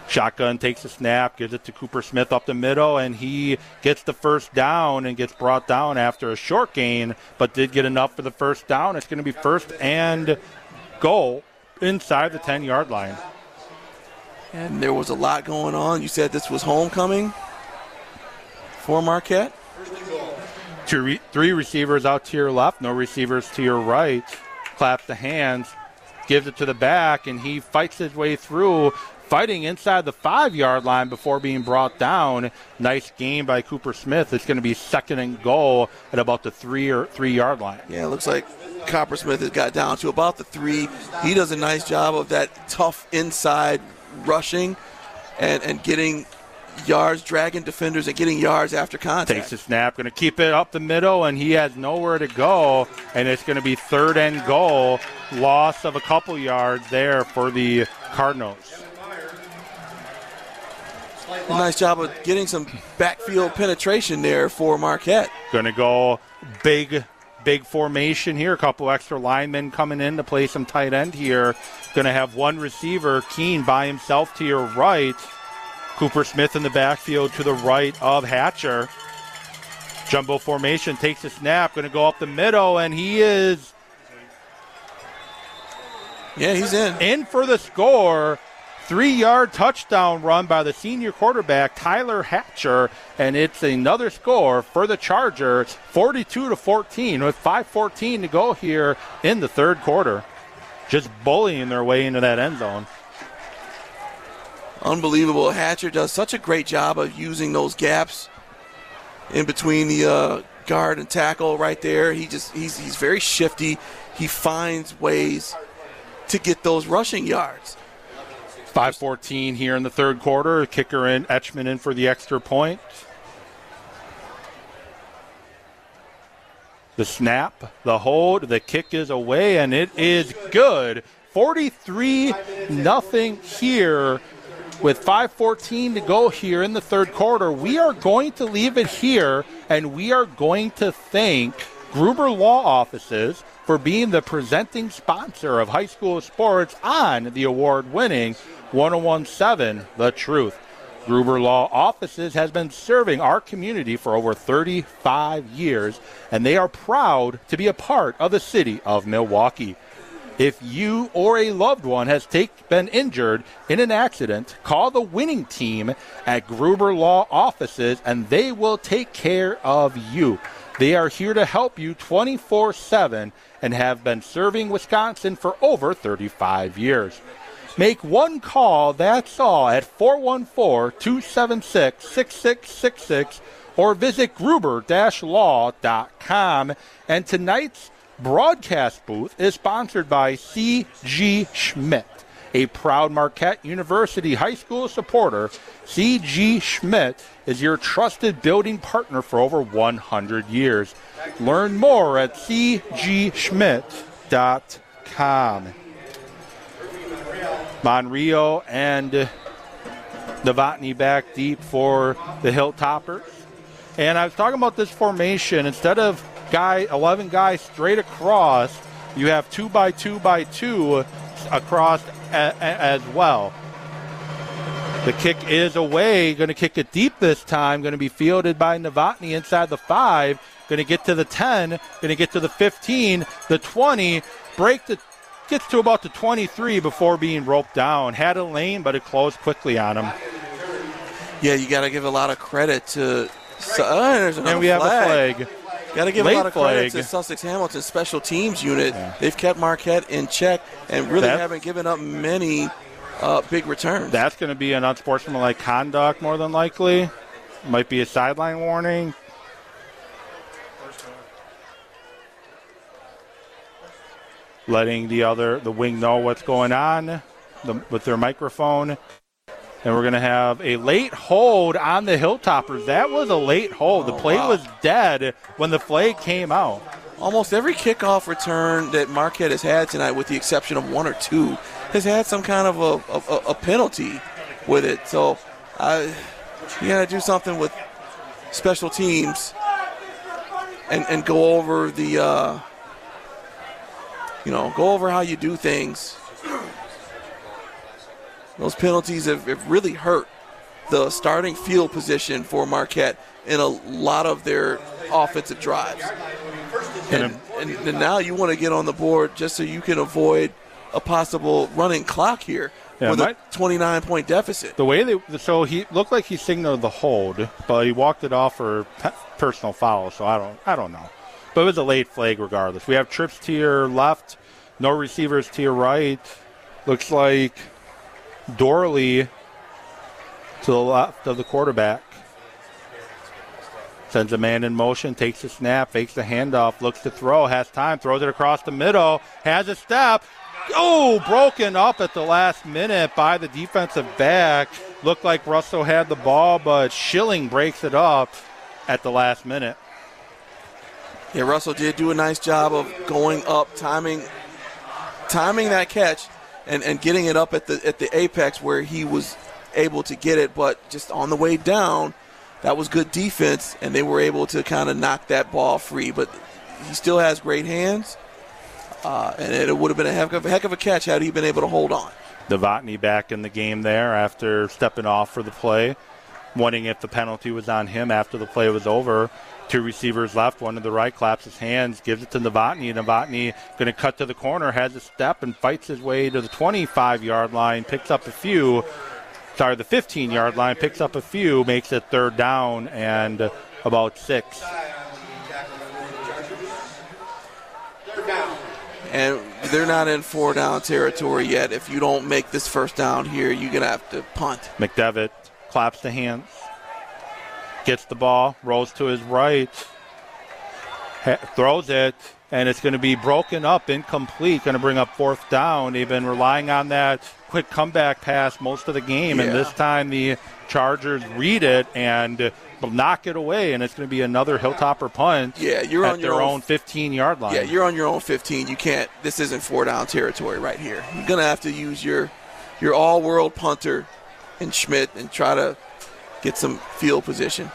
Shotgun takes a snap, gives it to Cooper Smith up the middle, and he gets the first down and gets brought down after a short gain, but did get enough for the first down. It's going to be first and goal inside the 10 yard line. And there was a lot going on. You said this was homecoming for Marquette? Two re- three receivers out to your left, no receivers to your right. Claps the hands, gives it to the back, and he fights his way through, fighting inside the five yard line before being brought down. Nice game by Cooper Smith. It's going to be second and goal at about the three or three yard line. Yeah, it looks like Cooper Smith has got down to about the three. He does a nice job of that tough inside rushing and, and getting yards, dragging defenders, and getting yards after contact. Takes a snap, going to keep it up the middle, and he has nowhere to go. And it's going to be third and goal. Loss of a couple yards there for the Cardinals. Nice job of getting some backfield penetration there for Marquette. Going to go big, big formation here. A couple extra linemen coming in to play some tight end here. Going to have one receiver, Keene, by himself to your right. Cooper Smith in the backfield to the right of Hatcher. Jumbo formation takes a snap, going to go up the middle, and he is. Yeah, he's in. In for the score. Three yard touchdown run by the senior quarterback, Tyler Hatcher, and it's another score for the Chargers, 42 to 14, with 5.14 to go here in the third quarter. Just bullying their way into that end zone. Unbelievable. Hatcher does such a great job of using those gaps in between the uh, guard and tackle right there. He just he's he's very shifty. He finds ways to get those rushing yards. 5-14 here in the third quarter. Kicker in, Etchman in for the extra point. The snap, the hold, the kick is away, and it is good. 43 nothing here with 5:14 to go here in the third quarter. We are going to leave it here, and we are going to thank Gruber Law Offices for being the presenting sponsor of high school sports on the award-winning 1017 The Truth. Gruber Law Offices has been serving our community for over 35 years, and they are proud to be a part of the city of Milwaukee. If you or a loved one has take, been injured in an accident, call the winning team at Gruber Law Offices and they will take care of you. They are here to help you 24 7 and have been serving Wisconsin for over 35 years. Make one call, that's all, at 414 276 6666 or visit gruber law.com. And tonight's broadcast booth is sponsored by C.G. Schmidt, a proud Marquette University High School supporter. C.G. Schmidt is your trusted building partner for over 100 years. Learn more at cgschmidt.com. Monrio and Novotny back deep for the Hilltoppers. And I was talking about this formation. Instead of guy 11 guys straight across, you have two by two by two across as well. The kick is away. Going to kick it deep this time. Going to be fielded by Novotny inside the five. Going to get to the 10. Going to get to the 15, the 20. Break the gets to about the 23 before being roped down. Had a lane, but it closed quickly on him. Yeah, you got to give a lot of credit to. So, uh, And we have a flag. Got to give a lot of credit flag. to Sussex Hamilton special teams unit. They've kept Marquette in check and really That's- haven't given up many uh, big returns. That's going to be an unsportsmanlike conduct, more than likely. Might be a sideline warning. Letting the other the wing know what's going on the, with their microphone. And we're going to have a late hold on the Hilltoppers. That was a late hold. the play was dead when the flag came out. Almost every kickoff return that Marquette has had tonight, with the exception of one or two, has had some kind of a, a, a penalty with it. So uh, you got to do something with special teams and, and go over the, uh, you know, go over how you do things. Those penalties have, have really hurt the starting field position for Marquette in a lot of their offensive drives. And, and, and now you want to get on the board just so you can avoid a possible running clock here Yeah, with a 29 point deficit. The way they so he looked like he signaled the hold, but he walked it off for pe- personal foul. So I don't I don't know, but it was a late flag regardless. We have trips to your left, no receivers to your right. Looks like Dorley to the left of the quarterback. Sends a man in motion, takes the snap, fakes the handoff, looks to throw, has time, throws it across the middle, has a step. Oh, broken up at the last minute by the defensive back. Looked like Russell had the ball, but Schilling breaks it up at the last minute. Yeah, Russell did do a nice job of going up, timing, timing that catch, and, and getting it up at the at the apex where he was able to get it. But just on the way down, that was good defense, and they were able to kind of knock that ball free. But he still has great hands, uh, and it would have been a heck of, a heck of a catch had he been able to hold on. Novotny back in the game there after stepping off for the play, wondering if the penalty was on him after the play was over. Two receivers left, one to the right, claps his hands, gives it to Novotny. Novotny going to cut to the corner, has a step, and fights his way to the 25 yard line, picks up a few. Sorry, the 15 yard line, picks up a few, makes it third down and about six. And they're not in four down territory yet. If you don't make this first down here, you're going to have to punt. McDevitt claps the hands, gets the ball, rolls to his right, ha- throws it, and it's going to be broken up, incomplete. Going to bring up fourth down. They've been relying on that quick comeback pass most of the game, and this time the Chargers read it and will knock it away, and it's going to be another Hilltopper punt. Yeah, you're at on your their own- own 15 yard line. Yeah, you're on your own 15. You can't. This isn't four down territory right here. You're gonna have to use your your all world punter and Schmidt and try to get some field position.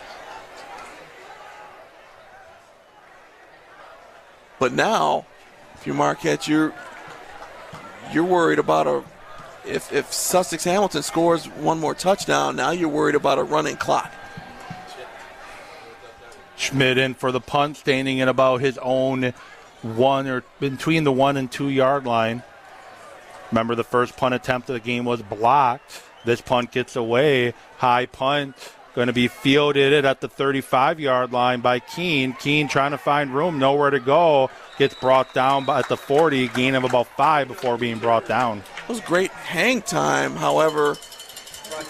But now, if you're Marquette, you're you're worried about a if if Sussex Hamilton scores one more touchdown. Now you're worried about a running clock. Schmidt in for the punt, standing at about his own one or between the one and two yard line. Remember, the first punt attempt of the game was blocked. This punt gets away. High punt. Going to be fielded at the 35 yard line by Keene. Keene trying to find room, nowhere to go. Gets brought down at the 40, gain of about five before being brought down. It was great hang time. However,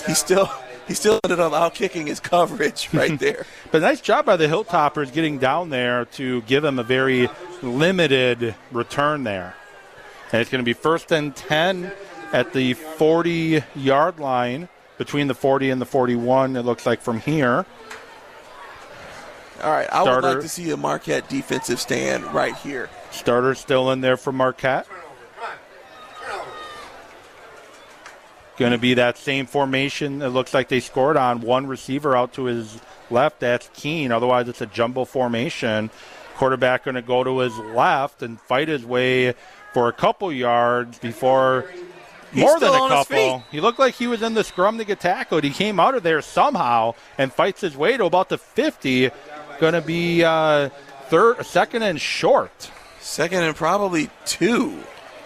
he still he still ended up out kicking his coverage right there. But nice job by the Hilltoppers getting down there to give him a very limited return there. And it's going to be first and 10 at the 40 yard line, between the 40 and the 41, it looks like from here. All right, I would like to see a Marquette defensive stand right here. Starter still in there for Marquette. Going to be that same formation. It looks like they scored on one receiver out to his left. That's Keene. Otherwise, it's a jumbo formation. Quarterback going to go to his left and fight his way for a couple yards before He's more than a couple. He looked like he was in the scrum to get tackled. He came out of there somehow and fights his way to about the 50. Going to be uh, third, second and short. Second and probably two.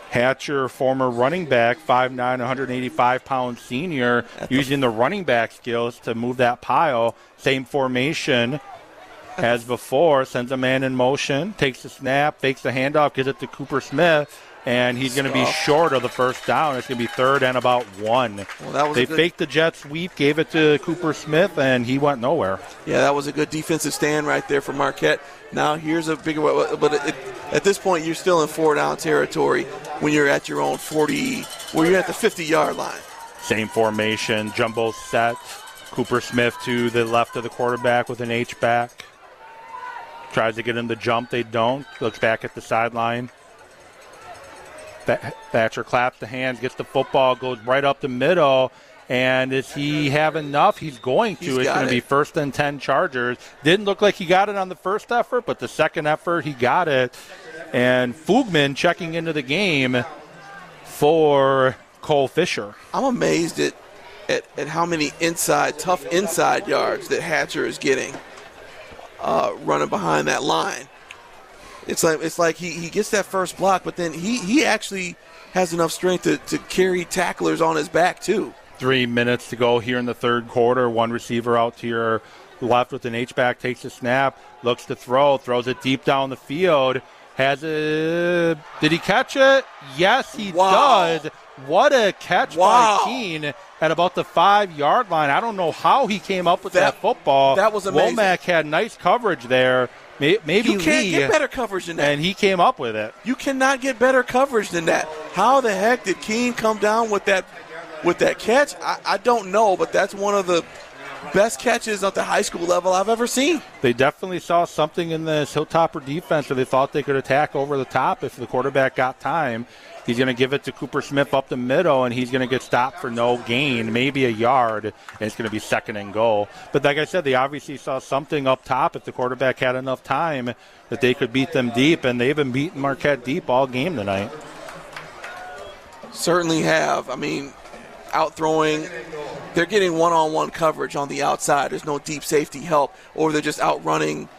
Hatcher, former running back, 5'9", 185 pound senior, using the running back skills to move that pile. Same formation as before. Sends a man in motion, takes the snap, fakes the handoff, gives it to Cooper Smith, and he's going to be short of the first down. It's going to be third and about one. Well, that was they faked the jet sweep, gave it to Cooper Smith, and he went nowhere. Yeah, that was a good defensive stand right there for Marquette. Now here's a bigger, but it, at this point you're still in four down territory when you're at your own 40, where you're at the 50 yard line. Same formation, jumbo set. Cooper Smith to the left of the quarterback with an H back. Tries to get him to jump, they don't. Looks back at the sideline. Th- Thatcher claps the hands, gets the football, goes right up the middle. And does he have enough? He's going to. He's it's going to be first and 10 Chargers. Didn't look like he got it on the first effort, but the second effort, he got it. And Fugman checking into the game for Cole Fisher. I'm amazed at, at, at how many inside, tough inside yards that Hatcher is getting uh, running behind that line. It's like it's like he, he gets that first block, but then he, he actually has enough strength to, to carry tacklers on his back too. Three minutes to go here in the third quarter. One receiver out to your left with an H back takes a snap, looks to throw, throws it deep down the field. Has it? Did he catch it? Yes, he Wow. does. What a catch Wow. by Keene at about the five yard line. I don't know how he came up with that, That- football. that was amazing. Womack had nice coverage there. May- Maybe You can't Lee, get better coverage than that. and he came up with it. You cannot get better coverage than that. How the heck did Keene come down with that with that catch? I, I don't know, but that's one of the best catches at the high school level I've ever seen. They definitely saw something in this Hilltopper defense where they thought they could attack over the top if the quarterback got time. He's going to give it to Cooper Smith up the middle, and he's going to get stopped for no gain, maybe a yard, and it's going to be second and goal. But like I said, they obviously saw something up top if the quarterback had enough time that they could beat them deep, and they've been beating Marquette deep all game tonight. Certainly have. I mean, out throwing. They're getting one-on-one coverage on the outside. There's no deep safety help, or they're just outrunning,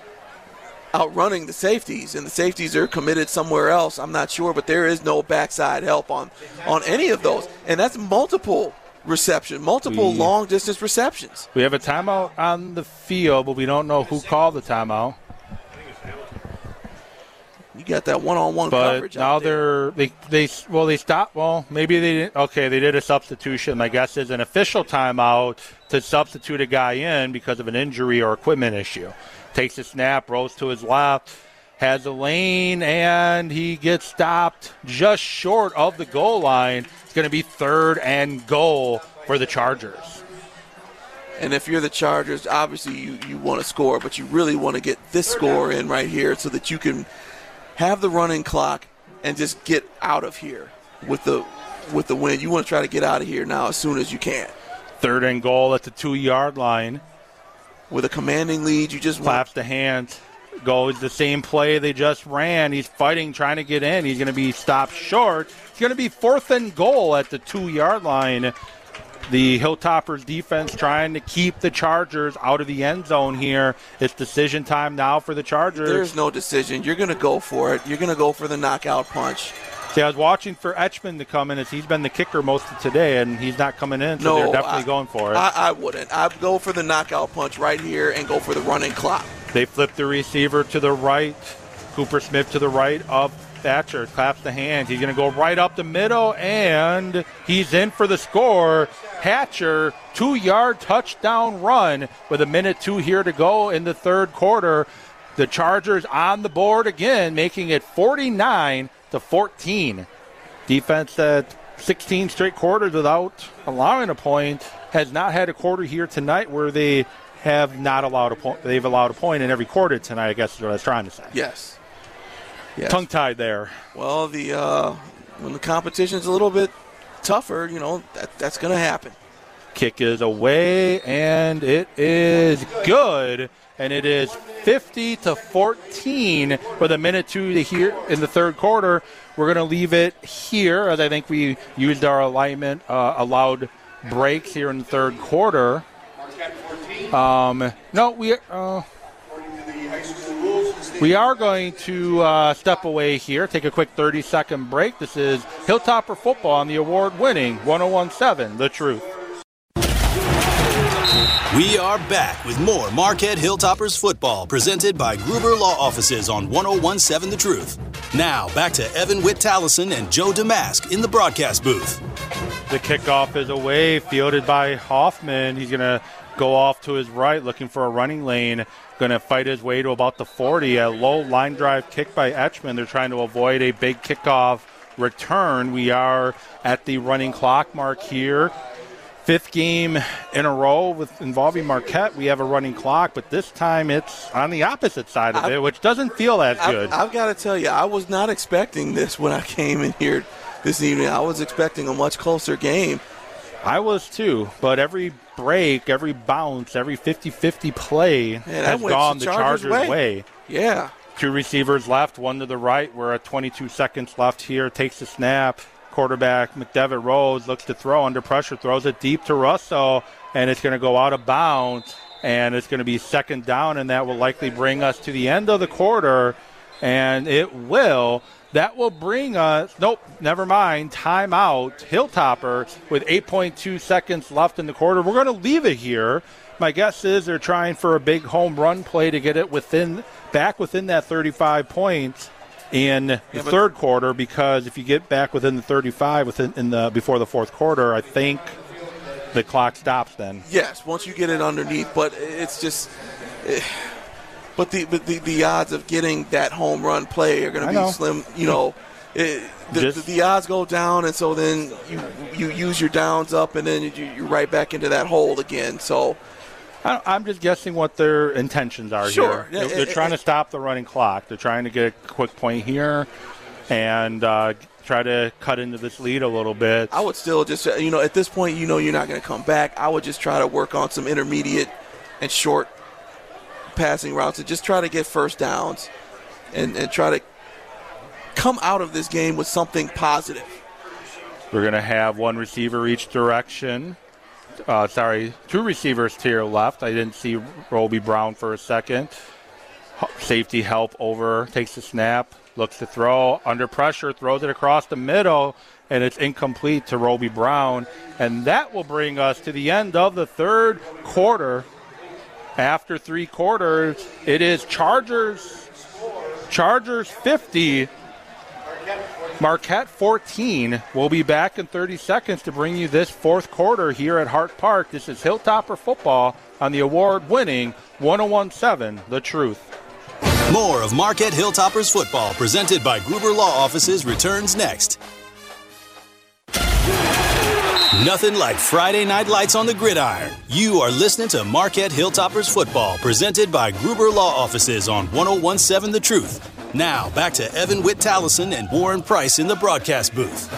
outrunning the safeties, and the safeties are committed somewhere else. I'm not sure, but there is no backside help on on any of those, and that's multiple reception, multiple We- long-distance receptions. We have a timeout on the field, but we don't know who called the timeout. You got that one-on-one but coverage. now they're they they well they stopped well maybe they didn't okay they did a substitution my guess is an official timeout to substitute a guy in because of an injury or equipment issue takes a snap rolls to his left has a lane and he gets stopped just short of the goal line it's going to be third and goal for the Chargers And if you're the Chargers, obviously you, you want to score, but you really want to get this score in right here so that you can have the running clock and just get out of here with the with the win. You want to try to get out of here now as soon as you can. third and goal at the two yard line With a commanding lead, you just claps the hands, goes the same play they just ran. He's fighting, trying to get in. He's going to be stopped short. It's going to be fourth and goal at the two yard line. The Hilltoppers defense trying to keep the Chargers out of the end zone here. It's decision time now for the Chargers. there's no decision. You're going to go for it. You're going to go for the knockout punch. See, I was watching for Etchman to come in as he's been the kicker most of today, and he's not coming in, so No, they're definitely I- going for it. I, I wouldn't. I'd go for the knockout punch right here and go for the running clock. They flip the receiver to the right. Cooper Smith to the right of Thatcher. Claps the hands. He's going to go right up the middle, and he's in for the score. Hatcher, two yard touchdown run with a minute two here to go in the third quarter. The Chargers on the board again, making it 49 to 14. Defense that 16 straight quarters without allowing a point has not had a quarter here tonight where they have not allowed a point. They've allowed a point in every quarter tonight. I guess is what I was trying to say. Yes. Yes. Tongue tied there. Well, the uh, when the competition's a little bit tougher, you know that that's going to happen. Kick is away, and it is good. And it is 50 to 14 with a minute two to here in the third quarter. We're going to leave it here as I think we used our alignment, uh, allowed breaks here in the third quarter. Um, no, we uh, we are going to uh, step away here, take a quick 30 second break. This is Hilltopper Football on the award winning 1017 The Truth. We are back with more Marquette Hilltoppers football presented by Gruber Law Offices on 1017 The Truth. Now, back to Evan Witt Tallison and Joe Damask in the broadcast booth. The kickoff is away, fielded by Hoffman. He's going to go off to his right, looking for a running lane. Going to fight his way to about the 40. A low line drive kick by Etchman. They're trying to avoid a big kickoff return. We are at the running clock mark here. Fifth game in a row with involving Marquette. We have a running clock, but this time it's on the opposite side of it, which doesn't feel as good. I've, got to tell you, I was not expecting this when I came in here this evening. I was expecting a much closer game. I was too, but every break, every bounce, every 50 50 play that has gone the the Chargers' Chargers' way. way. Yeah. Two receivers left, one to the right. We're at 22 seconds left here. Takes the snap. Quarterback McDevitt Rose looks to throw under pressure, throws it deep to Russell, and it's going to go out of bounds. And it's going to be second down, and that will likely bring us to the end of the quarter. And it will. That will bring us, nope, never mind, timeout, Hilltopper with 8.2 seconds left in the quarter. We're going to leave it here. My guess is they're trying for a big home run play to get it within, back within that 35 points in the yeah, third quarter because if you get back within the 35 within in the before the fourth quarter, I think the clock stops then. Yes, once you get it underneath, but it's just. It, but the but the, the odds of getting that home run play are going to be know. slim. You know, it, the, the, the, odds go down, and so then you you use your downs up, and then you, you're right back into that hole again. So. I'm just guessing what their intentions are sure. here. They're, they're trying to stop the running clock. They're trying to get a quick point here, and uh, try to cut into this lead a little bit. I would still just, you know, at this point, you know, you're not going to come back. I would just try to work on some intermediate and short passing routes and just try to get first downs and, and try to come out of this game with something positive. We're going to have one receiver each direction. Uh, sorry, two receivers to your left. I didn't see Roby Brown for a second. Safety help over, takes the snap, looks to throw, under pressure, throws it across the middle, and it's incomplete to Roby Brown. And that will bring us to the end of the third quarter after three quarters. It is Chargers, Chargers 50, Marquette 14. We'll be back in 30 seconds to bring you this fourth quarter here at Hart Park. This is Hilltopper football on the award-winning 1017 The Truth. More of Marquette Hilltoppers football presented by Gruber Law Offices returns next. Nothing like Friday night lights on the gridiron. You are listening to Marquette Hilltoppers football presented by Gruber Law Offices on 1017 The Truth. Now, back to Evan Witt Tallison and Warren Price in the broadcast booth.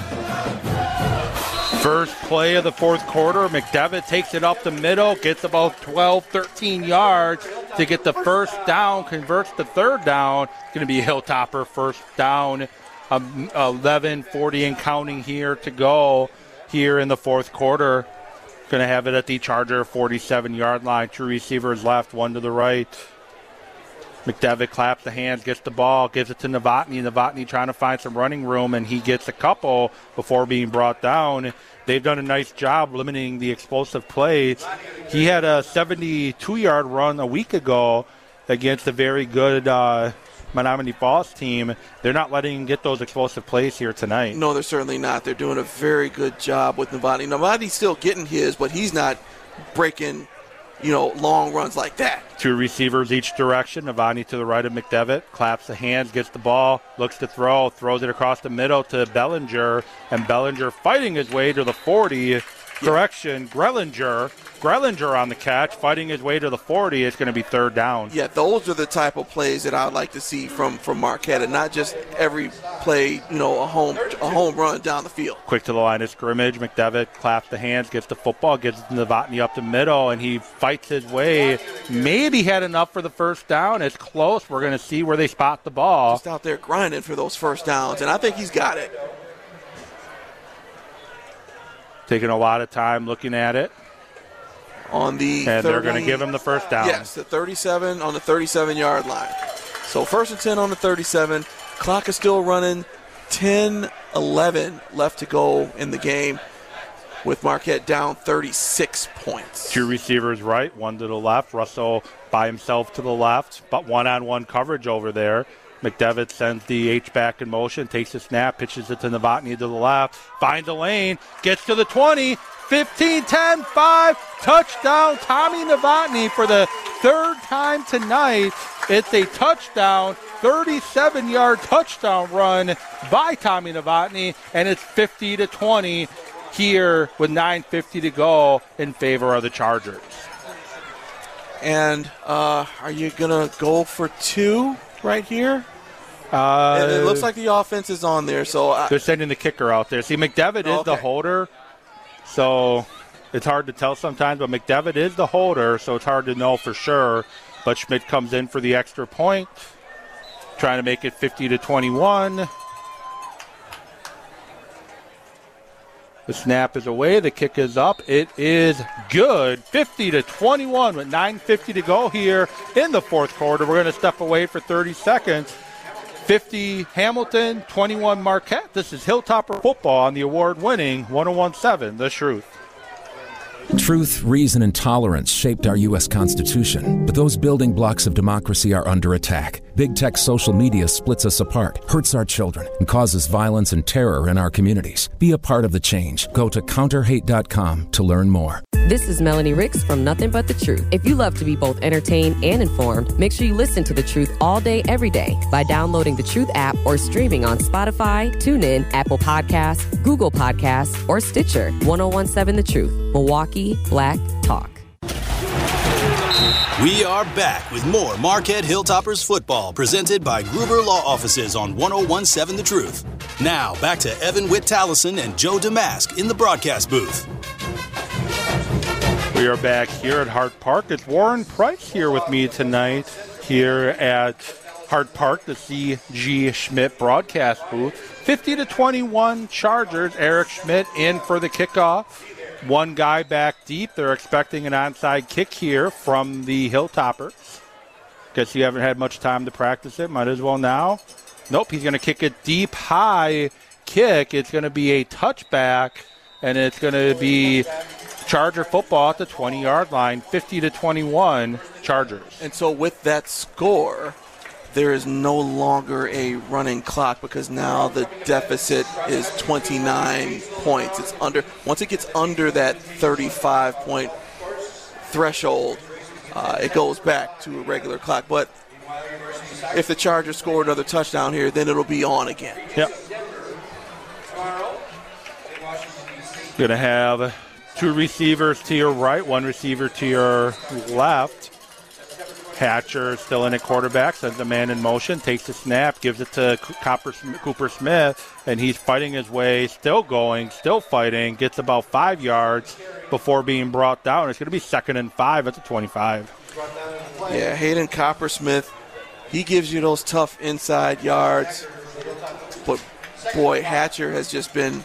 First play of the fourth quarter, McDevitt takes it up the middle, gets about 12, 13 yards to get the first down, converts the third down. It's going to be a Hilltopper first down, um, 11, 40 and counting here to go here in the fourth quarter. Going to have it at the Charger 47 yard line. Two receivers left, one to the right. McDevitt claps the hands, gets the ball, gives it to Novotny. Novotny trying to find some running room, and he gets a couple before being brought down. They've done a nice job limiting the explosive plays. He had a 72 yard run a week ago against a very good uh, Menomonee Falls team, they're not letting him get those explosive plays here tonight. No, they're certainly not. They're doing a very good job with Novotny. Novotny's still getting his, but he's not breaking, you know, long runs like that. Two receivers each direction. Novotny to the right of McDevitt. Claps the hands, gets the ball, looks to throw, throws it across the middle to Bellinger, and Bellinger fighting his way to the 40 correction, Grellinger. Grellinger on the catch, fighting his way to the 40. It's going to be third down. Yeah, those are the type of plays that I'd like to see from from Marquette, and not just every play, you know, a home a home run down the field. Quick to the line of scrimmage. McDevitt claps the hands, gets the football, gets Novotny up the middle, and he fights his way. Maybe had enough for the first down. It's close. We're going to see where they spot the ball. Just out there grinding for those first downs, and I think he's got it taking a lot of time looking at it. On the and 30, they're going to give him the first down. Yes, the 37 on the 37 yard line. So first and 10 on the 37. Clock is still running. 10 11 left to go in the game with Marquette down 36 points. Two receivers right, one to the left. Russell by himself to the left, but one on one coverage over there. McDevitt sends the H back in motion, takes the snap, pitches it to Novotny to the left, finds a lane, gets to the 20, 15, 10, 5, touchdown, Tommy Novotny for the third time tonight. It's a touchdown, 37 yard touchdown run by Tommy Novotny, and it's 50 to 20 here with 9.50 to go in favor of the Chargers. And uh, are you going to go for two? right here. Uh, it looks like the offense is on there, so I, they're sending the kicker out there. See, McDevitt is okay. the holder, so it's hard to tell sometimes. But McDevitt is the holder, so it's hard to know for sure. But Schmidt comes in for the extra point, trying to make it 50 to 21. The snap is away. The kick is up. It is good. 50 to 21 with 9:50 to go here in the fourth quarter. We're going to step away for 30 seconds. 50 Hamilton, 21 Marquette. This is Hilltopper football on the award-winning 1017 The Truth. Truth, reason, and tolerance shaped our U.S. Constitution, but those building blocks of democracy are under attack. Big tech social media splits us apart, hurts our children, and causes violence and terror in our communities. Be a part of the change. Go to counterhate.com to learn more. This is Melanie Ricks from Nothing But the Truth. If you love to be both entertained and informed, make sure you listen to the truth all day, every day by downloading the Truth app or streaming on Spotify, TuneIn, Apple Podcasts, Google Podcasts, or Stitcher. 1017 The Truth, Milwaukee Black Talk. We are back with more Marquette Hilltoppers football presented by Gruber Law Offices on 1017 The Truth. Now, back to Evan Witt Tallison and Joe Damask in the broadcast booth. We are back here at Hart Park. It's Warren Price here with me tonight here at Hart Park, the CG Schmidt broadcast booth. 50 to 21 Chargers. Eric Schmidt in for the kickoff. One guy back deep. They're expecting an onside kick here from the Hilltoppers. Guess you haven't had much time to practice it. Might as well now. Nope, he's going to kick it deep, high kick. It's going to be a touchback, and it's going to be Charger football at the 20 yard line, 50 to 21 Chargers. And so with that score, there is no longer a running clock because now the deficit is 29 points. It's under once it gets under that 35 point threshold, uh, it goes back to a regular clock. But if the Chargers score another touchdown here, then it'll be on again. Yep. Gonna have two receivers to your right, one receiver to your left. Hatcher still in at quarterback, sends the man in motion, takes the snap, gives it to Cooper, Cooper Smith, and he's fighting his way, still going, still fighting, gets about five yards before being brought down. It's going to be second and five at the 25. Yeah, Hayden Coppersmith, he gives you those tough inside yards. But boy, Hatcher has just been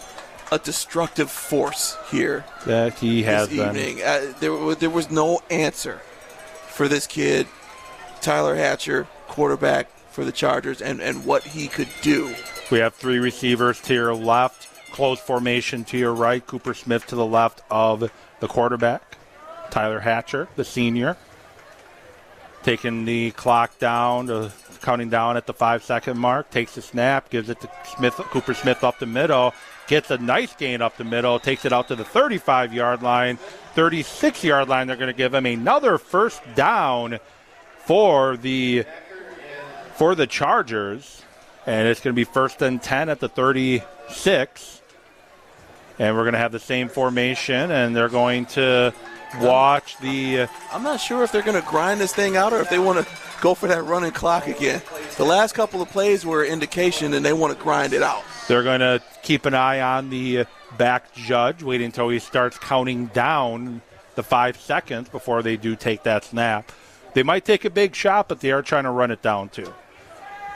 a destructive force here. That he has this been. evening. Uh, there, there was no answer for this kid, Tyler Hatcher, quarterback for the Chargers, and, and what he could do. We have three receivers to your left, close formation to your right, Cooper Smith to the left of the quarterback, Tyler Hatcher, the senior. Taking the clock down to counting down at the five second mark, takes the snap, gives it to Smith, Cooper Smith up the middle, gets a nice gain up the middle, takes it out to the 35 yard line, 36 yard line. They're going to give him another first down for the for the Chargers, and it's going to be first and 10 at the 36. And we're going to have the same formation, and they're going to watch the. I'm not sure if they're going to grind this thing out or if they want to go for that running clock again. The last couple of plays were indication, and they want to grind it out. They're going to keep an eye on the back judge, waiting until he starts counting down the five seconds before they do take that snap. They might take a big shot, but they are trying to run it down too.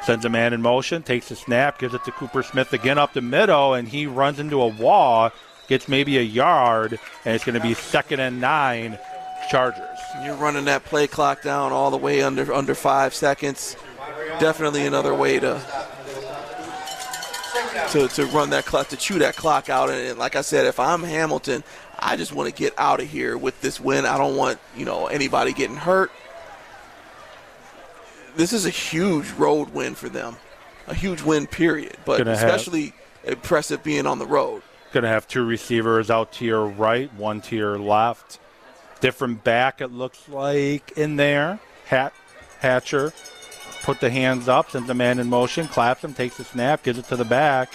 Sends a man in motion, takes a snap, gives it to Cooper Smith again up the middle, and he runs into a wall, gets maybe a yard, and it's going to be second and nine, Chargers. You're running that play clock down all the way under under five seconds. Definitely another way to to, to run that clock, to chew that clock out. And, like I said, if I'm Hamilton, I just want to get out of here with this win. I don't want you know anybody getting hurt. This is a huge road win for them, a huge win period. But Gonna especially impressive being on the road. Going to have two receivers out to your right, one to your left. Different back, it looks like, in there. Hat, Hatcher put the hands up, sends the man in motion, claps him, takes the snap, gives it to the back,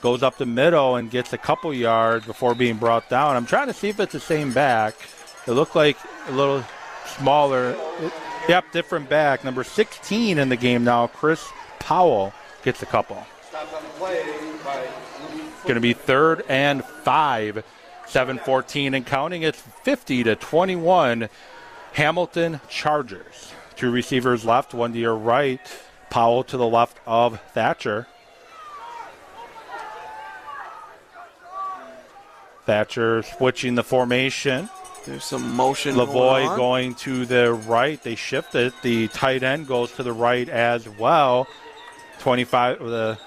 goes up the middle and gets a couple yards before being brought down. I'm trying to see if it's the same back. It looked like a little smaller. Yep, different back. Number 16 in the game now, Chris Powell gets a couple. Going to be third and five. 7-14 and counting. It's 50 to 21. Hamilton Chargers. Two receivers left, one to your right. Powell to the left of Thatcher. Thatcher switching the formation. There's some motion. Lavoy going, going to the right. They shift it. The tight end goes to the right as well. 25. The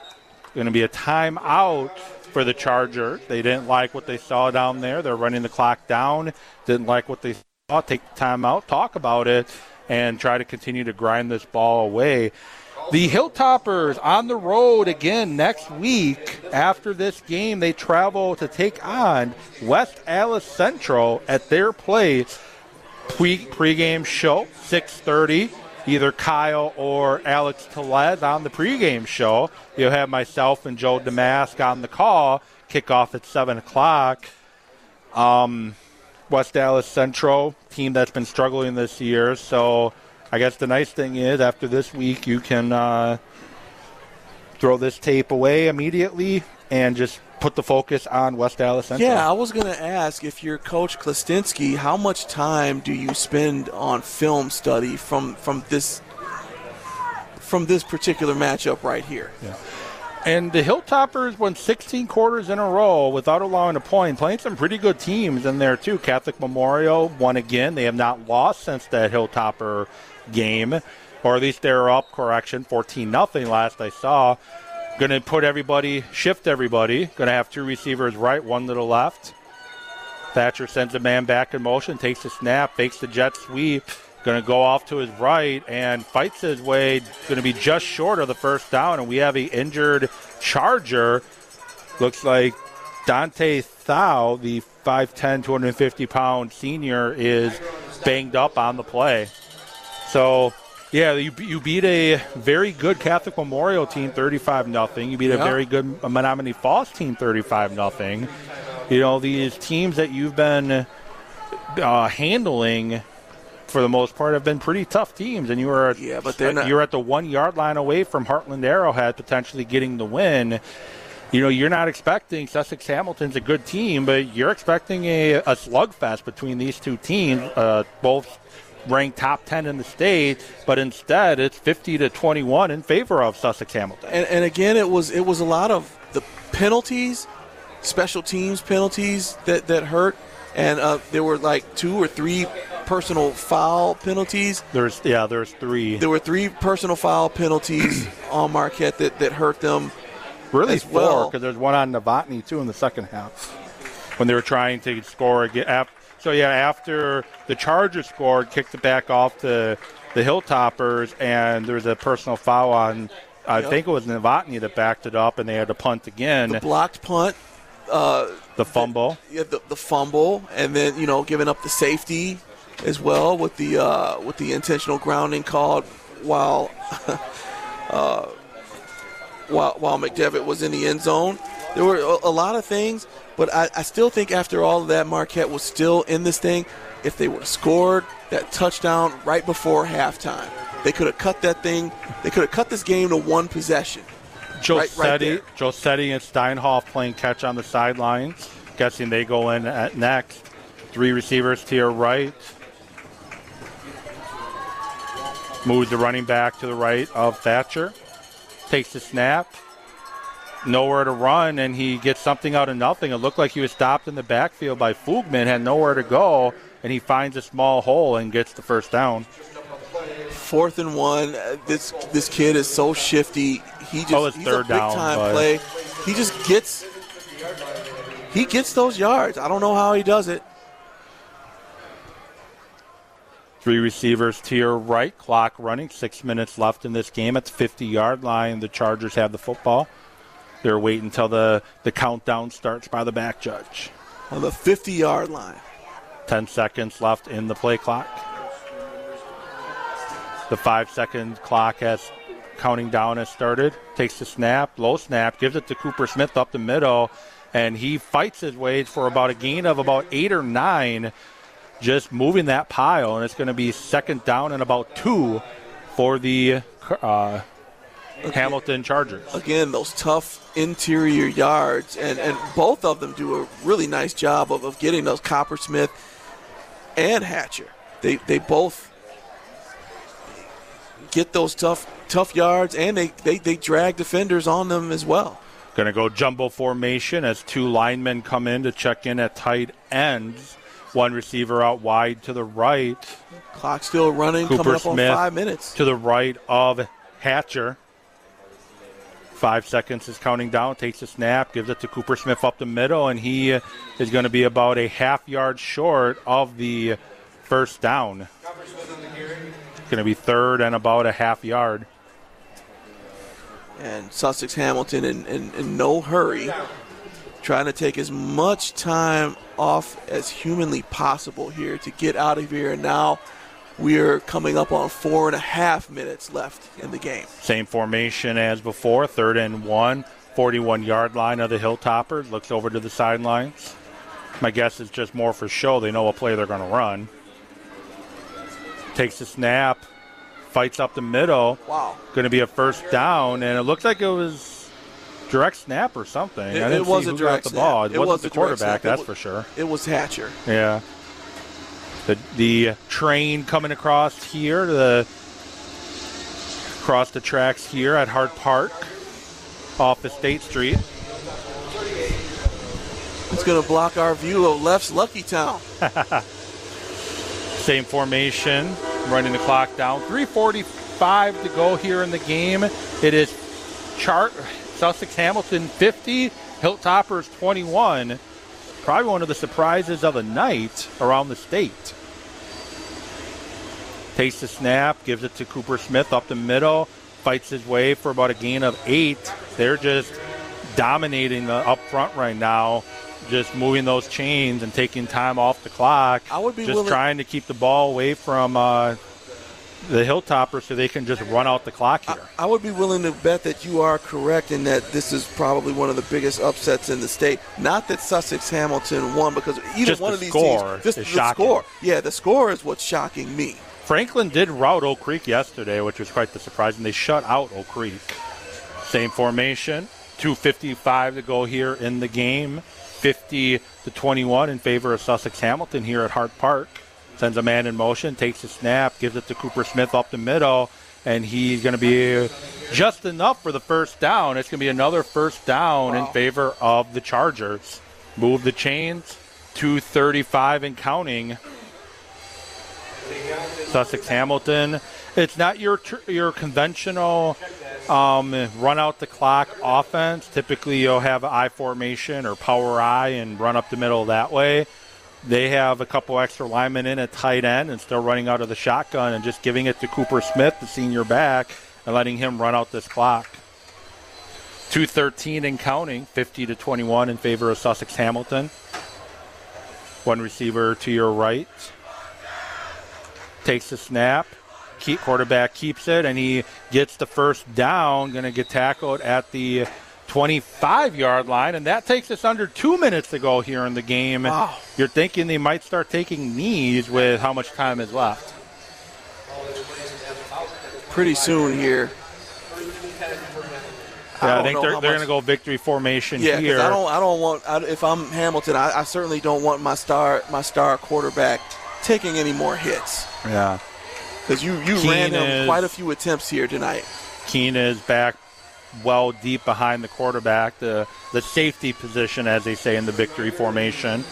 going to be a timeout for the Chargers. They didn't like what they saw down there. They're running the clock down. Didn't like what they saw. Take the timeout, talk about it, and try to continue to grind this ball away. The Hilltoppers on the road again next week. After this game, they travel to take on West Allis Central at their place. Pre pregame show 6:30. Either Kyle or Alex Telez on the pregame show. You'll have myself and Joe Damask on the call. Kickoff at seven o'clock. Um, West Allis Central team that's been struggling this year, so I guess the nice thing is after this week you can uh, throw this tape away immediately and just put the focus on West Allis Central. Yeah, I was going to ask if you're Coach Klestinski, how much time do you spend on film study from from this from this particular matchup right here? Yeah. And the Hilltoppers won 16 quarters in a row without allowing a point, playing some pretty good teams in there too. Catholic Memorial won again. They have not lost since that Hilltopper game, or at least they're up. Correction, 14 nothing last I saw. Going to put everybody, shift everybody. Going to have two receivers right, one to the left. Thatcher sends a man back in motion, takes a snap, fakes the jet sweep. Going to go off to his right and fights his way. Going to be just short of the first down, and we have a injured Charger. Looks like Dante Thau, the 5'10", 250 pound senior, is banged up on the play. So, yeah, you, you beat a very good Catholic Memorial team 35 nothing. You beat a very good Menomonee Falls team 35 nothing. You know, these teams that you've been uh, handling for the most part have been pretty tough teams and you were yeah, but they're not. you're at the 1 yard line away from Hartland Arrowhead potentially getting the win. You know, you're not expecting Sussex Hamilton's a good team, but you're expecting a, a slugfest between these two teams, uh, both ranked top 10 in the state, but instead it's 50 to 21 in favor of Sussex Hamilton. And, and again, it was it was a lot of the penalties, special teams penalties that that hurt, and uh, there were like two or three personal foul penalties. There's yeah, there's three. There were three personal foul penalties on Marquette that, that hurt them. Really four well. because there's one on Novotny too in the second half when they were trying to score again. So yeah, after the Chargers scored, kicked it back off the the Hilltoppers, and there was a personal foul on. I Yep. think it was Novotny that backed it up, and they had to punt again. The blocked punt, uh, The fumble. yeah, the, the fumble, and then you know giving up the safety as well with the uh, with the intentional grounding called while uh, while while McDevitt was in the end zone. There were a, a lot of things, but I, I still think after all of that, Marquette was still in this thing. If they would have scored that touchdown right before halftime, they could have cut that thing. They could have cut this game to one possession. Josetti, right there. Josetti and Steinhoff playing catch on the sidelines. Guessing they go in at next. Three receivers to your right. Moves the running back to the right of Thatcher. Takes the snap. Nowhere to run, and he gets something out of nothing. It looked like he was stopped in the backfield by Fugman, had nowhere to go, and he finds a small hole and gets the first down. Fourth and one. uh, This this kid is so shifty. He just Oh, he's third a big down, time but- play. He just gets he gets those yards. I don't know how he does it. Three receivers to your right, clock running, six minutes left in this game at the 50 yard line. The Chargers have the football. They're waiting until the, the countdown starts by the back judge. On the 50 yard line. 10 seconds left in the play clock. The five second clock has counting down has started. Takes the snap, low snap, gives it to Cooper Smith up the middle, and he fights his way for about a gain of about eight or nine, just moving that pile. And it's going to be second down and about two for the uh, Hamilton Chargers. Again, those tough interior yards, and, and both of them do a really nice job of, of getting those Cooper Smith and Hatcher. They they both get those tough tough yards, and they, they, they drag defenders on them as well. To go jumbo formation as two linemen come in to check in at tight ends. One receiver out wide to the right. Clock still running, Cooper coming up Smith on five minutes. to the right of Hatcher. Five seconds is counting down. Takes a snap, gives it to Cooper Smith up the middle, and he uh, is going to be about a half yard short of the first down. It's going to be third and about a half yard. And Sussex Hamilton in, in, in no hurry, trying to take as much time off as humanly possible here to get out of here. And now we're coming up on four and a half minutes left in the game. Same formation as before, third and one, 41 yard line of the Hilltoppers. Looks over to the sidelines. My guess is just more for show. They know what play they're going to run. Takes the snap, fights up the middle. Wow. Going to be a first down, and it looks like it was direct snap or something. It, I didn't it was see a who direct got the snap. ball. It, It wasn't was the quarterback, that's wa- for sure. It was Hatcher. Yeah. The the train coming across here, the across the tracks here at Hart Park, off of State Street. It's going to block our view of Leff's Lucky Town. Same formation, running the clock down. 3:45 to go here in the game. It is chart Sussex Hamilton 50, Hilltoppers 21. Probably one of the surprises of the night around the state. Takes the snap, gives it to Cooper Smith up the middle, fights his way for about a gain of eight. They're just dominating the up front right now, just moving those chains and taking time off the clock. I would be just willing- trying to keep the ball away from uh, the Hilltoppers so they can just run out the clock here. I would be willing to bet that you are correct in that this is probably one of the biggest upsets in the state. Not that Sussex Hamilton won, because either Just one the of these teams, just is the shocking. score. Yeah, the score is what's shocking me. Franklin did rout Oak Creek yesterday, which was quite the surprise, and they shut out Oak Creek. Same formation, 2.55 to go here in the game. 50 to 21 in favor of Sussex Hamilton here at Hart Park. Sends a man in motion, takes a snap, gives it to Cooper Smith up the middle, and he's going to be just enough for the first down. It's going to be another first down in favor of the Chargers. Move the chains, 235 and counting. Sussex Hamilton. It's not your your conventional um, run out the clock offense. Typically, you'll have I formation or power I and run up the middle that way. They have a couple extra linemen in at tight end and still running out of the shotgun and just giving it to Cooper Smith, the senior back, and letting him run out this clock. 213 and counting, 50 to 21 in favor of Sussex Hamilton. One receiver to your right takes the snap. Keep, quarterback keeps it, and he gets the first down. Going to get tackled at the 25 yard line, and that takes us under two minutes to go here in the game. Wow. You're thinking they might start taking knees with how much time is left. Pretty soon here. Yeah, I, don't think they're, they're going to go victory formation Yeah, 'cause here. I don't. I don't want. I, if I'm Hamilton, I, I certainly don't want my star, my star quarterback taking any more hits. yeah. Because you you Keene ran him is- quite a few attempts here tonight. Keene is back well deep behind the quarterback, the the safety position, as they say in the victory formation.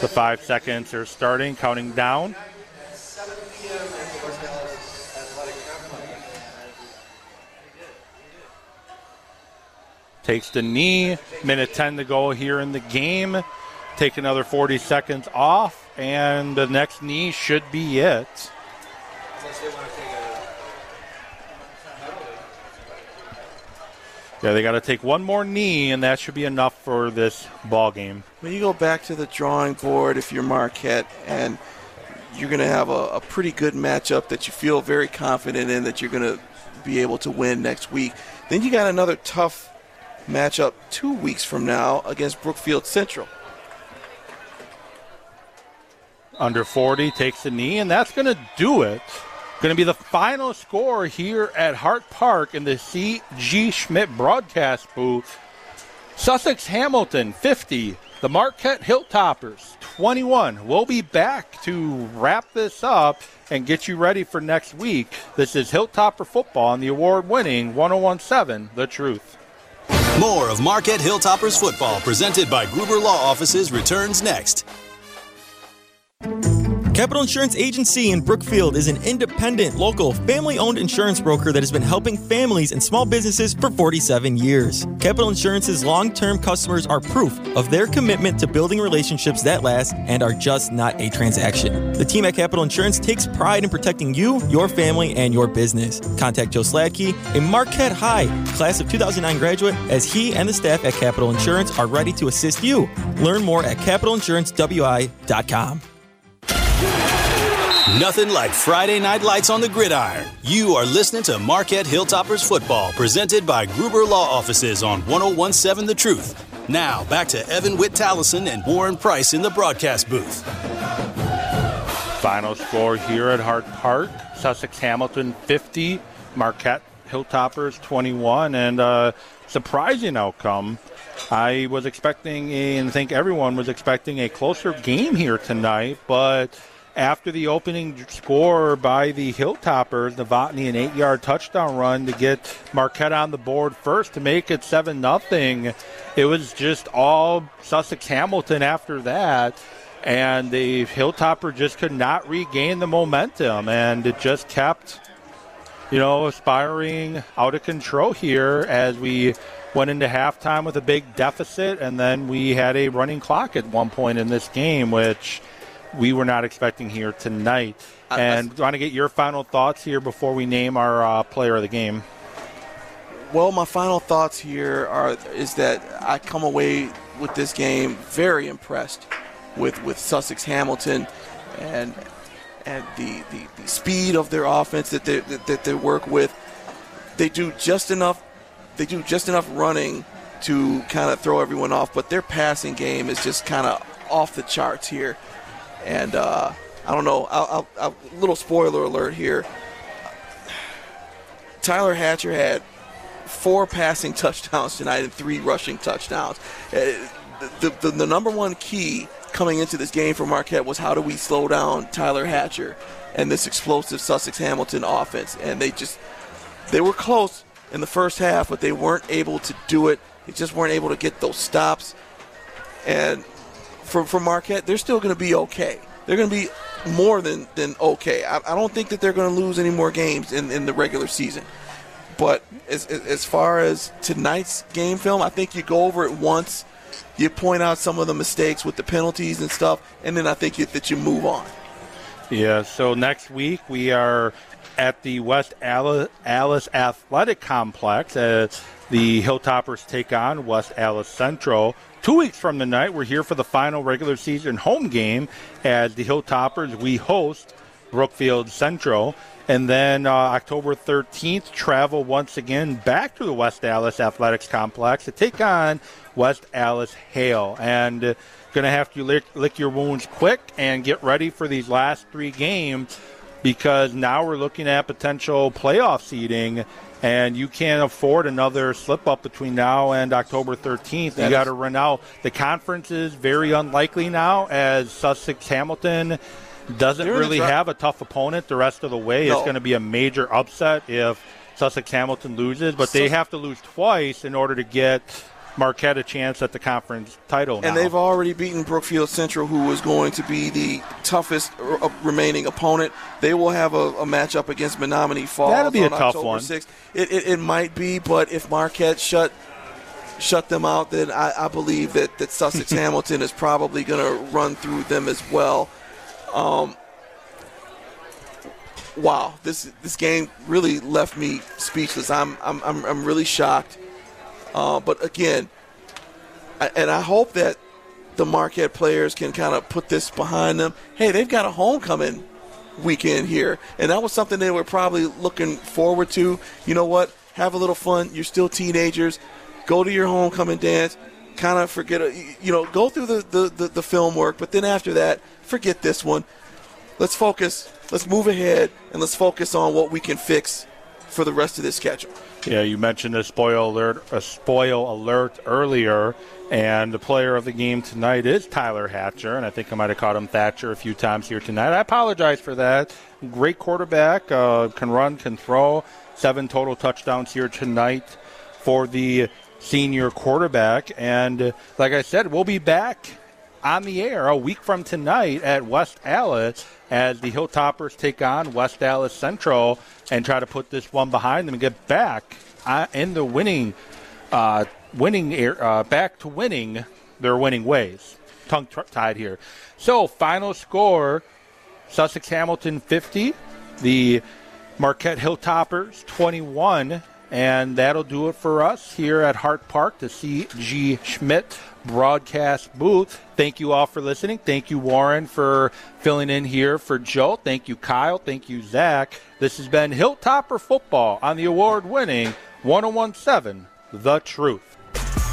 The five seconds are starting, counting down. Takes the knee. Minute 10 to go here in the game. Take another 40 seconds off, and the next knee should be it. Yeah, they got to take one more knee, and that should be enough for this ball game. When you go back to the drawing board, if you're Marquette, and you're going to have a, a pretty good matchup that you feel very confident in that you're going to be able to win next week, then you got another tough matchup two weeks from now against Brookfield Central. Under 40 takes the knee, and that's going to do it. Going to be the final score here at Hart Park in the C.G. Schmidt broadcast booth. Sussex Hamilton 50, the Marquette Hilltoppers 21. We'll be back to wrap this up and get you ready for next week. This is Hilltopper Football on the award winning 1017 The Truth. More of Marquette Hilltoppers football presented by Gruber Law Offices returns next. Capital Insurance Agency in Brookfield is an independent, local, family owned insurance broker that has been helping families and small businesses for 47 years. Capital Insurance's long term customers are proof of their commitment to building relationships that last and are just not a transaction. The team at Capital Insurance takes pride in protecting you, your family, and your business. Contact Joe Sladkey, a Marquette High class of 2009 graduate, as he and the staff at Capital Insurance are ready to assist you. Learn more at capitalinsurancewI.com. Nothing like Friday night lights on the gridiron. You are listening to Marquette Hilltoppers football presented by Gruber Law Offices on 1017 The Truth. Now, back to Evan Witt and Warren Price in the broadcast booth. Final score here at Hart Park Sussex Hamilton 50, Marquette Hilltoppers 21, and a surprising outcome. I was expecting, and I think everyone was expecting a closer game here tonight, but after the opening score by the Hilltoppers, Novotny an eight-yard touchdown run to get Marquette on the board first to make it seven nothing. It was just all Sussex Hamilton after that, and the Hilltopper just could not regain the momentum, and it just kept, you know, aspiring out of control here as we went into halftime with a big deficit, and then we had a running clock at one point in this game, which we were not expecting here tonight. And I, want to get your final thoughts here before we name our uh, player of the game. Well, my final thoughts here are is that I come away with this game very impressed with, with Sussex Hamilton and and the, the, the speed of their offense that they that, that they work with. They do just enough they do just enough running to kind of throw everyone off, but their passing game is just kind of off the charts here. And uh, I don't know. I'll, I'll, I'll, little spoiler alert here. Tyler Hatcher had four passing touchdowns tonight and three rushing touchdowns. Uh, the, the, the, number one key coming into this game for Marquette was how do we slow down Tyler Hatcher and this explosive Sussex Hamilton offense. And they just they were close in the first half, but they weren't able to do it. They just weren't able to get those stops. And for, for Marquette, they're still going to be okay. They're going to be more than, than okay. I, I don't think that they're going to lose any more games in, in the regular season. But as, as far as tonight's game film, I think you go over it once, you point out some of the mistakes with the penalties and stuff, and then I think you, that you move on. Yeah, so next week we are at the West Alice, Allis Athletic Complex as the Hilltoppers take on West Allis Central. Two weeks from tonight, we're here for the final regular season home game as the Hilltoppers. We host Brookfield Central. And then uh, October 13th, travel once again back to the West Allis Athletics Complex to take on West Allis Hale. And uh, going to have to lick, lick your wounds quick and get ready for these last three games because now we're looking at potential playoff seeding and you can't afford another slip up between now and October 13th. That you got to run out. The conference is very unlikely now, as Sussex Hamilton doesn't really have a tough opponent the rest of the way. No. It's going to be a major upset if Sussex Hamilton loses, but they have to lose twice in order to get Marquette a chance at the conference title. Now. And they've already beaten Brookfield Central, who was going to be the toughest uh, remaining opponent. They will have a, a matchup against Menomonee Falls. That'll be a tough October one. 6th. It, it, it, might be, but if Marquette shut shut them out, then I, I believe that, that Sussex Hamilton is probably going to run through them as well. Um, wow, this this game really left me speechless. I'm I'm I'm, I'm really shocked. Uh, but again, I, and I hope that the Marquette players can kind of put this behind them. Hey, they've got a homecoming weekend here, and that was something they were probably looking forward to. You know what? Have a little fun. You're still teenagers. Go to your homecoming dance. Kind of forget, you know, go through the, the, the, the film work, but then after that, forget this one. Let's focus. Let's move ahead, and let's focus on what we can fix for the rest of this schedule. Yeah, you mentioned a spoil alert, a spoil alert earlier, and the player of the game tonight is Tyler Hatcher, and I think I might have called him Thatcher a few times here tonight. I apologize for that. Great quarterback, uh, can run, can throw. Seven total touchdowns here tonight for the senior quarterback, and like I said, we'll be back on the air a week from tonight at West Allis as the Hilltoppers take on West Allis Central and try to put this one behind them and get back uh, in the winning, uh, winning uh, back to winning their winning ways. Tongue tied here. So final score: Sussex Hamilton 50, the Marquette Hilltoppers 21. And that'll do it for us here at Hart Park, the C.G. Schmidt broadcast booth. Thank you all for listening. Thank you, Warren, for filling in here for Joe. Thank you, Kyle. Thank you, Zach. This has been Hilltopper Football on the award winning 1017 The Truth.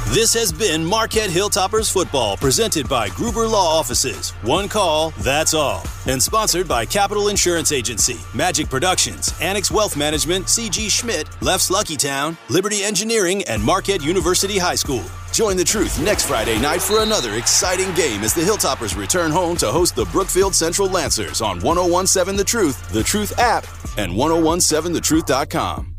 This has been Marquette Hilltoppers Football, presented by Gruber Law Offices. One call, that's all. And sponsored by Capital Insurance Agency, Majic Productions, Annex Wealth Management, CG Schmidt, Leff's Lucky Town, Liberty Engineering, and Marquette University High School. Join the truth next Friday night for another exciting game as the Hilltoppers return home to host the Brookfield Central Lancers on 1017 The Truth, The Truth app, and 1017thetruth.com.